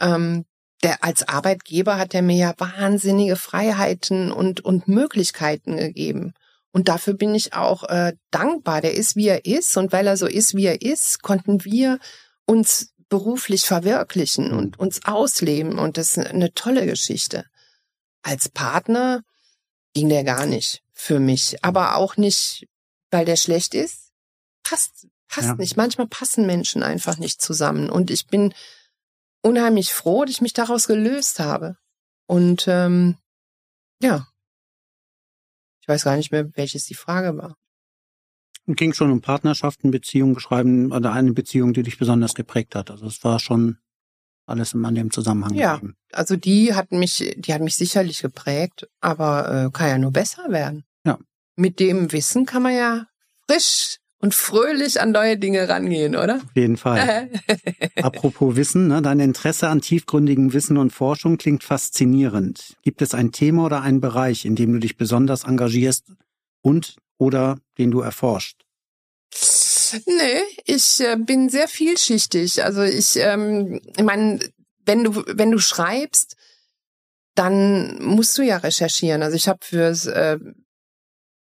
Ähm, der als Arbeitgeber hat er mir ja wahnsinnige Freiheiten und und Möglichkeiten gegeben. Und dafür bin ich auch äh, dankbar. Der ist, wie er ist. Und weil er so ist, wie er ist, konnten wir uns beruflich verwirklichen und uns ausleben. Und das ist eine tolle Geschichte. Als Partner ging der gar nicht für mich. Aber auch nicht, weil der schlecht ist. Passt, passt ja. nicht. Manchmal passen Menschen einfach nicht zusammen. Und ich bin unheimlich froh, dass ich mich daraus gelöst habe. Und ähm, ja, ich weiß gar nicht mehr, welches die Frage war. Und ging schon um Partnerschaften, Beziehungen beschreiben oder eine Beziehung, die dich besonders geprägt hat. Also es war schon alles in dem Zusammenhang. Ja, gegeben. also die hat mich, die hat mich sicherlich geprägt, aber äh, kann ja nur besser werden. Ja. Mit dem Wissen kann man ja frisch und fröhlich an neue Dinge rangehen, oder? Auf jeden Fall. Apropos Wissen, ne, dein Interesse an tiefgründigem Wissen und Forschung klingt faszinierend. Gibt es ein Thema oder einen Bereich, in dem du dich besonders engagierst und oder den du erforscht? Nee, ich äh, bin sehr vielschichtig. Also ich, ähm, ich meine, wenn du wenn du schreibst, dann musst du ja recherchieren. Also ich habe fürs äh,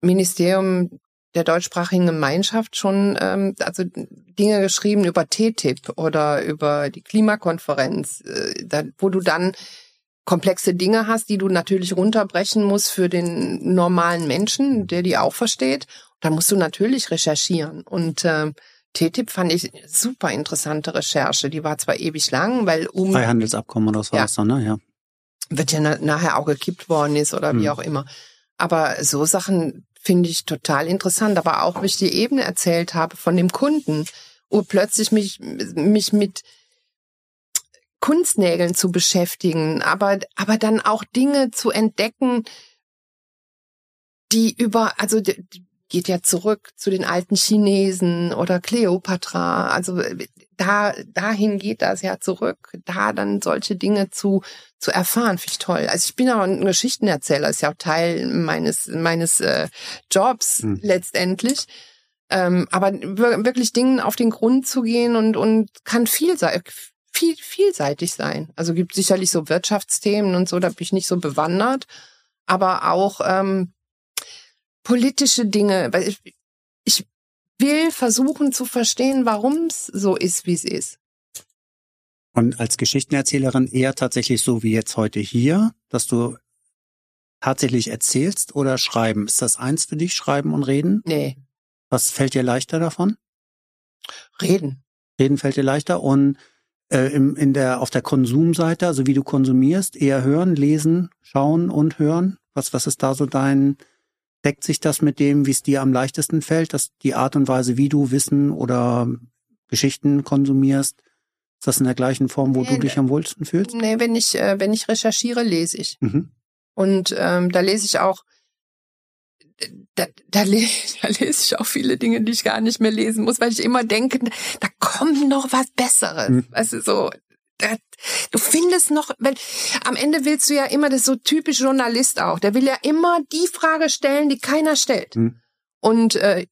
Ministerium der deutschsprachigen Gemeinschaft schon ähm, also Dinge geschrieben über TTIP oder über die Klimakonferenz, äh, da, wo du dann komplexe Dinge hast, die du natürlich runterbrechen musst für den normalen Menschen, der die auch versteht. Da musst du natürlich recherchieren. Und äh, TTIP fand ich super interessante Recherche. Die war zwar ewig lang, weil um Freihandelsabkommen oder was war ja, das dann, ne? Ja. Wird ja na nachher auch gekippt worden ist oder hm. wie auch immer. Aber so Sachen finde ich total interessant. Aber auch, wie ich die Ebene erzählt habe von dem Kunden, plötzlich mich, mich mit Kunstnägeln zu beschäftigen, aber, aber dann auch Dinge zu entdecken, die über, also die geht ja zurück zu den alten Chinesen oder Cleopatra. Also da, dahin geht das ja zurück, da dann solche Dinge zu, zu erfahren, finde ich toll. Also ich bin auch ein Geschichtenerzähler, ist ja auch Teil meines, meines äh, Jobs hm. letztendlich. Ähm, aber wirklich Dingen auf den Grund zu gehen und, und kann viel, viel, vielseitig sein. Also gibt sicherlich so Wirtschaftsthemen und so, da bin ich nicht so bewandert, aber auch ähm, politische Dinge. Weil ich, ich will versuchen zu verstehen, warum es so ist, wie es ist. Und als Geschichtenerzählerin eher tatsächlich so wie jetzt heute hier, dass du tatsächlich erzählst oder schreiben? Ist das eins für dich, schreiben und reden? Nee. Was fällt dir leichter davon? Reden. Reden fällt dir leichter und äh, im, in der, auf der Konsumseite, also wie du konsumierst, eher hören, lesen, schauen und hören? Was, was ist da so dein, deckt sich das mit dem, wie es dir am leichtesten fällt, dass die Art und Weise, wie du Wissen oder Geschichten konsumierst, ist das in der gleichen Form, wo nee, du dich am wohlsten fühlst? Nee, wenn ich, äh, wenn ich recherchiere, lese ich. Mhm. Und ähm, da lese ich auch da, da, le da lese ich auch viele Dinge, die ich gar nicht mehr lesen muss, weil ich immer denke, da kommt noch was Besseres. Hm. Weißt du, so, da, du findest noch, weil am Ende willst du ja immer, das ist so typisch Journalist auch, der will ja immer die Frage stellen, die keiner stellt. Hm. Und äh,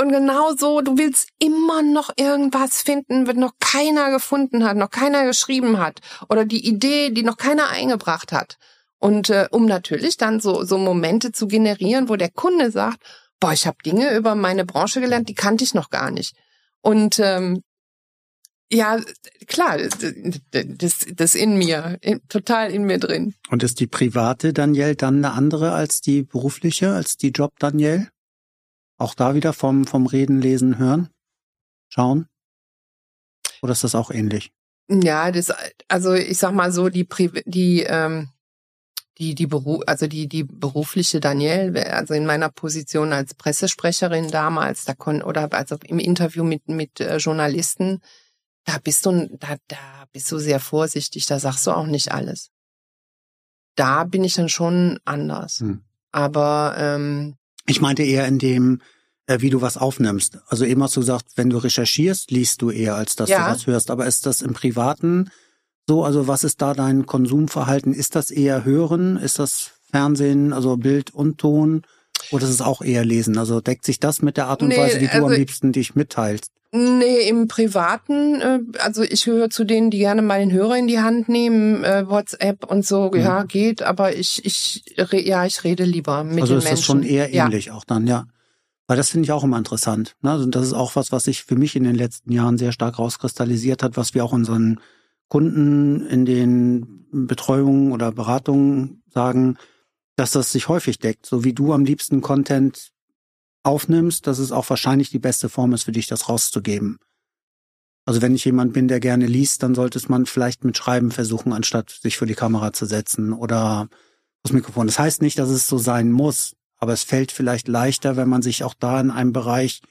und genau so, du willst immer noch irgendwas finden, was noch keiner gefunden hat, noch keiner geschrieben hat. Oder die Idee, die noch keiner eingebracht hat. Und äh, um natürlich dann so, so Momente zu generieren, wo der Kunde sagt, boah, ich habe Dinge über meine Branche gelernt, die kannte ich noch gar nicht. Und ähm, ja, klar, das, das in mir, total in mir drin. Und ist die private Danielle dann eine andere als die berufliche, als die Job Danielle? Auch da wieder vom, vom Reden, Lesen, Hören, Schauen? Oder ist das auch ähnlich? Ja, das, also ich sag mal so, die, die ähm, die die Beruf, also die die berufliche Danielle, also in meiner Position als Pressesprecherin damals, da kon oder also im Interview mit mit äh, Journalisten, da bist du da da bist du sehr vorsichtig, da sagst du auch nicht alles. Da bin ich dann schon anders. Hm. Aber ähm, ich meinte eher in dem äh, wie du was aufnimmst. Also eben hast du gesagt, wenn du recherchierst, liest du eher, als dass ja. du was hörst. Aber ist das im Privaten so, also was ist da dein Konsumverhalten? Ist das eher Hören? Ist das Fernsehen, also Bild und Ton? Oder ist es auch eher Lesen? Also deckt sich das mit der Art und nee, Weise, wie du also, am liebsten dich mitteilst? Nee, im Privaten, äh, also ich gehöre zu denen, die gerne mal den Hörer in die Hand nehmen, äh, WhatsApp und so, ja, ja geht, aber ich, ich, ja, ich rede lieber mit also den Menschen. Also ist das schon eher ähnlich ja. auch dann, ja. Weil das finde ich auch immer interessant. Ne? Also das ist auch was, was sich für mich in den letzten Jahren sehr stark rauskristallisiert hat, was wir auch unseren Kunden in den Betreuungen oder Beratungen sagen, dass das sich häufig deckt. So wie du am liebsten Content aufnimmst, dass es auch wahrscheinlich die beste Form ist für dich, das rauszugeben. Also wenn ich jemand bin, der gerne liest, dann sollte es man vielleicht mit Schreiben versuchen, anstatt sich für die Kamera zu setzen oder das Mikrofon. Das heißt nicht, dass es so sein muss, aber es fällt vielleicht leichter, wenn man sich auch da in einem Bereich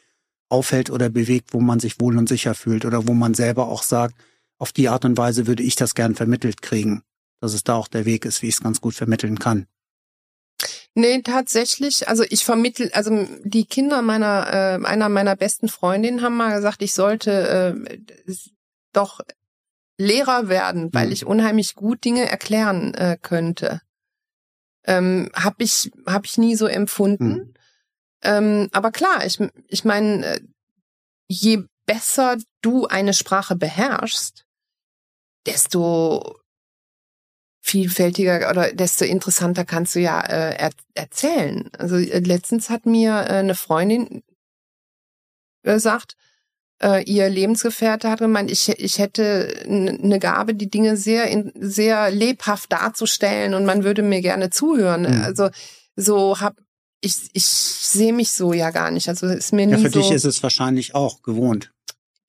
aufhält oder bewegt, wo man sich wohl und sicher fühlt oder wo man selber auch sagt, auf die Art und Weise würde ich das gern vermittelt kriegen, dass es da auch der Weg ist, wie ich es ganz gut vermitteln kann. Nee, tatsächlich. Also ich vermittel, also die Kinder meiner, äh, einer meiner besten Freundinnen haben mal gesagt, ich sollte äh, doch Lehrer werden, weil mhm. ich unheimlich gut Dinge erklären äh, könnte. Ähm, hab ich hab ich nie so empfunden. Mhm. Ähm, aber klar, ich ich meine, äh, je besser du eine Sprache beherrschst, desto vielfältiger oder desto interessanter kannst du ja äh, er erzählen. Also äh, letztens hat mir äh, eine Freundin gesagt, äh, ihr Lebensgefährte hat gemeint, ich, ich hätte eine Gabe, die Dinge sehr in, sehr lebhaft darzustellen und man würde mir gerne zuhören. Mhm. Also so hab ich ich sehe mich so ja gar nicht. Also ist mir nie ja, für so dich ist es wahrscheinlich auch gewohnt.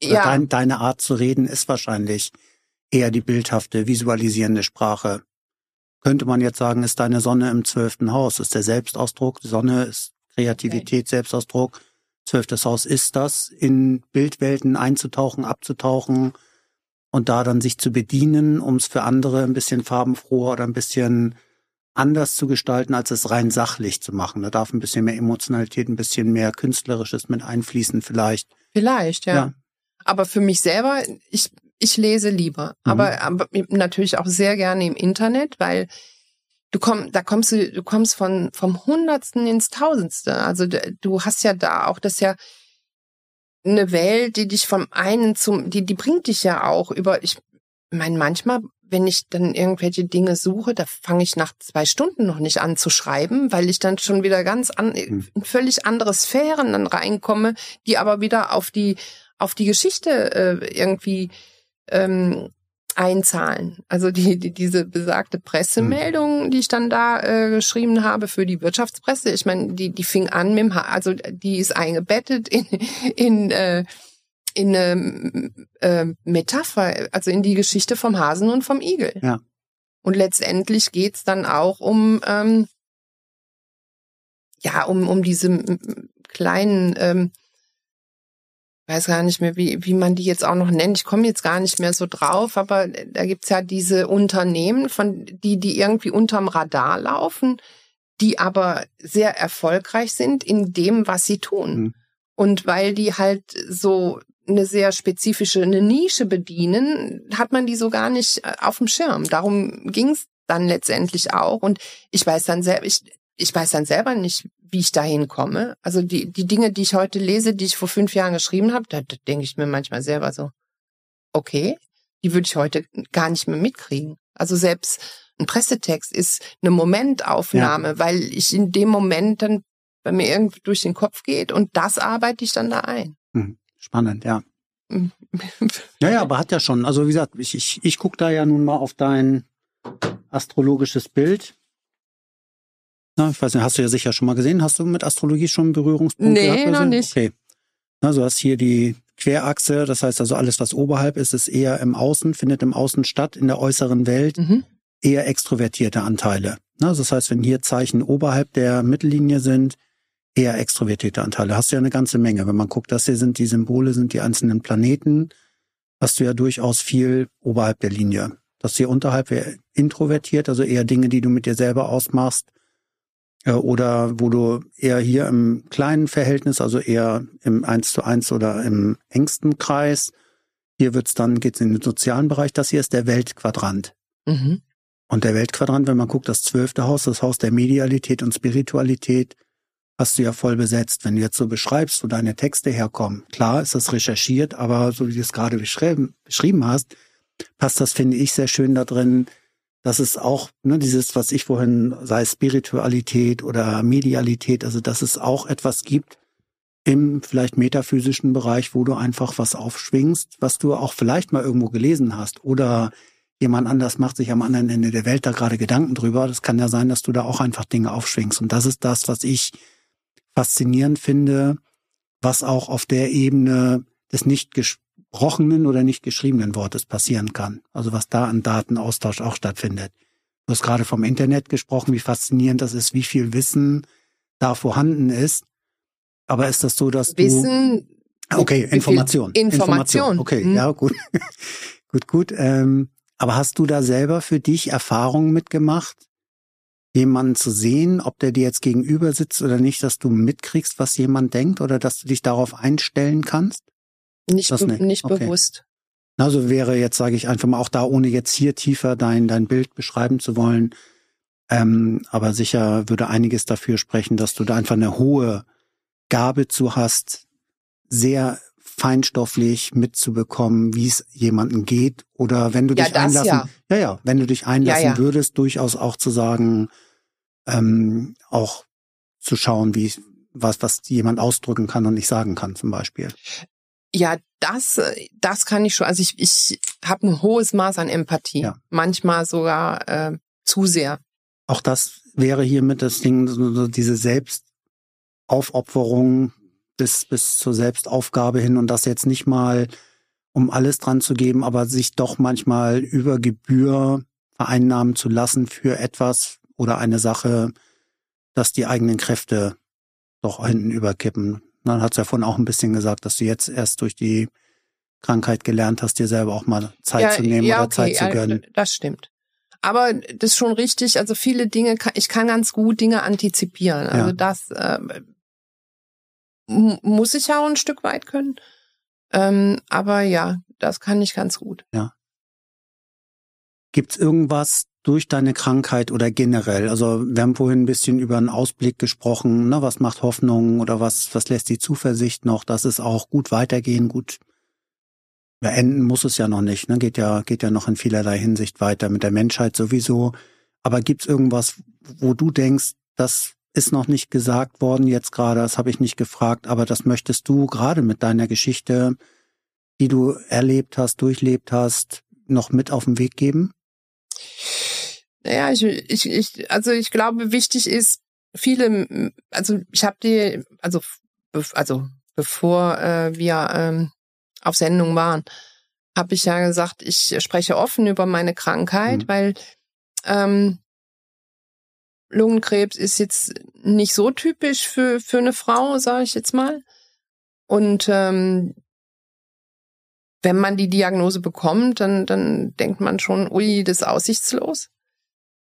Ja. Dein, deine Art zu reden ist wahrscheinlich eher die bildhafte, visualisierende Sprache. Könnte man jetzt sagen, ist deine Sonne im zwölften Haus, ist der Selbstausdruck, die Sonne ist Kreativität, okay. Selbstausdruck. Zwölftes Haus ist das, in Bildwelten einzutauchen, abzutauchen und da dann sich zu bedienen, um es für andere ein bisschen farbenfroher oder ein bisschen anders zu gestalten, als es rein sachlich zu machen. Da darf ein bisschen mehr Emotionalität, ein bisschen mehr Künstlerisches mit einfließen vielleicht. Vielleicht, ja. ja. Aber für mich selber, ich, ich lese lieber. Mhm. Aber, aber natürlich auch sehr gerne im Internet, weil du kommst, da kommst du, du kommst von, vom Hundertsten ins Tausendste. Also du hast ja da auch das ja eine Welt, die dich vom einen zum, die, die bringt dich ja auch über, ich meine, manchmal, wenn ich dann irgendwelche Dinge suche, da fange ich nach zwei Stunden noch nicht an zu schreiben, weil ich dann schon wieder ganz an, in völlig andere Sphären dann reinkomme, die aber wieder auf die, auf die Geschichte äh, irgendwie ähm, einzahlen. Also die, die diese besagte Pressemeldung, hm. die ich dann da äh, geschrieben habe für die Wirtschaftspresse, ich meine, die die fing an mit dem, ha also die ist eingebettet in in äh, in eine äh, Metapher, also in die Geschichte vom Hasen und vom Igel. Ja. Und letztendlich geht's dann auch um ähm, ja um um diese kleinen ähm, weiß gar nicht mehr, wie, wie man die jetzt auch noch nennt. Ich komme jetzt gar nicht mehr so drauf, aber da gibt's ja diese Unternehmen, von die, die irgendwie unterm Radar laufen, die aber sehr erfolgreich sind in dem, was sie tun. Mhm. Und weil die halt so eine sehr spezifische, eine Nische bedienen, hat man die so gar nicht äh, auf dem Schirm. Darum ging's dann letztendlich auch. Und ich weiß dann selber, ich, ich weiß dann selber nicht, wie ich dahin komme. Also die, die Dinge, die ich heute lese, die ich vor fünf Jahren geschrieben habe, da, da denke ich mir manchmal selber so, okay, die würde ich heute gar nicht mehr mitkriegen. Also selbst ein Pressetext ist eine Momentaufnahme, ja. weil ich in dem Moment dann bei mir irgendwie durch den Kopf geht und das arbeite ich dann da ein. Hm, spannend, ja. ja, ja, aber hat ja schon. Also wie gesagt, ich, ich, ich gucke da ja nun mal auf dein astrologisches Bild na, ich weiß nicht, hast du ja sicher schon mal gesehen. Hast du mit Astrologie schon Berührungspunkte nee, gehabt? Nee, noch nicht. Okay. Na, du hast hier die Querachse, das heißt also alles, was oberhalb ist, ist eher im Außen, findet im Außen statt, in der äußeren Welt mhm. eher extrovertierte Anteile. Na, das heißt, wenn hier Zeichen oberhalb der Mittellinie sind, eher extrovertierte Anteile. Hast du ja eine ganze Menge. Wenn man guckt, das hier sind die Symbole, sind die einzelnen Planeten, hast du ja durchaus viel oberhalb der Linie. Das hier unterhalb wäre introvertiert, also eher Dinge, die du mit dir selber ausmachst, oder wo du eher hier im kleinen Verhältnis, also eher im Eins zu eins oder im engsten Kreis. Hier wird's dann, geht's in den sozialen Bereich. Das hier ist der Weltquadrant. Mhm. Und der Weltquadrant, wenn man guckt, das zwölfte Haus, das Haus der Medialität und Spiritualität, hast du ja voll besetzt. Wenn du jetzt so beschreibst, wo deine Texte herkommen, klar ist das recherchiert, aber so wie du es gerade beschrieben, beschrieben hast, passt das, finde ich, sehr schön da drin, dass es auch, ne, dieses, was ich vorhin, sei Spiritualität oder Medialität, also dass es auch etwas gibt im vielleicht metaphysischen Bereich, wo du einfach was aufschwingst, was du auch vielleicht mal irgendwo gelesen hast oder jemand anders macht sich am anderen Ende der Welt da gerade Gedanken drüber. Das kann ja sein, dass du da auch einfach Dinge aufschwingst. Und das ist das, was ich faszinierend finde, was auch auf der Ebene des nicht gesprochenen oder nicht geschriebenen Wortes passieren kann. Also was da an Datenaustausch auch stattfindet. Du hast gerade vom Internet gesprochen, wie faszinierend das ist, wie viel Wissen da vorhanden ist. Aber ist das so, dass Wissen, du Okay, Information. Information. Okay, hm. ja, gut. gut, gut. Ähm, aber hast du da selber für dich Erfahrungen mitgemacht, jemanden zu sehen, ob der dir jetzt gegenüber sitzt oder nicht, dass du mitkriegst, was jemand denkt oder dass du dich darauf einstellen kannst? Nicht, be nicht, nicht okay. bewusst. Also wäre jetzt, sage ich einfach mal, auch da, ohne jetzt hier tiefer dein, dein Bild beschreiben zu wollen, ähm, aber sicher würde einiges dafür sprechen, dass du da einfach eine hohe Gabe zu hast, sehr feinstofflich mitzubekommen, wie es jemanden geht oder wenn du ja, dich einlassen, ja. ja, ja, wenn du dich einlassen ja, würdest, durchaus auch zu sagen, ähm, auch zu schauen, wie was was jemand ausdrücken kann und nicht sagen kann, zum Beispiel. Ja, das, das kann ich schon. Also ich, ich habe ein hohes Maß an Empathie. Ja. Manchmal sogar äh, zu sehr. Auch das wäre hier mit das Ding, so diese Selbstaufopferung bis, bis zur Selbstaufgabe hin und das jetzt nicht mal, um alles dran zu geben, aber sich doch manchmal über Gebühr vereinnahmen zu lassen für etwas oder eine Sache, dass die eigenen Kräfte doch hinten überkippen. Dann hat es ja vorhin auch ein bisschen gesagt, dass du jetzt erst durch die Krankheit gelernt hast, dir selber auch mal Zeit ja, zu nehmen ja, oder okay, Zeit zu gönnen. Ja, das stimmt. Aber das ist schon richtig. Also viele Dinge, ich kann ganz gut Dinge antizipieren. Also das äh, muss ich ja auch ein Stück weit können. Ähm, aber ja, das kann ich ganz gut. Ja. Gibt's irgendwas durch deine Krankheit oder generell? Also wir haben vorhin ein bisschen über einen Ausblick gesprochen. Ne? Was macht Hoffnung oder was, was lässt die Zuversicht noch, dass es auch gut weitergehen, gut beenden muss es ja noch nicht. Ne? Geht ja, geht ja noch in vielerlei Hinsicht weiter mit der Menschheit sowieso. Aber gibt's irgendwas, wo du denkst, das ist noch nicht gesagt worden jetzt gerade, das habe ich nicht gefragt, aber das möchtest du gerade mit deiner Geschichte, die du erlebt hast, durchlebt hast, noch mit auf den Weg geben? Naja, ich, ich, ich also ich glaube, wichtig ist, viele, also ich habe die, also, also bevor äh, wir ähm, auf Sendung waren, habe ich ja gesagt, ich spreche offen über meine Krankheit, mhm. weil ähm, Lungenkrebs ist jetzt nicht so typisch für, für eine Frau, sage ich jetzt mal. Und ähm, wenn man die Diagnose bekommt, dann, dann denkt man schon, ui, das ist aussichtslos.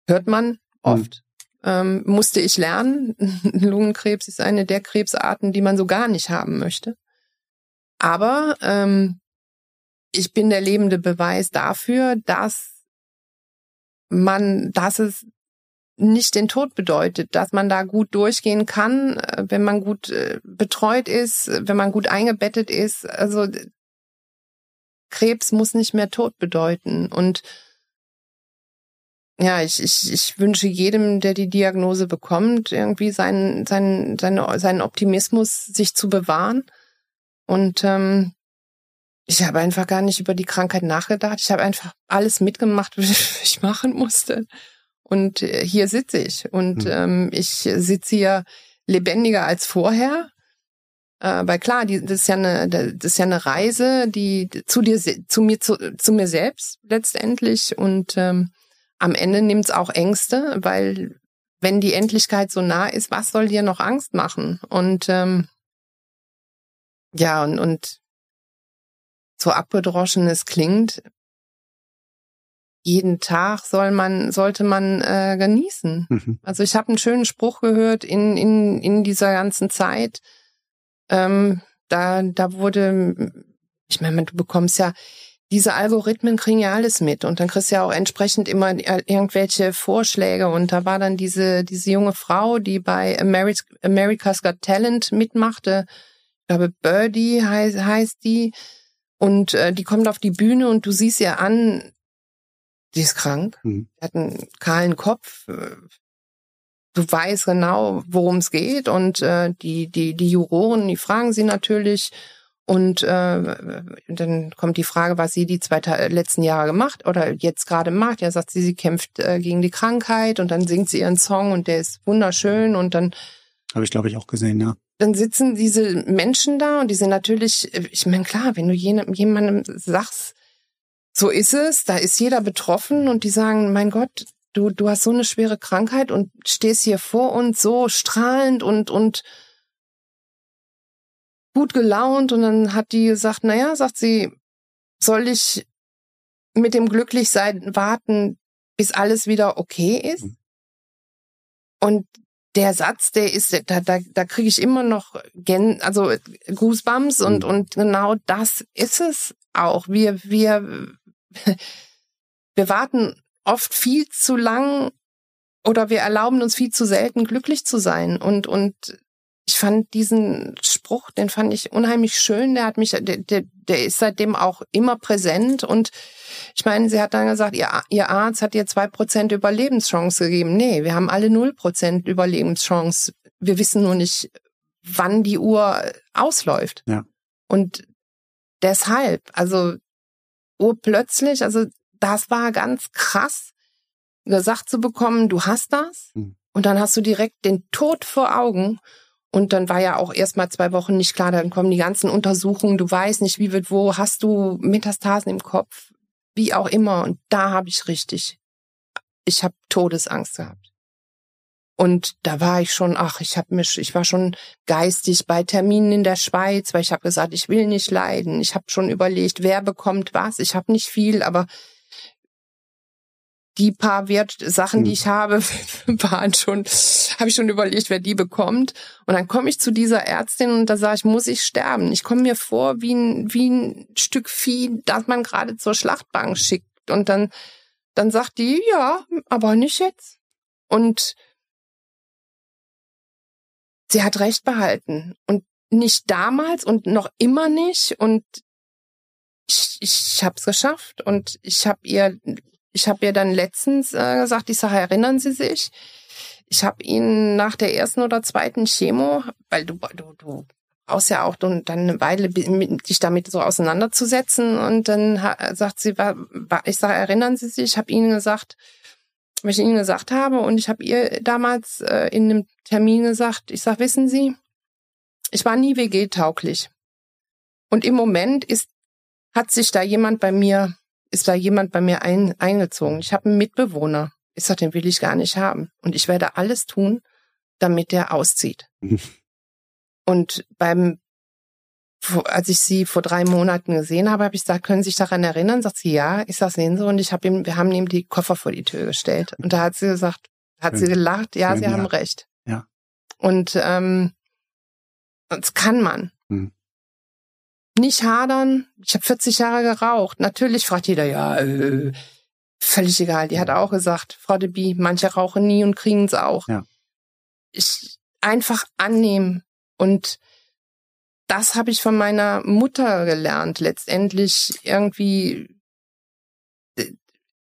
Hört man hm. oft. Mhm. Ähm, musste ich lernen. Lungenkrebs ist eine der Krebsarten, die man so gar nicht haben möchte. Aber ähm, ich bin der lebende Beweis dafür, dass man, dass es nicht den Tod bedeutet, dass man da gut durchgehen kann, äh, wenn man gut äh, betreut ist, wenn man gut eingebettet ist. Also Krebs muss nicht mehr Tod bedeuten. Und ja, ich, ich, ich wünsche jedem, der die Diagnose bekommt, irgendwie seinen, seinen, seinen, seinen Optimismus sich zu bewahren. Und ähm, ich habe einfach gar nicht über die Krankheit nachgedacht. Ich habe einfach alles mitgemacht, was ich machen musste. Und äh, hier sitze ich. Und mhm. ähm, ich sitze hier lebendiger als vorher. Äh, weil klar, die, das ist ja eine, das ist ja eine Reise, die zu dir, zu mir, zu, zu mir selbst letztendlich. Und ähm, am Ende nimmt es auch Ängste, weil wenn die Endlichkeit so nah ist, was soll dir noch Angst machen? Und ähm, ja, und, und so abgedroschen es klingt, jeden Tag soll man, sollte man äh, genießen. Mhm. Also ich habe einen schönen Spruch gehört in, in, in dieser ganzen Zeit. Ähm, da, da wurde, ich meine, du bekommst ja, diese Algorithmen kriegen ja alles mit. Und dann kriegst du ja auch entsprechend immer irgendwelche Vorschläge. Und da war dann diese, diese junge Frau, die bei America's Got Talent mitmachte, ich glaube Birdie heißt, heißt die. Und äh, die kommt auf die Bühne und du siehst ihr an, die ist krank, mhm. hat einen kahlen Kopf. Äh, du weißt genau, worum es geht. Und äh, die die die Juroren, die fragen sie natürlich und äh, dann kommt die Frage, was sie die zwei letzten Jahre gemacht oder jetzt gerade macht. Ja, sagt sie, sie kämpft äh, gegen die Krankheit und dann singt sie ihren Song und der ist wunderschön und dann habe ich glaube ich auch gesehen, ja. Dann sitzen diese Menschen da und die sind natürlich, ich meine klar, wenn du jemandem sagst, so ist es, da ist jeder betroffen und die sagen, mein Gott, du, du hast so eine schwere Krankheit und stehst hier vor uns so strahlend und, und gut gelaunt und dann hat die gesagt, naja, sagt sie, soll ich mit dem Glücklichsein warten, bis alles wieder okay ist? Mhm. Und der Satz, der ist, da, da, da kriege ich immer noch gen, also Goosebumps und, mhm. und genau das ist es auch. Wir, wir wir warten oft viel zu lang oder wir erlauben uns viel zu selten glücklich zu sein und und ich fand diesen Spruch, den fand ich unheimlich schön. Der hat mich, der, der, der ist seitdem auch immer präsent. Und ich meine, sie hat dann gesagt, ihr, ihr Arzt hat ihr zwei Prozent Überlebenschance gegeben. Nee, wir haben alle null Prozent Überlebenschance. Wir wissen nur nicht, wann die Uhr ausläuft. Ja. Und deshalb, also urplötzlich, also das war ganz krass, gesagt zu bekommen, du hast das. Mhm. Und dann hast du direkt den Tod vor Augen. Und dann war ja auch erst mal zwei Wochen nicht klar, dann kommen die ganzen Untersuchungen, du weißt nicht, wie wird wo, hast du Metastasen im Kopf, wie auch immer. Und da habe ich richtig, ich habe Todesangst gehabt. Und da war ich schon, ach, ich habe mich, ich war schon geistig bei Terminen in der Schweiz, weil ich habe gesagt, ich will nicht leiden. Ich habe schon überlegt, wer bekommt was. Ich habe nicht viel, aber die paar Wert Sachen, die hm. ich habe, waren schon, habe ich schon überlegt, wer die bekommt. Und dann komme ich zu dieser Ärztin und da sage ich, muss ich sterben? Ich komme mir vor wie ein, wie ein Stück Vieh, das man gerade zur Schlachtbank schickt. Und dann, dann sagt die, ja, aber nicht jetzt. Und sie hat recht behalten. Und nicht damals und noch immer nicht. Und ich, ich habe es geschafft. Und ich habe ihr ich habe ihr dann letztens äh, gesagt, ich sage, erinnern Sie sich? Ich habe Ihnen nach der ersten oder zweiten Chemo, weil du, du, du brauchst ja auch dann eine Weile, dich damit so auseinanderzusetzen. Und dann sagt sie, ich sage, erinnern Sie sich, ich habe Ihnen gesagt, was ich Ihnen gesagt habe. Und ich habe ihr damals äh, in einem Termin gesagt, ich sage, wissen Sie, ich war nie WG-tauglich. Und im Moment ist, hat sich da jemand bei mir ist da jemand bei mir ein, eingezogen. Ich habe einen Mitbewohner. Ich sage, den will ich gar nicht haben. Und ich werde alles tun, damit der auszieht. Und beim, als ich sie vor drei Monaten gesehen habe, habe ich gesagt, können Sie sich daran erinnern? Sagt sie, ja. Ich sage, sehen Sie. Und ich habe ihm, wir haben ihm die Koffer vor die Tür gestellt. Und da hat sie gesagt, hat Schön. sie gelacht, ja, Schön, Sie ja. haben recht. Ja. Und ähm, das kann man. Mhm nicht hadern. Ich habe 40 Jahre geraucht. Natürlich fragt jeder, ja, äh, völlig egal. Die hat auch gesagt, Frau de Bie, manche rauchen nie und kriegen es auch. Ja. Ich einfach annehmen und das habe ich von meiner Mutter gelernt. Letztendlich irgendwie,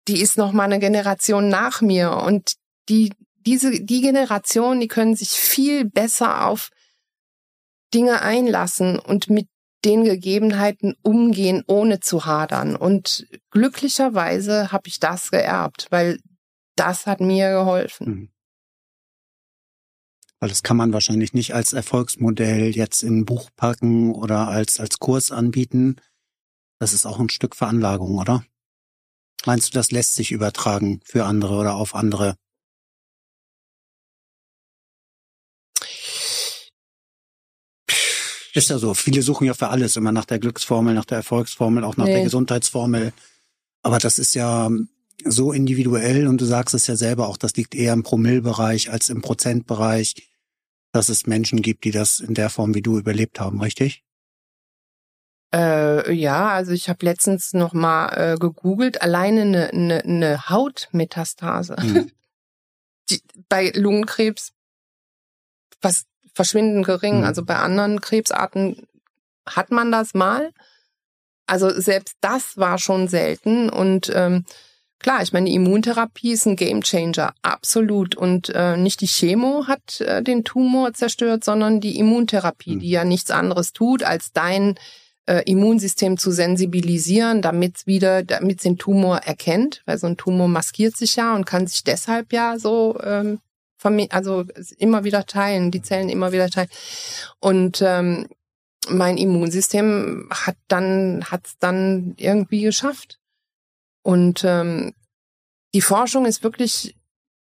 die ist noch mal eine Generation nach mir und die diese die Generation, die können sich viel besser auf Dinge einlassen und mit den Gegebenheiten umgehen, ohne zu hadern. Und glücklicherweise habe ich das geerbt, weil das hat mir geholfen. Mhm. Weil das kann man wahrscheinlich nicht als Erfolgsmodell jetzt in ein Buch packen oder als, als Kurs anbieten. Das ist auch ein Stück Veranlagung, oder? Meinst du, das lässt sich übertragen für andere oder auf andere? Ist ja so. Viele suchen ja für alles immer nach der Glücksformel, nach der Erfolgsformel, auch nach nee. der Gesundheitsformel. Aber das ist ja so individuell und du sagst es ja selber auch, das liegt eher im Promillbereich als im Prozentbereich, dass es Menschen gibt, die das in der Form wie du überlebt haben, richtig? Äh, ja, also ich habe letztens noch mal äh, gegoogelt, alleine eine, eine, eine Hautmetastase mhm. die, bei Lungenkrebs, was verschwindend gering. Mhm. Also bei anderen Krebsarten hat man das mal. Also selbst das war schon selten. Und ähm, klar, ich meine, die Immuntherapie ist ein Gamechanger, absolut. Und äh, nicht die Chemo hat äh, den Tumor zerstört, sondern die Immuntherapie, mhm. die ja nichts anderes tut, als dein äh, Immunsystem zu sensibilisieren, damit wieder, damit den Tumor erkennt, weil so ein Tumor maskiert sich ja und kann sich deshalb ja so ähm, also immer wieder teilen, die Zellen immer wieder teilen. Und ähm, mein Immunsystem hat dann hat's dann irgendwie geschafft. Und ähm, die Forschung ist wirklich,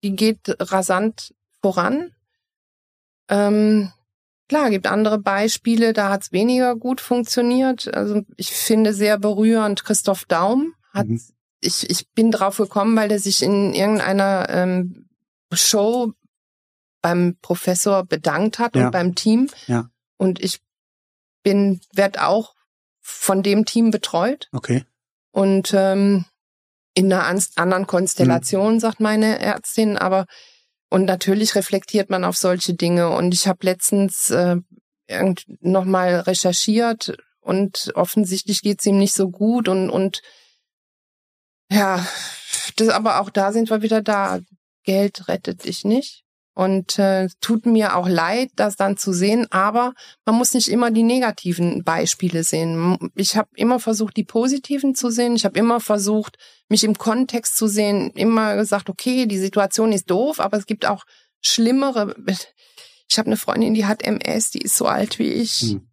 die geht rasant voran. Ähm, klar, gibt andere Beispiele, da hat's weniger gut funktioniert. Also ich finde sehr berührend, Christoph Daum hat, mhm. ich, ich bin drauf gekommen, weil er sich in irgendeiner ähm, Show beim Professor bedankt hat ja. und beim Team. Ja. Und ich bin, werd auch von dem Team betreut. Okay. Und ähm, in einer anderen Konstellation, mhm. sagt meine Ärztin, aber und natürlich reflektiert man auf solche Dinge. Und ich habe letztens äh, nochmal recherchiert und offensichtlich geht's ihm nicht so gut und und ja, das, aber auch da sind wir wieder da. Geld rettet dich nicht. Und äh, tut mir auch leid, das dann zu sehen, aber man muss nicht immer die negativen Beispiele sehen. Ich habe immer versucht, die positiven zu sehen. Ich habe immer versucht, mich im Kontext zu sehen. Immer gesagt, okay, die Situation ist doof, aber es gibt auch schlimmere. Ich habe eine Freundin, die hat MS, die ist so alt wie ich. Hm.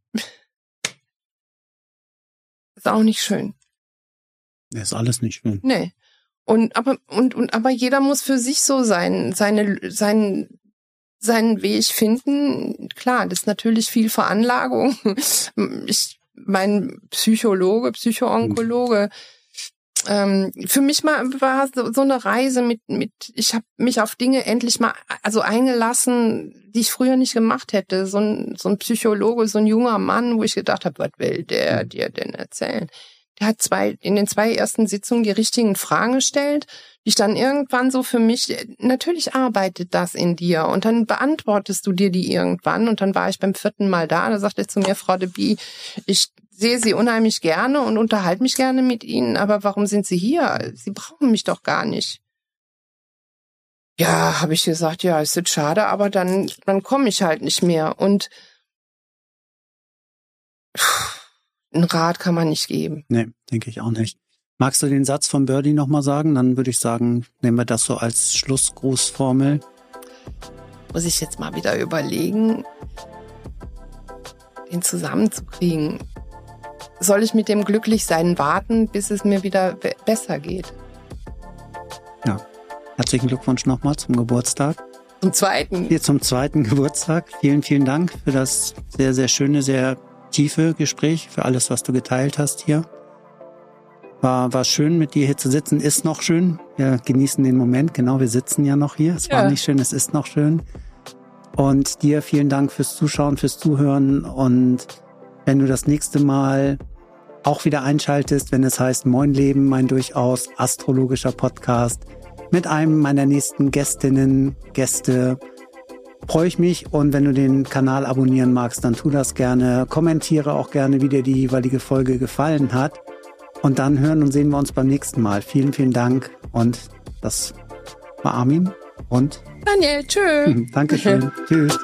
Ist auch nicht schön. Ist alles nicht schön. Nee. Und aber und und aber jeder muss für sich so sein, seine sein seinen Weg finden. Klar, das ist natürlich viel Veranlagung. Ich mein Psychologe, Psychoonkologe ähm, für mich mal war so, so eine Reise mit, mit ich habe mich auf Dinge endlich mal also eingelassen, die ich früher nicht gemacht hätte. So ein, so ein Psychologe, so ein junger Mann, wo ich gedacht habe, was will der dir denn erzählen? Der hat zwei in den zwei ersten Sitzungen die richtigen Fragen gestellt, die ich dann irgendwann so für mich natürlich arbeitet das in dir und dann beantwortest du dir die irgendwann und dann war ich beim vierten Mal da, da sagte er zu mir Frau de Bie, ich sehe Sie unheimlich gerne und unterhalte mich gerne mit Ihnen, aber warum sind Sie hier? Sie brauchen mich doch gar nicht. Ja, habe ich gesagt, ja, ist jetzt schade, aber dann, dann komme ich halt nicht mehr. Und ein Rat kann man nicht geben. Nee, denke ich auch nicht. Magst du den Satz von Birdie nochmal sagen? Dann würde ich sagen, nehmen wir das so als Schlussgrußformel. Muss ich jetzt mal wieder überlegen, den zusammenzukriegen soll ich mit dem Glücklichsein warten, bis es mir wieder besser geht? Ja. Herzlichen Glückwunsch nochmal zum Geburtstag. Zum zweiten. Hier zum zweiten Geburtstag. Vielen, vielen Dank für das sehr, sehr schöne, sehr tiefe Gespräch, für alles, was du geteilt hast hier. War, war schön, mit dir hier zu sitzen. Ist noch schön. Wir genießen den Moment. Genau, wir sitzen ja noch hier. Es ja. war nicht schön, es ist noch schön. Und dir vielen Dank fürs Zuschauen, fürs Zuhören. Und wenn du das nächste Mal auch wieder einschaltest, wenn es heißt Moin Leben, mein durchaus astrologischer Podcast mit einem meiner nächsten Gästinnen, Gäste. Freue ich mich und wenn du den Kanal abonnieren magst, dann tu das gerne. Kommentiere auch gerne, wie dir die jeweilige Folge gefallen hat. Und dann hören und sehen wir uns beim nächsten Mal. Vielen, vielen Dank und das war Armin und Daniel. Tschö. Dankeschön. Tschüss.